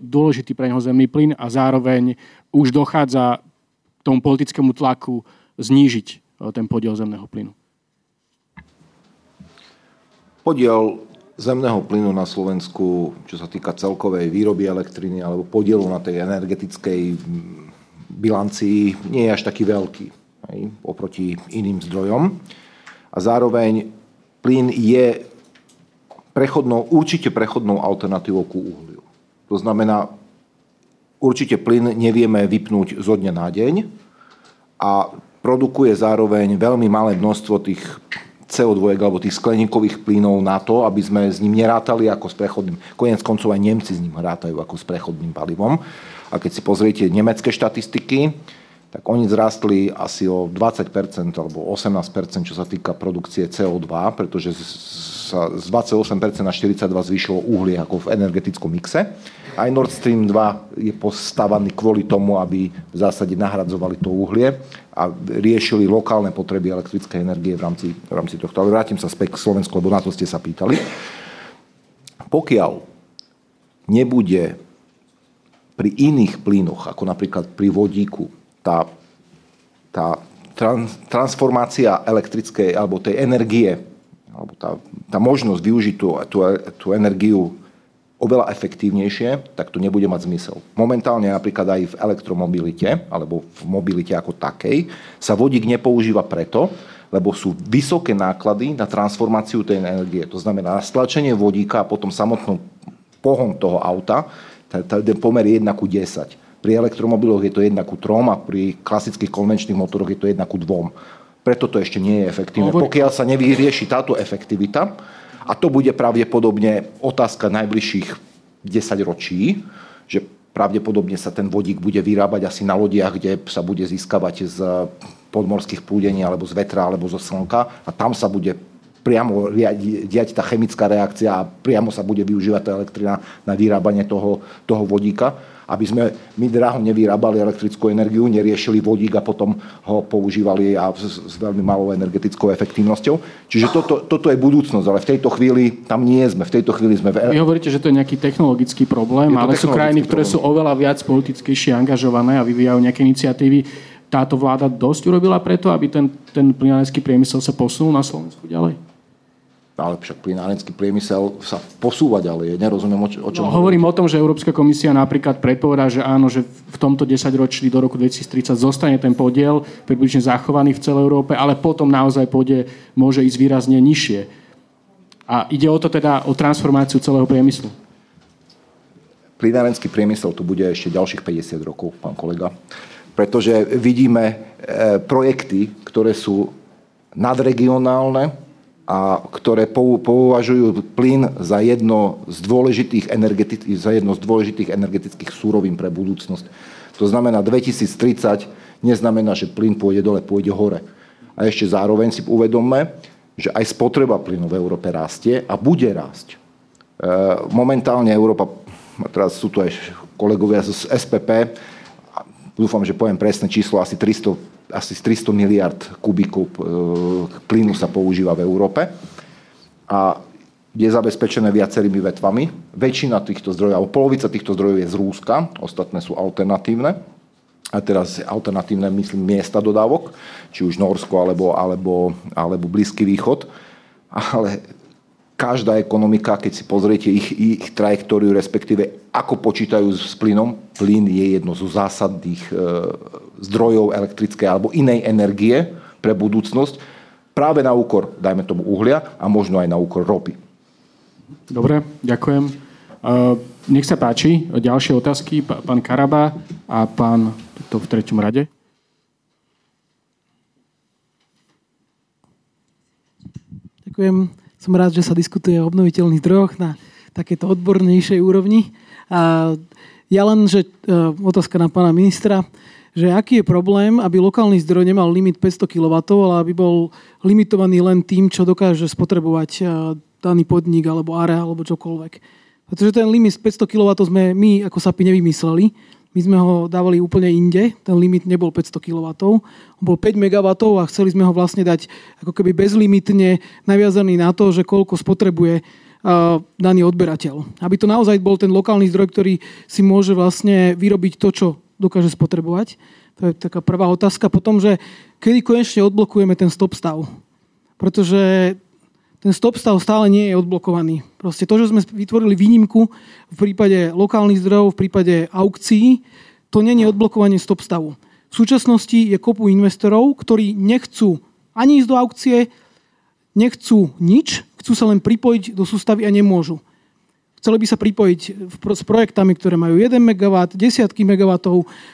dôležitý pre neho zemný plyn a zároveň už dochádza tomu politickému tlaku znížiť e, ten podiel zemného plynu. Podiel zemného plynu na Slovensku, čo sa týka celkovej výroby elektriny alebo podielu na tej energetickej bilancii, nie je až taký veľký hej, oproti iným zdrojom. A zároveň plyn je prechodnou, určite prechodnou alternatívou ku uhliu. To znamená, určite plyn nevieme vypnúť zo dňa na deň a produkuje zároveň veľmi malé množstvo tých CO2 alebo tých skleníkových plynov na to, aby sme s ním nerátali ako s prechodným. Konec koncov aj Nemci s ním rátajú ako s prechodným palivom. A keď si pozriete nemecké štatistiky, tak oni zrastli asi o 20% alebo 18%, čo sa týka produkcie CO2, pretože sa z 28% na 42 zvýšilo uhlie ako v energetickom mixe. Aj Nord Stream 2 je postavaný kvôli tomu, aby v zásade nahradzovali to uhlie a riešili lokálne potreby elektrickej energie v rámci, v rámci tohto. Ale vrátim sa späť k Slovensku, lebo na to ste sa pýtali. Pokiaľ nebude pri iných plynoch, ako napríklad pri vodíku, tá, tá trans, transformácia elektrickej alebo tej energie, alebo tá, tá možnosť využiť tú, tú, tú energiu oveľa efektívnejšie, tak to nebude mať zmysel. Momentálne napríklad aj v elektromobilite, alebo v mobilite ako takej, sa vodík nepoužíva preto, lebo sú vysoké náklady na transformáciu tej energie. To znamená na stlačenie vodíka a potom samotnú pohon toho auta, ten pomer je 1 ku 10. Pri elektromobiloch je to 1 ku 3 a pri klasických konvenčných motoroch je to 1 ku 2. Preto to ešte nie je efektívne. Pokiaľ sa nevyrieši táto efektivita, a to bude pravdepodobne otázka najbližších 10 ročí, že pravdepodobne sa ten vodík bude vyrábať asi na lodiach, kde sa bude získavať z podmorských prúdení alebo z vetra alebo zo slnka a tam sa bude priamo diať tá chemická reakcia a priamo sa bude využívať tá elektrina na vyrábanie toho, toho vodíka aby sme my draho nevyrábali elektrickú energiu, neriešili vodík a potom ho používali a s, s veľmi malou energetickou efektívnosťou. Čiže toto, toto je budúcnosť, ale v tejto chvíli tam nie sme. V tejto chvíli sme... V... Vy hovoríte, že to je nejaký technologický problém, ale sú krajiny, ktoré sú oveľa viac politickejšie angažované a vyvíjajú nejaké iniciatívy. Táto vláda dosť urobila preto, aby ten, ten plinárenský priemysel sa posunul na Slovensku ďalej? Ale však plinárenský priemysel sa posúva ďalej. Nerozumiem, o, o čom... No, hovorím o tom, že Európska komisia napríklad predpovedá, že áno, že v tomto 10 ročí do roku 2030 zostane ten podiel približne zachovaný v celej Európe, ale potom naozaj pôjde, môže ísť výrazne nižšie. A ide o to teda o transformáciu celého priemyslu. Plinárenský priemysel tu bude ešte ďalších 50 rokov, pán kolega. Pretože vidíme e, projekty, ktoré sú nadregionálne, a ktoré považujú plyn za jedno z dôležitých, za jedno z dôležitých energetických súrovín pre budúcnosť. To znamená, 2030 neznamená, že plyn pôjde dole, pôjde hore. A ešte zároveň si uvedomme, že aj spotreba plynu v Európe rastie a bude rásť. E, momentálne Európa, teraz sú tu aj kolegovia z SPP, dúfam, že poviem presné číslo, asi 300 asi 300 miliard kubíkov e, plynu sa používa v Európe a je zabezpečené viacerými vetvami. Väčšina týchto zdrojov, alebo polovica týchto zdrojov je z Rúska, ostatné sú alternatívne. A teraz alternatívne, myslím, miesta dodávok, či už Norsko alebo, alebo, alebo Blízky východ. Ale každá ekonomika, keď si pozriete ich, ich trajektóriu, respektíve ako počítajú s plynom, plyn je jedno zo zásadných e, zdrojov elektrickej alebo inej energie pre budúcnosť, práve na úkor, dajme tomu, uhlia a možno aj na úkor ropy. Dobre, ďakujem. E, nech sa páči, ďalšie otázky, pán Karaba a pán to v treťom rade. Ďakujem. Som rád, že sa diskutuje o obnoviteľných zdrojoch na takéto odbornejšej úrovni. A ja len, že e, otázka na pána ministra, že aký je problém, aby lokálny zdroj nemal limit 500 kW, ale aby bol limitovaný len tým, čo dokáže spotrebovať e, daný podnik alebo area alebo čokoľvek. Pretože ten limit 500 kW sme my ako SAPI nevymysleli. My sme ho dávali úplne inde, ten limit nebol 500 kW, on bol 5 MW a chceli sme ho vlastne dať ako keby bezlimitne naviazaný na to, že koľko spotrebuje daný odberateľ. Aby to naozaj bol ten lokálny zdroj, ktorý si môže vlastne vyrobiť to, čo dokáže spotrebovať. To je taká prvá otázka. Potom, že kedy konečne odblokujeme ten stop stav. Pretože ten stop stav stále nie je odblokovaný. Proste to, že sme vytvorili výnimku v prípade lokálnych zdrojov, v prípade aukcií, to nie je odblokovanie stop stavu. V súčasnosti je kopu investorov, ktorí nechcú ani ísť do aukcie, nechcú nič, chcú sa len pripojiť do sústavy a nemôžu. Chceli by sa pripojiť s projektami, ktoré majú 1 MW, desiatky MW,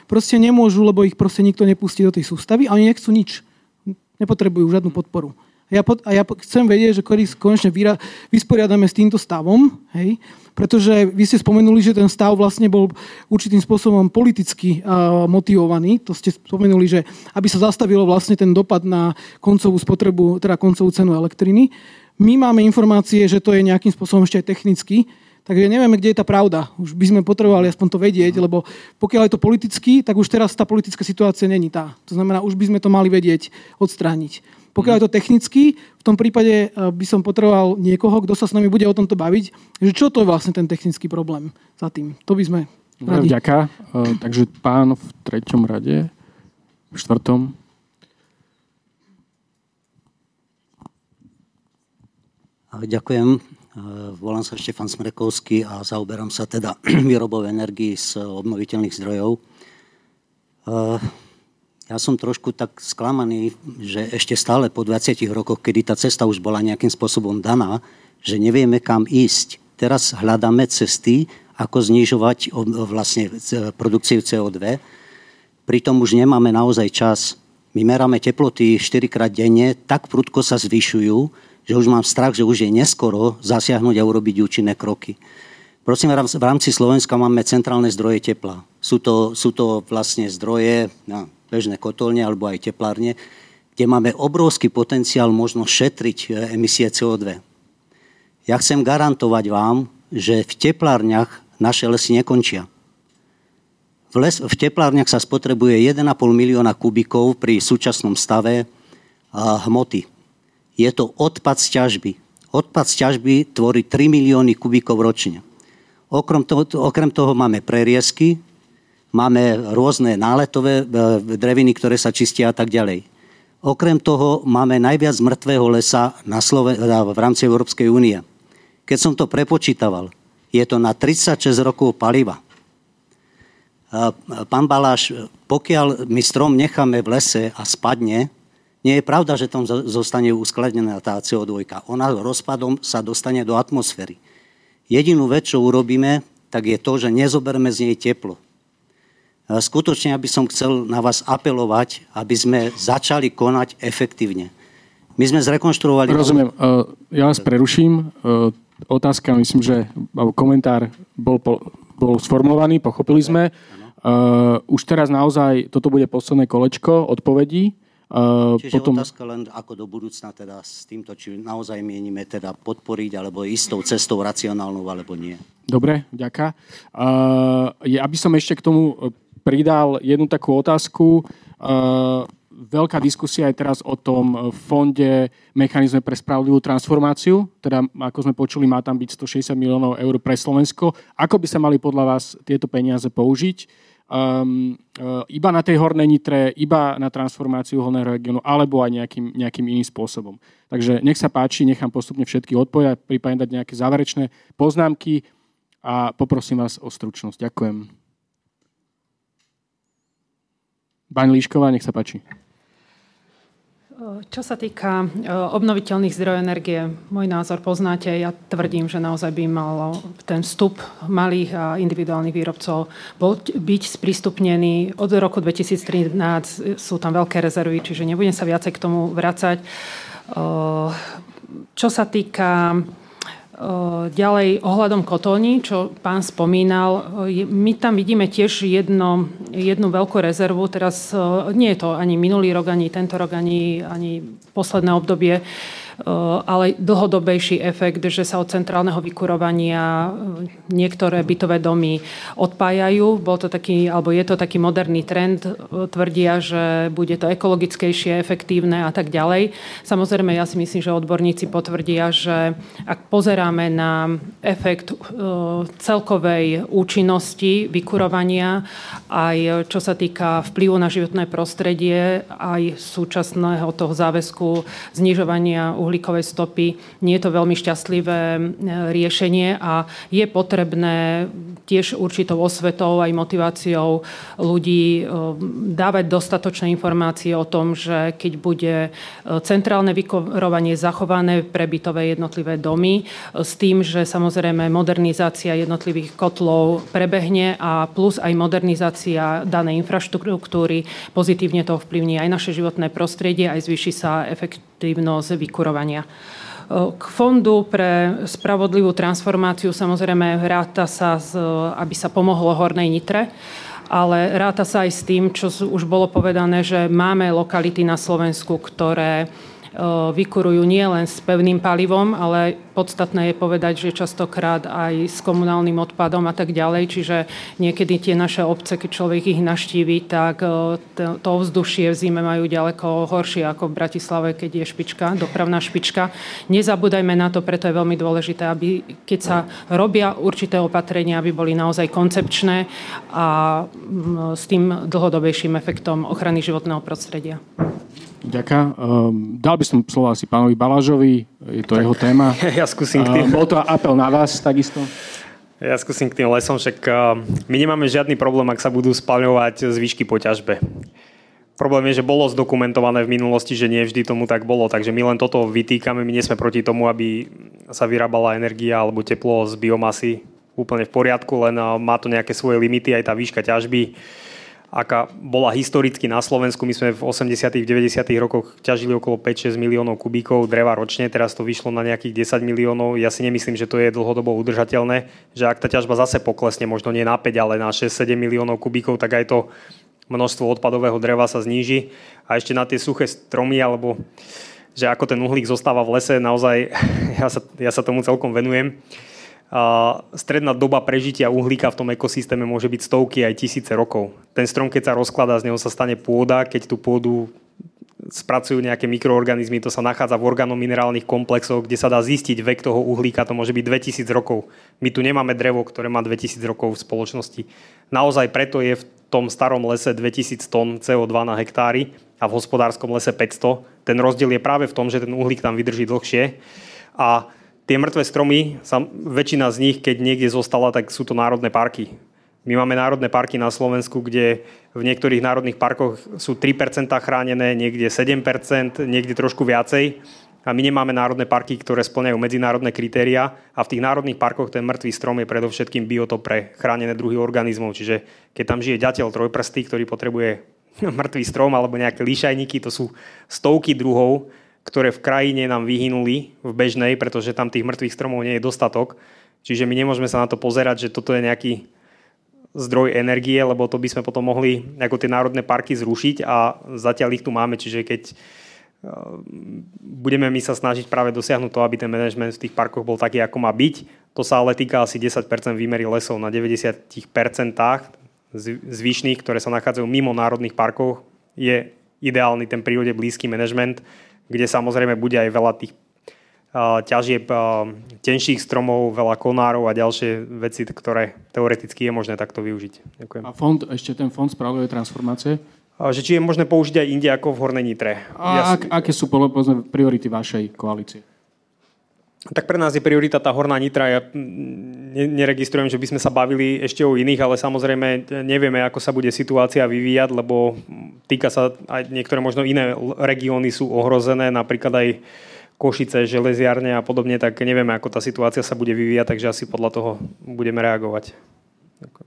proste nemôžu, lebo ich proste nikto nepustí do tej sústavy a oni nechcú nič. Nepotrebujú žiadnu podporu. Ja, pod, a ja chcem vedieť, že kedy konečne vyra, vysporiadame s týmto stavom, hej, pretože vy ste spomenuli, že ten stav vlastne bol určitým spôsobom politicky uh, motivovaný. To ste spomenuli, že aby sa zastavilo vlastne ten dopad na koncovú spotrebu, teda koncovú cenu elektriny. My máme informácie, že to je nejakým spôsobom ešte aj technicky, Takže nevieme, kde je tá pravda. Už by sme potrebovali aspoň to vedieť, lebo pokiaľ je to politicky, tak už teraz tá politická situácia není tá. To znamená, už by sme to mali vedieť odstrániť. Pokiaľ je to technicky, v tom prípade eh, by som potreboval niekoho, kto sa s nami bude o tomto baviť, že čo to je vlastne ten technický problém za tým. To by sme radi. Ďaká. Eh, takže pán v treťom rade, v štvrtom. Ďakujem. Eh, volám sa Štefan Smrekovský a zaoberám sa teda výrobou energii z obnoviteľných zdrojov. Ja som trošku tak sklamaný, že ešte stále po 20 rokoch, kedy tá cesta už bola nejakým spôsobom daná, že nevieme kam ísť. Teraz hľadáme cesty, ako znižovať vlastne produkciu CO2. Pritom už nemáme naozaj čas. My meráme teploty 4 krát denne, tak prudko sa zvyšujú, že už mám strach, že už je neskoro zasiahnuť a urobiť účinné kroky. Prosím, v rámci Slovenska máme centrálne zdroje tepla. Sú to, sú to vlastne zdroje, no, bežné kotolne alebo aj teplárne, kde máme obrovský potenciál možno šetriť e, emisie CO2. Ja chcem garantovať vám, že v teplárniach naše lesy nekončia. V, les, v teplárniach sa spotrebuje 1,5 milióna kubikov pri súčasnom stave a, hmoty. Je to odpad z ťažby. Odpad z ťažby tvorí 3 milióny kubikov ročne. Okrem toho, okrem toho máme preriesky, máme rôzne náletové e, dreviny, ktoré sa čistia a tak ďalej. Okrem toho máme najviac mŕtvého lesa na Sloven- e, v rámci Európskej únie. Keď som to prepočítaval, je to na 36 rokov paliva. E, pán Baláš, pokiaľ my strom necháme v lese a spadne, nie je pravda, že tam zostane uskladnená tá CO2. Ona rozpadom sa dostane do atmosféry. Jedinú vec, čo urobíme, tak je to, že nezoberme z nej teplo skutočne by som chcel na vás apelovať, aby sme začali konať efektívne. My sme zrekonštruovali... Rozumiem. Ja vás preruším. Otázka, myslím, že komentár bol, bol sformulovaný, pochopili sme. Už teraz naozaj toto bude posledné kolečko odpovedí. Čiže potom... otázka len ako do budúcna teda s týmto, či naozaj mienime teda podporiť alebo istou cestou racionálnou alebo nie. Dobre, ďaká. Uh, aby som ešte k tomu pridal jednu takú otázku. Uh, veľká diskusia je teraz o tom fonde mechanizme pre spravodlivú transformáciu. Teda, ako sme počuli, má tam byť 160 miliónov eur pre Slovensko. Ako by sa mali podľa vás tieto peniaze použiť? Um, iba na tej hornej nitre, iba na transformáciu horného regiónu, alebo aj nejakým, nejakým iným spôsobom. Takže nech sa páči, nechám postupne všetky odpovedať, prípadne dať nejaké záverečné poznámky a poprosím vás o stručnosť. Ďakujem. Pani Líšková, nech sa páči. Čo sa týka obnoviteľných zdrojov energie, môj názor poznáte. Ja tvrdím, že naozaj by mal ten vstup malých a individuálnych výrobcov byť sprístupnený. Od roku 2013 sú tam veľké rezervy, čiže nebudem sa viacej k tomu vracať. E, čo sa týka Ďalej ohľadom kotolní, čo pán spomínal, my tam vidíme tiež jedno, jednu veľkú rezervu. Teraz nie je to ani minulý rok, ani tento rok, ani, ani posledné obdobie. Ale dlhodobejší efekt, že sa od centrálneho vykurovania niektoré bytové domy odpájajú. Bol to taký, alebo je to taký moderný trend. Tvrdia, že bude to ekologickejšie, efektívne a tak ďalej. Samozrejme, ja si myslím, že odborníci potvrdia, že ak pozeráme na efekt celkovej účinnosti vykurovania, aj čo sa týka vplyvu na životné prostredie, aj súčasného toho záväzku znižovania uhlíkovej stopy. Nie je to veľmi šťastlivé e, riešenie a je potrebné tiež určitou osvetou aj motiváciou ľudí e, dávať dostatočné informácie o tom, že keď bude e, centrálne vykorovanie zachované pre bytové jednotlivé domy s tým, že samozrejme modernizácia jednotlivých kotlov prebehne a plus aj modernizácia danej infraštruktúry pozitívne to ovplyvní aj naše životné prostredie, aj zvýši sa efektívnosť vykurovania. K fondu pre spravodlivú transformáciu samozrejme ráta sa, aby sa pomohlo Hornej Nitre, ale ráta sa aj s tým, čo už bolo povedané, že máme lokality na Slovensku, ktoré vykurujú nie len s pevným palivom, ale podstatné je povedať, že častokrát aj s komunálnym odpadom a tak ďalej. Čiže niekedy tie naše obce, keď človek ich naštíví, tak to ovzdušie v zime majú ďaleko horšie ako v Bratislave, keď je špička, dopravná špička. Nezabúdajme na to, preto je veľmi dôležité, aby keď sa robia určité opatrenia, aby boli naozaj koncepčné a s tým dlhodobejším efektom ochrany životného prostredia. Ďakujem. Um, dal by som slovo asi pánovi Balážovi, je to tak, jeho téma. Ja skúsim k tým. Uh, bol to apel na vás takisto? Ja skúsim k tým lesom, však uh, my nemáme žiadny problém, ak sa budú spaľovať zvyšky po ťažbe. Problém je, že bolo zdokumentované v minulosti, že nie vždy tomu tak bolo, takže my len toto vytýkame, my nie sme proti tomu, aby sa vyrábala energia alebo teplo z biomasy úplne v poriadku, len má to nejaké svoje limity, aj tá výška ťažby aká bola historicky na Slovensku. My sme v 80. 90. rokoch ťažili okolo 5-6 miliónov kubíkov dreva ročne, teraz to vyšlo na nejakých 10 miliónov. Ja si nemyslím, že to je dlhodobo udržateľné, že ak tá ťažba zase poklesne, možno nie na 5, ale na 6-7 miliónov kubíkov, tak aj to množstvo odpadového dreva sa zníži. A ešte na tie suché stromy, alebo že ako ten uhlík zostáva v lese, naozaj ja sa, ja sa tomu celkom venujem stredná doba prežitia uhlíka v tom ekosystéme môže byť stovky aj tisíce rokov. Ten strom, keď sa rozkladá, z neho sa stane pôda, keď tú pôdu spracujú nejaké mikroorganizmy, to sa nachádza v organominerálnych komplexoch, kde sa dá zistiť vek toho uhlíka, to môže byť 2000 rokov. My tu nemáme drevo, ktoré má 2000 rokov v spoločnosti. Naozaj preto je v tom starom lese 2000 tón CO2 na hektári a v hospodárskom lese 500. Ten rozdiel je práve v tom, že ten uhlík tam vydrží dlhšie. A tie mŕtve stromy, väčšina z nich, keď niekde zostala, tak sú to národné parky. My máme národné parky na Slovensku, kde v niektorých národných parkoch sú 3% chránené, niekde 7%, niekde trošku viacej. A my nemáme národné parky, ktoré splňajú medzinárodné kritéria a v tých národných parkoch ten mŕtvý strom je predovšetkým biotop pre chránené druhy organizmov. Čiže keď tam žije ďateľ trojprstý, ktorý potrebuje mŕtvý strom alebo nejaké líšajníky, to sú stovky druhov, ktoré v krajine nám vyhynuli v bežnej, pretože tam tých mŕtvych stromov nie je dostatok. Čiže my nemôžeme sa na to pozerať, že toto je nejaký zdroj energie, lebo to by sme potom mohli ako tie národné parky zrušiť a zatiaľ ich tu máme. Čiže keď eh, budeme my sa snažiť práve dosiahnuť to, aby ten manažment v tých parkoch bol taký, ako má byť. To sa ale týka asi 10% výmery lesov na 90% zvyšných, ktoré sa nachádzajú mimo národných parkov, je ideálny ten prírode blízky manažment kde samozrejme bude aj veľa tých ťažieb tenších stromov, veľa konárov a ďalšie veci, ktoré teoreticky je možné takto využiť. Ďakujem. A fond, ešte ten fond spravodlivej transformácie? Že či je možné použiť aj inde ako v Hornej Nitre. A ak, aké sú povedzme, priority vašej koalície? Tak pre nás je priorita tá Horná Nitra. Ja neregistrujem, že by sme sa bavili ešte o iných, ale samozrejme nevieme, ako sa bude situácia vyvíjať, lebo týka sa aj niektoré možno iné regióny sú ohrozené, napríklad aj Košice, železiarne a podobne, tak nevieme, ako tá situácia sa bude vyvíjať, takže asi podľa toho budeme reagovať.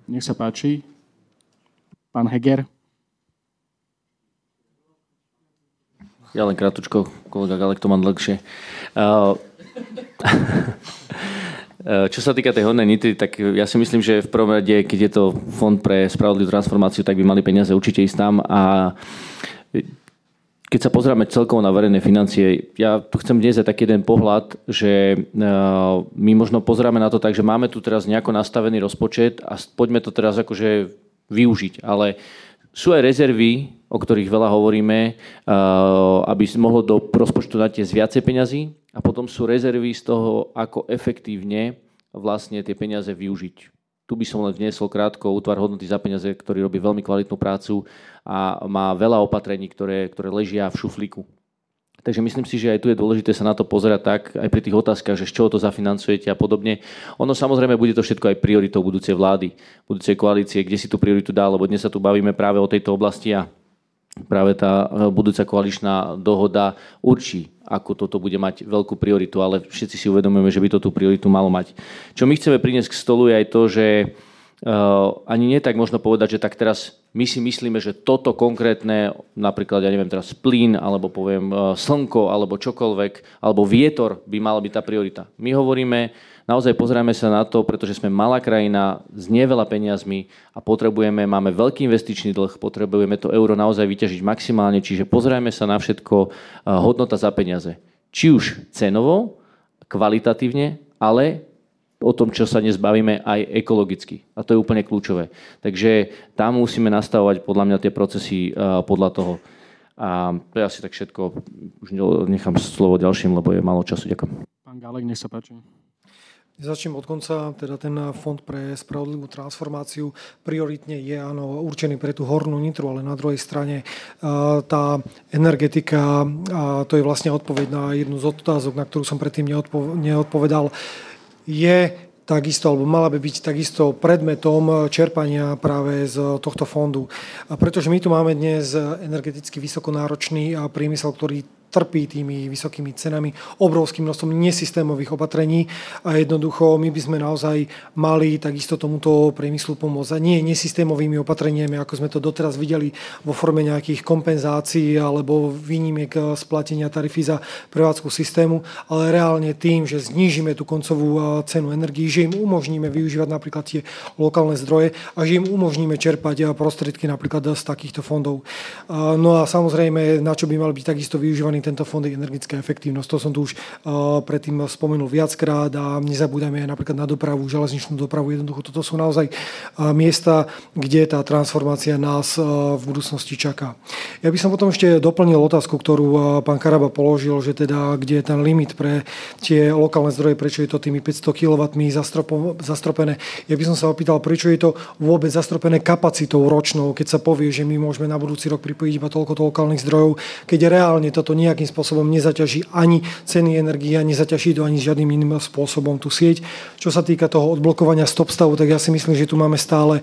Nech sa páči. Pán Heger. Ja len krátko, kolega Galek to mám dlhšie. Uh, čo sa týka tej hodnej nity, tak ja si myslím, že v prvom rade, keď je to fond pre spravodlivú transformáciu, tak by mali peniaze určite ísť tam a keď sa pozrieme celkovo na verejné financie, ja tu chcem dnes aj taký jeden pohľad, že my možno pozrieme na to tak, že máme tu teraz nejako nastavený rozpočet a poďme to teraz akože využiť. Ale sú aj rezervy, o ktorých veľa hovoríme, aby mohlo do rozpočtu dať viacej peňazí a potom sú rezervy z toho, ako efektívne vlastne tie peniaze využiť. Tu by som len vniesol krátko útvar hodnoty za peniaze, ktorý robí veľmi kvalitnú prácu a má veľa opatrení, ktoré, ktoré ležia v šuflíku. Takže myslím si, že aj tu je dôležité sa na to pozerať tak, aj pri tých otázkach, že z čoho to zafinancujete a podobne. Ono samozrejme bude to všetko aj prioritou budúcej vlády, budúcej koalície, kde si tú prioritu dá, lebo dnes sa tu bavíme práve o tejto oblasti a práve tá budúca koaličná dohoda určí, ako toto bude mať veľkú prioritu, ale všetci si uvedomujeme, že by to tú prioritu malo mať. Čo my chceme priniesť k stolu je aj to, že uh, ani nie tak možno povedať, že tak teraz my si myslíme, že toto konkrétne, napríklad, ja neviem teraz plyn, alebo poviem uh, slnko, alebo čokoľvek, alebo vietor by mala byť tá priorita. My hovoríme, naozaj pozrieme sa na to, pretože sme malá krajina s neveľa peniazmi a potrebujeme, máme veľký investičný dlh, potrebujeme to euro naozaj vyťažiť maximálne, čiže pozrieme sa na všetko uh, hodnota za peniaze. Či už cenovo, kvalitatívne, ale o tom, čo sa dnes bavíme, aj ekologicky. A to je úplne kľúčové. Takže tam musíme nastavovať podľa mňa tie procesy uh, podľa toho. A to je asi tak všetko. Už nechám slovo ďalším, lebo je málo času. Ďakujem. Pán Gálek, nech sa páči. Začnem od konca, teda ten fond pre spravodlivú transformáciu prioritne je áno, určený pre tú hornú nitru, ale na druhej strane tá energetika, a to je vlastne odpoveď na jednu z otázok, na ktorú som predtým neodpovedal, je takisto, alebo mala by byť takisto predmetom čerpania práve z tohto fondu. A pretože my tu máme dnes energeticky vysokonáročný priemysel, ktorý trpí tými vysokými cenami, obrovským množstvom nesystémových opatrení a jednoducho my by sme naozaj mali takisto tomuto priemyslu pomôcť. A nie nesystémovými opatreniami, ako sme to doteraz videli vo forme nejakých kompenzácií alebo výnimiek splatenia tarify za prevádzku systému, ale reálne tým, že znížime tú koncovú cenu energii, že im umožníme využívať napríklad tie lokálne zdroje a že im umožníme čerpať prostriedky napríklad z takýchto fondov. No a samozrejme, na čo by mal byť takisto využívaný tento fond je energetická efektívnosť. To som tu už uh, predtým spomenul viackrát a nezabúdajme aj napríklad na dopravu, železničnú dopravu. Jednoducho toto sú naozaj uh, miesta, kde tá transformácia nás uh, v budúcnosti čaká. Ja by som potom ešte doplnil otázku, ktorú pán Karaba položil, že teda kde je ten limit pre tie lokálne zdroje, prečo je to tými 500 kW zastropené. Ja by som sa opýtal, prečo je to vôbec zastropené kapacitou ročnou, keď sa povie, že my môžeme na budúci rok pripojiť iba toľko lokálnych zdrojov, keď reálne toto nejak nejakým spôsobom nezaťaží ani ceny energie a nezaťaží to ani žiadnym iným spôsobom tú sieť. Čo sa týka toho odblokovania stop stavu, tak ja si myslím, že tu máme stále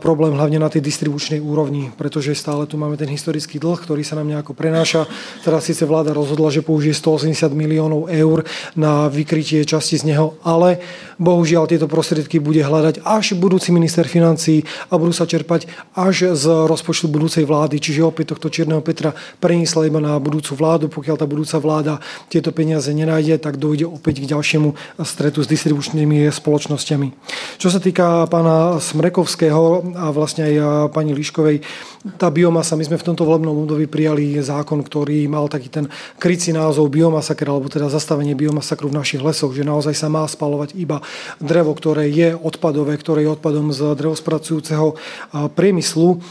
problém hlavne na tej distribučnej úrovni, pretože stále tu máme ten historický dlh, ktorý sa nám nejako prenáša. Teraz síce vláda rozhodla, že použije 180 miliónov eur na vykrytie časti z neho, ale bohužiaľ tieto prostriedky bude hľadať až budúci minister financí a budú sa čerpať až z rozpočtu budúcej vlády, čiže opäť tohto Čierneho Petra preniesla iba na budúcu budúcu vládu. Pokiaľ tá budúca vláda tieto peniaze nenájde, tak dojde opäť k ďalšiemu stretu s distribučnými spoločnosťami. Čo sa týka pána Smrekovského a vlastne aj pani Liškovej, tá biomasa, my sme v tomto volebnom období prijali zákon, ktorý mal taký ten krycí názov biomasaker, alebo teda zastavenie biomasakru v našich lesoch, že naozaj sa má spalovať iba drevo, ktoré je odpadové, ktoré je odpadom z drevospracujúceho priemyslu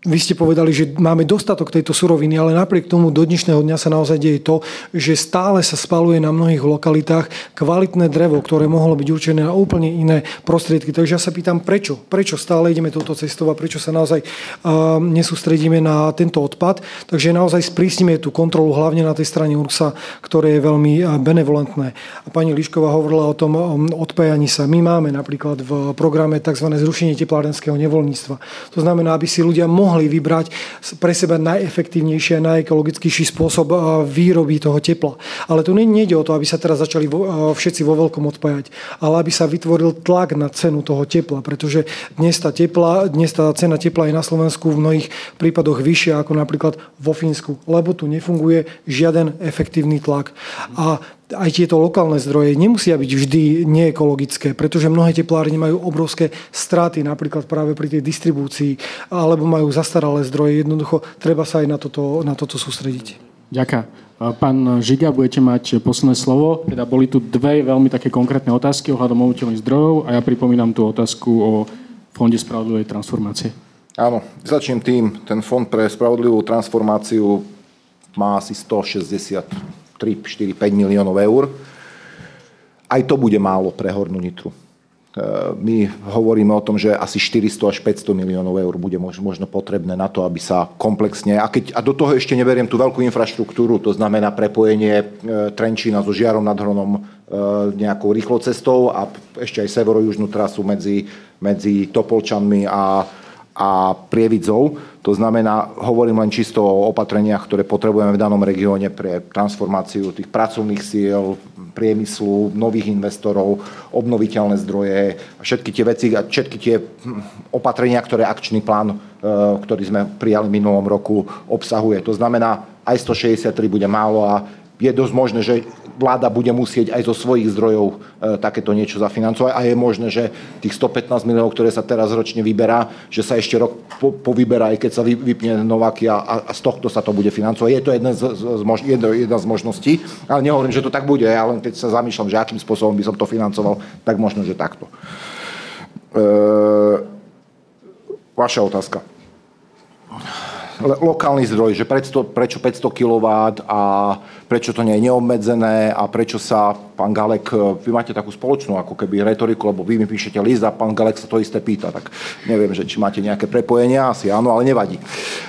vy ste povedali, že máme dostatok tejto suroviny, ale napriek tomu do dnešného dňa sa naozaj deje to, že stále sa spaluje na mnohých lokalitách kvalitné drevo, ktoré mohlo byť určené na úplne iné prostriedky. Takže ja sa pýtam, prečo? Prečo stále ideme touto cestou a prečo sa naozaj uh, nesústredíme na tento odpad? Takže naozaj sprísnime tú kontrolu hlavne na tej strane URSA, ktoré je veľmi benevolentné. A pani Lišková hovorila o tom odpájaní sa. My máme napríklad v programe tzv. zrušenie teplárenského nevoľníctva. To znamená, aby si ľudia mohli mohli vybrať pre seba najefektívnejší a najekologickejší spôsob výroby toho tepla. Ale tu nejde o to, aby sa teraz začali všetci vo veľkom odpájať, ale aby sa vytvoril tlak na cenu toho tepla, pretože dnes tá, tepla, dnes tá cena tepla je na Slovensku v mnohých prípadoch vyššia ako napríklad vo Fínsku, lebo tu nefunguje žiaden efektívny tlak. A aj tieto lokálne zdroje nemusia byť vždy neekologické, pretože mnohé teplárne majú obrovské straty, napríklad práve pri tej distribúcii, alebo majú zastaralé zdroje. Jednoducho treba sa aj na toto, na toto sústrediť. Ďakujem. Pán Žiga, budete mať posledné slovo. Teda boli tu dve veľmi také konkrétne otázky ohľadom obnoviteľných zdrojov a ja pripomínam tú otázku o Fonde spravodlivej transformácie. Áno, začnem tým. Ten Fond pre spravodlivú transformáciu má asi 163, 4, 5 miliónov eur. Aj to bude málo pre Hornú Nitru. E, my hovoríme o tom, že asi 400 až 500 miliónov eur bude možno potrebné na to, aby sa komplexne... A, keď, a do toho ešte neberiem tú veľkú infraštruktúru, to znamená prepojenie e, Trenčína so Žiarom nad Hronom e, nejakou rýchlo cestou a ešte aj severo-južnú trasu medzi, medzi Topolčanmi a, a Prievidzou. To znamená, hovorím len čisto o opatreniach, ktoré potrebujeme v danom regióne pre transformáciu tých pracovných síl, priemyslu, nových investorov, obnoviteľné zdroje, všetky tie veci a všetky tie hm, opatrenia, ktoré akčný plán, e, ktorý sme prijali minulom roku, obsahuje. To znamená, aj 163 bude málo a je dosť možné, že vláda bude musieť aj zo svojich zdrojov e, takéto niečo zafinancovať a je možné, že tých 115 miliónov, ktoré sa teraz ročne vyberá, že sa ešte rok po, povyberá, aj keď sa vy, vypne Novakia a, a z tohto sa to bude financovať. Je to jedna z, z, z, jedna, jedna z možností, ale nehovorím, že to tak bude, ja len keď sa zamýšľam, že akým spôsobom by som to financoval, tak možno, že takto. E, vaša otázka lokálny zdroj, že prečo, prečo 500 kW a prečo to nie je neobmedzené a prečo sa pán Galek, vy máte takú spoločnú ako keby retoriku, lebo vy mi píšete list a pán Galek sa to isté pýta, tak neviem, že či máte nejaké prepojenia, asi áno, ale nevadí.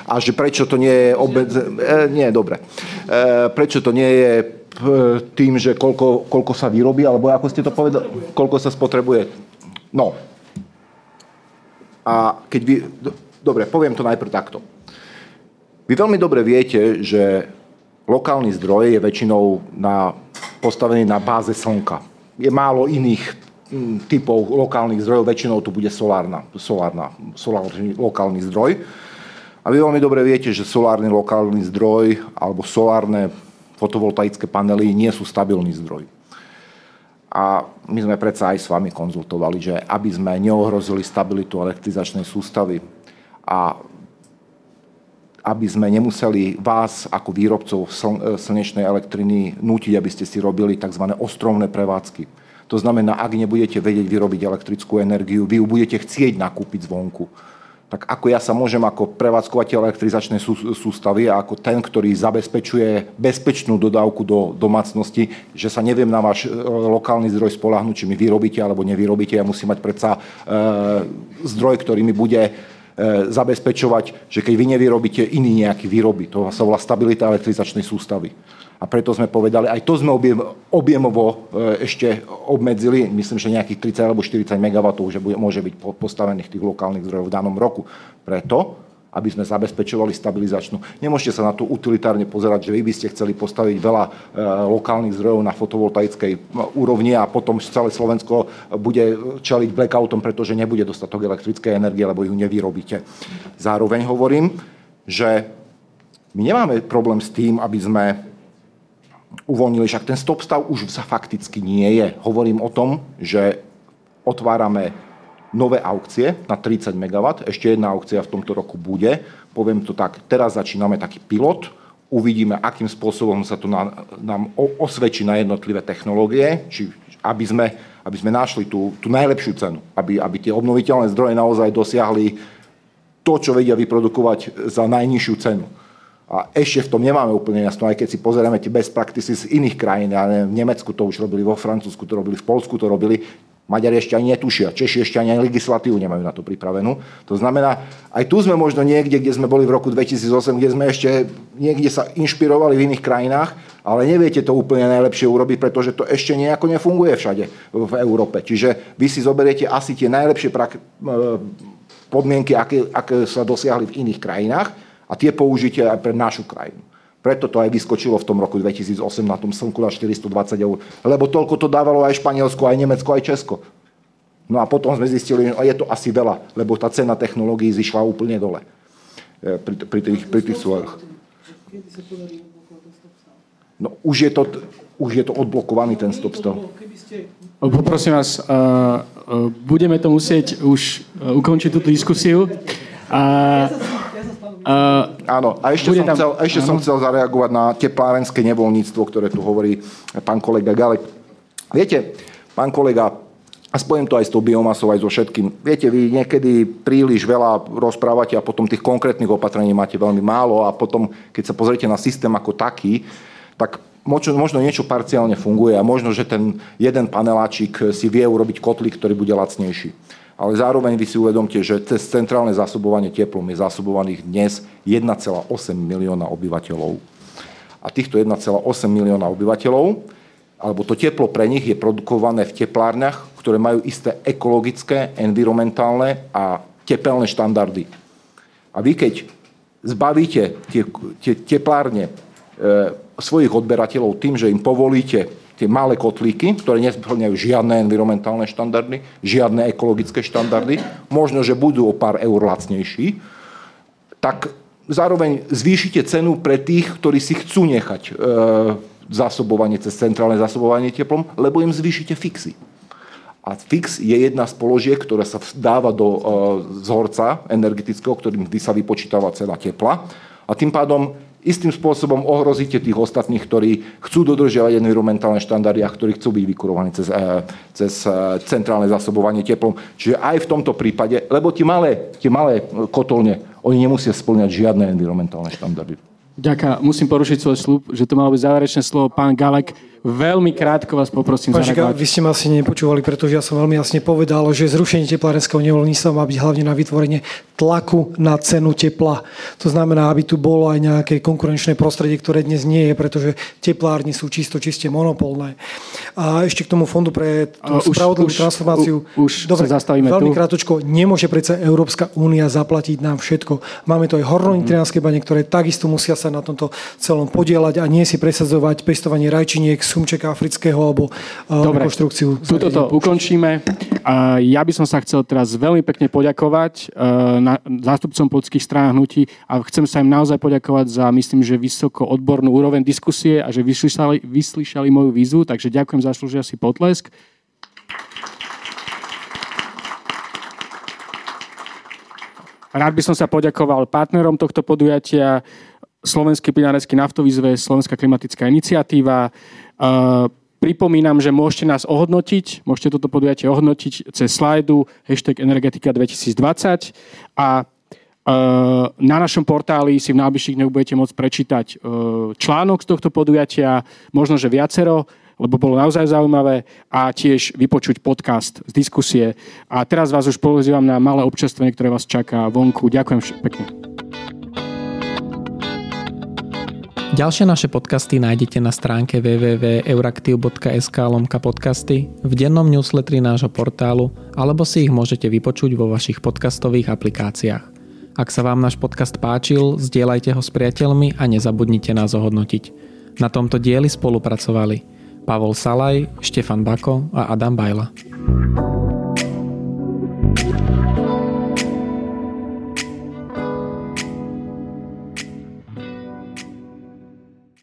A že prečo to nie je obmedzené, e, nie, dobre. E, prečo to nie je e, tým, že koľko, koľko sa vyrobí, alebo ako ste to povedali, koľko sa spotrebuje. No. A keď vy... Dobre, poviem to najprv takto. Vy veľmi dobre viete, že lokálny zdroj je väčšinou na, postavený na báze slnka. Je málo iných mm, typov lokálnych zdrojov, väčšinou tu bude solárna, solárna, solárny lokálny zdroj. A vy veľmi dobre viete, že solárny lokálny zdroj alebo solárne fotovoltaické panely nie sú stabilný zdroj. A my sme predsa aj s vami konzultovali, že aby sme neohrozili stabilitu elektrizačnej sústavy a aby sme nemuseli vás ako výrobcov e, slnečnej elektriny nútiť, aby ste si robili tzv. ostrovné prevádzky. To znamená, ak nebudete vedieť vyrobiť elektrickú energiu, vy ju budete chcieť nakúpiť zvonku. Tak ako ja sa môžem ako prevádzkovateľ elektrizačnej sústavy a ako ten, ktorý zabezpečuje bezpečnú dodávku do domácnosti, že sa neviem na váš e, lokálny zdroj spolahnuť, či mi vyrobíte alebo nevyrobíte, ja musím mať predsa e, zdroj, ktorý mi bude zabezpečovať, že keď vy nevyrobíte, iný nejaký výroby. To sa volá stabilita elektrizačnej sústavy. A preto sme povedali, aj to sme objem, objemovo e, ešte obmedzili, myslím, že nejakých 30 alebo 40 MW že bude, môže byť postavených tých lokálnych zdrojov v danom roku. Preto, aby sme zabezpečovali stabilizačnú. Nemôžete sa na to utilitárne pozerať, že vy by ste chceli postaviť veľa e, lokálnych zdrojov na fotovoltaickej e, úrovni a potom celé Slovensko bude čeliť blackoutom, pretože nebude dostatok elektrickej energie, lebo ju nevyrobíte. Zároveň hovorím, že my nemáme problém s tým, aby sme uvoľnili, však ten stop stav už sa fakticky nie je. Hovorím o tom, že otvárame nové aukcie na 30 MW. Ešte jedna aukcia v tomto roku bude. Poviem to tak, teraz začíname taký pilot, uvidíme, akým spôsobom sa to nám, nám osvedčí na jednotlivé technológie, či aby sme, aby sme našli tú, tú najlepšiu cenu, aby, aby tie obnoviteľné zdroje naozaj dosiahli to, čo vedia vyprodukovať za najnižšiu cenu. A ešte v tom nemáme úplne jasno, aj keď si pozrieme tie best practices z iných krajín, ja neviem, v Nemecku to už robili, vo Francúzsku to robili, v Polsku to robili, Maďari ešte ani netušia, Češi ešte ani legislatívu nemajú na to pripravenú. To znamená, aj tu sme možno niekde, kde sme boli v roku 2008, kde sme ešte niekde sa inšpirovali v iných krajinách, ale neviete to úplne najlepšie urobiť, pretože to ešte nejako nefunguje všade v Európe. Čiže vy si zoberiete asi tie najlepšie prak- e, podmienky, aké, aké sa dosiahli v iných krajinách a tie použite aj pre našu krajinu. Preto to aj vyskočilo v tom roku 2008 na tom slnku na 420 eur. Lebo toľko to dávalo aj Španielsko, aj Nemecko, aj Česko. No a potom sme zistili, že je to asi veľa, lebo tá cena technológií zišla úplne dole. E, pri, pri tých, pri tých svojich. No už je to, už je to odblokovaný ten stop stav. Poprosím vás, uh, uh, budeme to musieť už ukončiť túto diskusiu. Uh, Uh, áno, a ešte, som, tam, chcel, ešte som chcel zareagovať na teplárenské nevoľníctvo, ktoré tu hovorí pán kolega Galek. Viete, pán kolega, a spojím to aj s tou biomasou, aj so všetkým. Viete, vy niekedy príliš veľa rozprávate a potom tých konkrétnych opatrení máte veľmi málo a potom, keď sa pozriete na systém ako taký, tak možno, možno niečo parciálne funguje a možno, že ten jeden paneláčik si vie urobiť kotlík, ktorý bude lacnejší ale zároveň vy si uvedomte, že cez centrálne zásobovanie teplom je zásobovaných dnes 1,8 milióna obyvateľov. A týchto 1,8 milióna obyvateľov, alebo to teplo pre nich je produkované v teplárniach, ktoré majú isté ekologické, environmentálne a tepelné štandardy. A vy keď zbavíte tie, tie teplárne e, svojich odberateľov tým, že im povolíte tie malé kotlíky, ktoré nesplňajú žiadne environmentálne štandardy, žiadne ekologické štandardy, možno, že budú o pár eur lacnejší, tak zároveň zvýšite cenu pre tých, ktorí si chcú nechať e, zásobovanie cez centrálne zásobovanie teplom, lebo im zvýšite fixy. A fix je jedna z položiek, ktorá sa dáva do e, vzorca energetického, ktorým sa vypočítava cena tepla. A tým pádom istým spôsobom ohrozíte tých ostatných, ktorí chcú dodržiavať environmentálne štandardy a ktorí chcú byť vykurovaní cez, eh, cez eh, centrálne zásobovanie teplom. Čiže aj v tomto prípade, lebo tie malé, tie malé kotolne, oni nemusia splňať žiadne environmentálne štandardy. Ďakujem. Musím porušiť svoj slúb, že to malo byť záverečné slovo. Pán Galek, Veľmi krátko vás poprosím Pán Žiga, vy ste ma asi nepočúvali, pretože ja som veľmi jasne povedal, že zrušenie teplárenského nevoľníctva má byť hlavne na vytvorenie tlaku na cenu tepla. To znamená, aby tu bolo aj nejaké konkurenčné prostredie, ktoré dnes nie je, pretože teplárne sú čisto čiste monopolné. A ešte k tomu fondu pre tú spravodlivú transformáciu. Už, už Dobre, sa zastavíme veľmi tu. krátko, nemôže predsa Európska únia zaplatiť nám všetko. Máme to aj hornonitrianské bane, ktoré takisto musia sa na tomto celom podielať a nie si presadzovať pestovanie rajčiniek, sumčeka afrického alebo uh, Dobre, rekonštrukciu. Tuto to ukončíme. Ja by som sa chcel teraz veľmi pekne poďakovať na zástupcom politických strán hnutí a chcem sa im naozaj poďakovať za, myslím, že vysoko odbornú úroveň diskusie a že vyslyšali, vyslyšali moju výzvu, takže ďakujem, zaslúžia si potlesk. Rád by som sa poďakoval partnerom tohto podujatia, Slovenský plinárenský naftový zväz, Slovenská klimatická iniciatíva. Pripomínam, že môžete nás ohodnotiť, môžete toto podujatie ohodnotiť cez slajdu hashtag energetika 2020 a na našom portáli si v najbližších dňoch budete môcť prečítať článok z tohto podujatia, možno, že viacero, lebo bolo naozaj zaujímavé a tiež vypočuť podcast z diskusie. A teraz vás už pozývam na malé občerstvenie, ktoré vás čaká vonku. Ďakujem pekne. Ďalšie naše podcasty nájdete na stránke www.euraktiv.sk lomka podcasty, v dennom newsletteri nášho portálu alebo si ich môžete vypočuť vo vašich podcastových aplikáciách. Ak sa vám náš podcast páčil, zdieľajte ho s priateľmi a nezabudnite nás ohodnotiť. Na tomto dieli spolupracovali Pavol Salaj, Štefan Bako a Adam Bajla.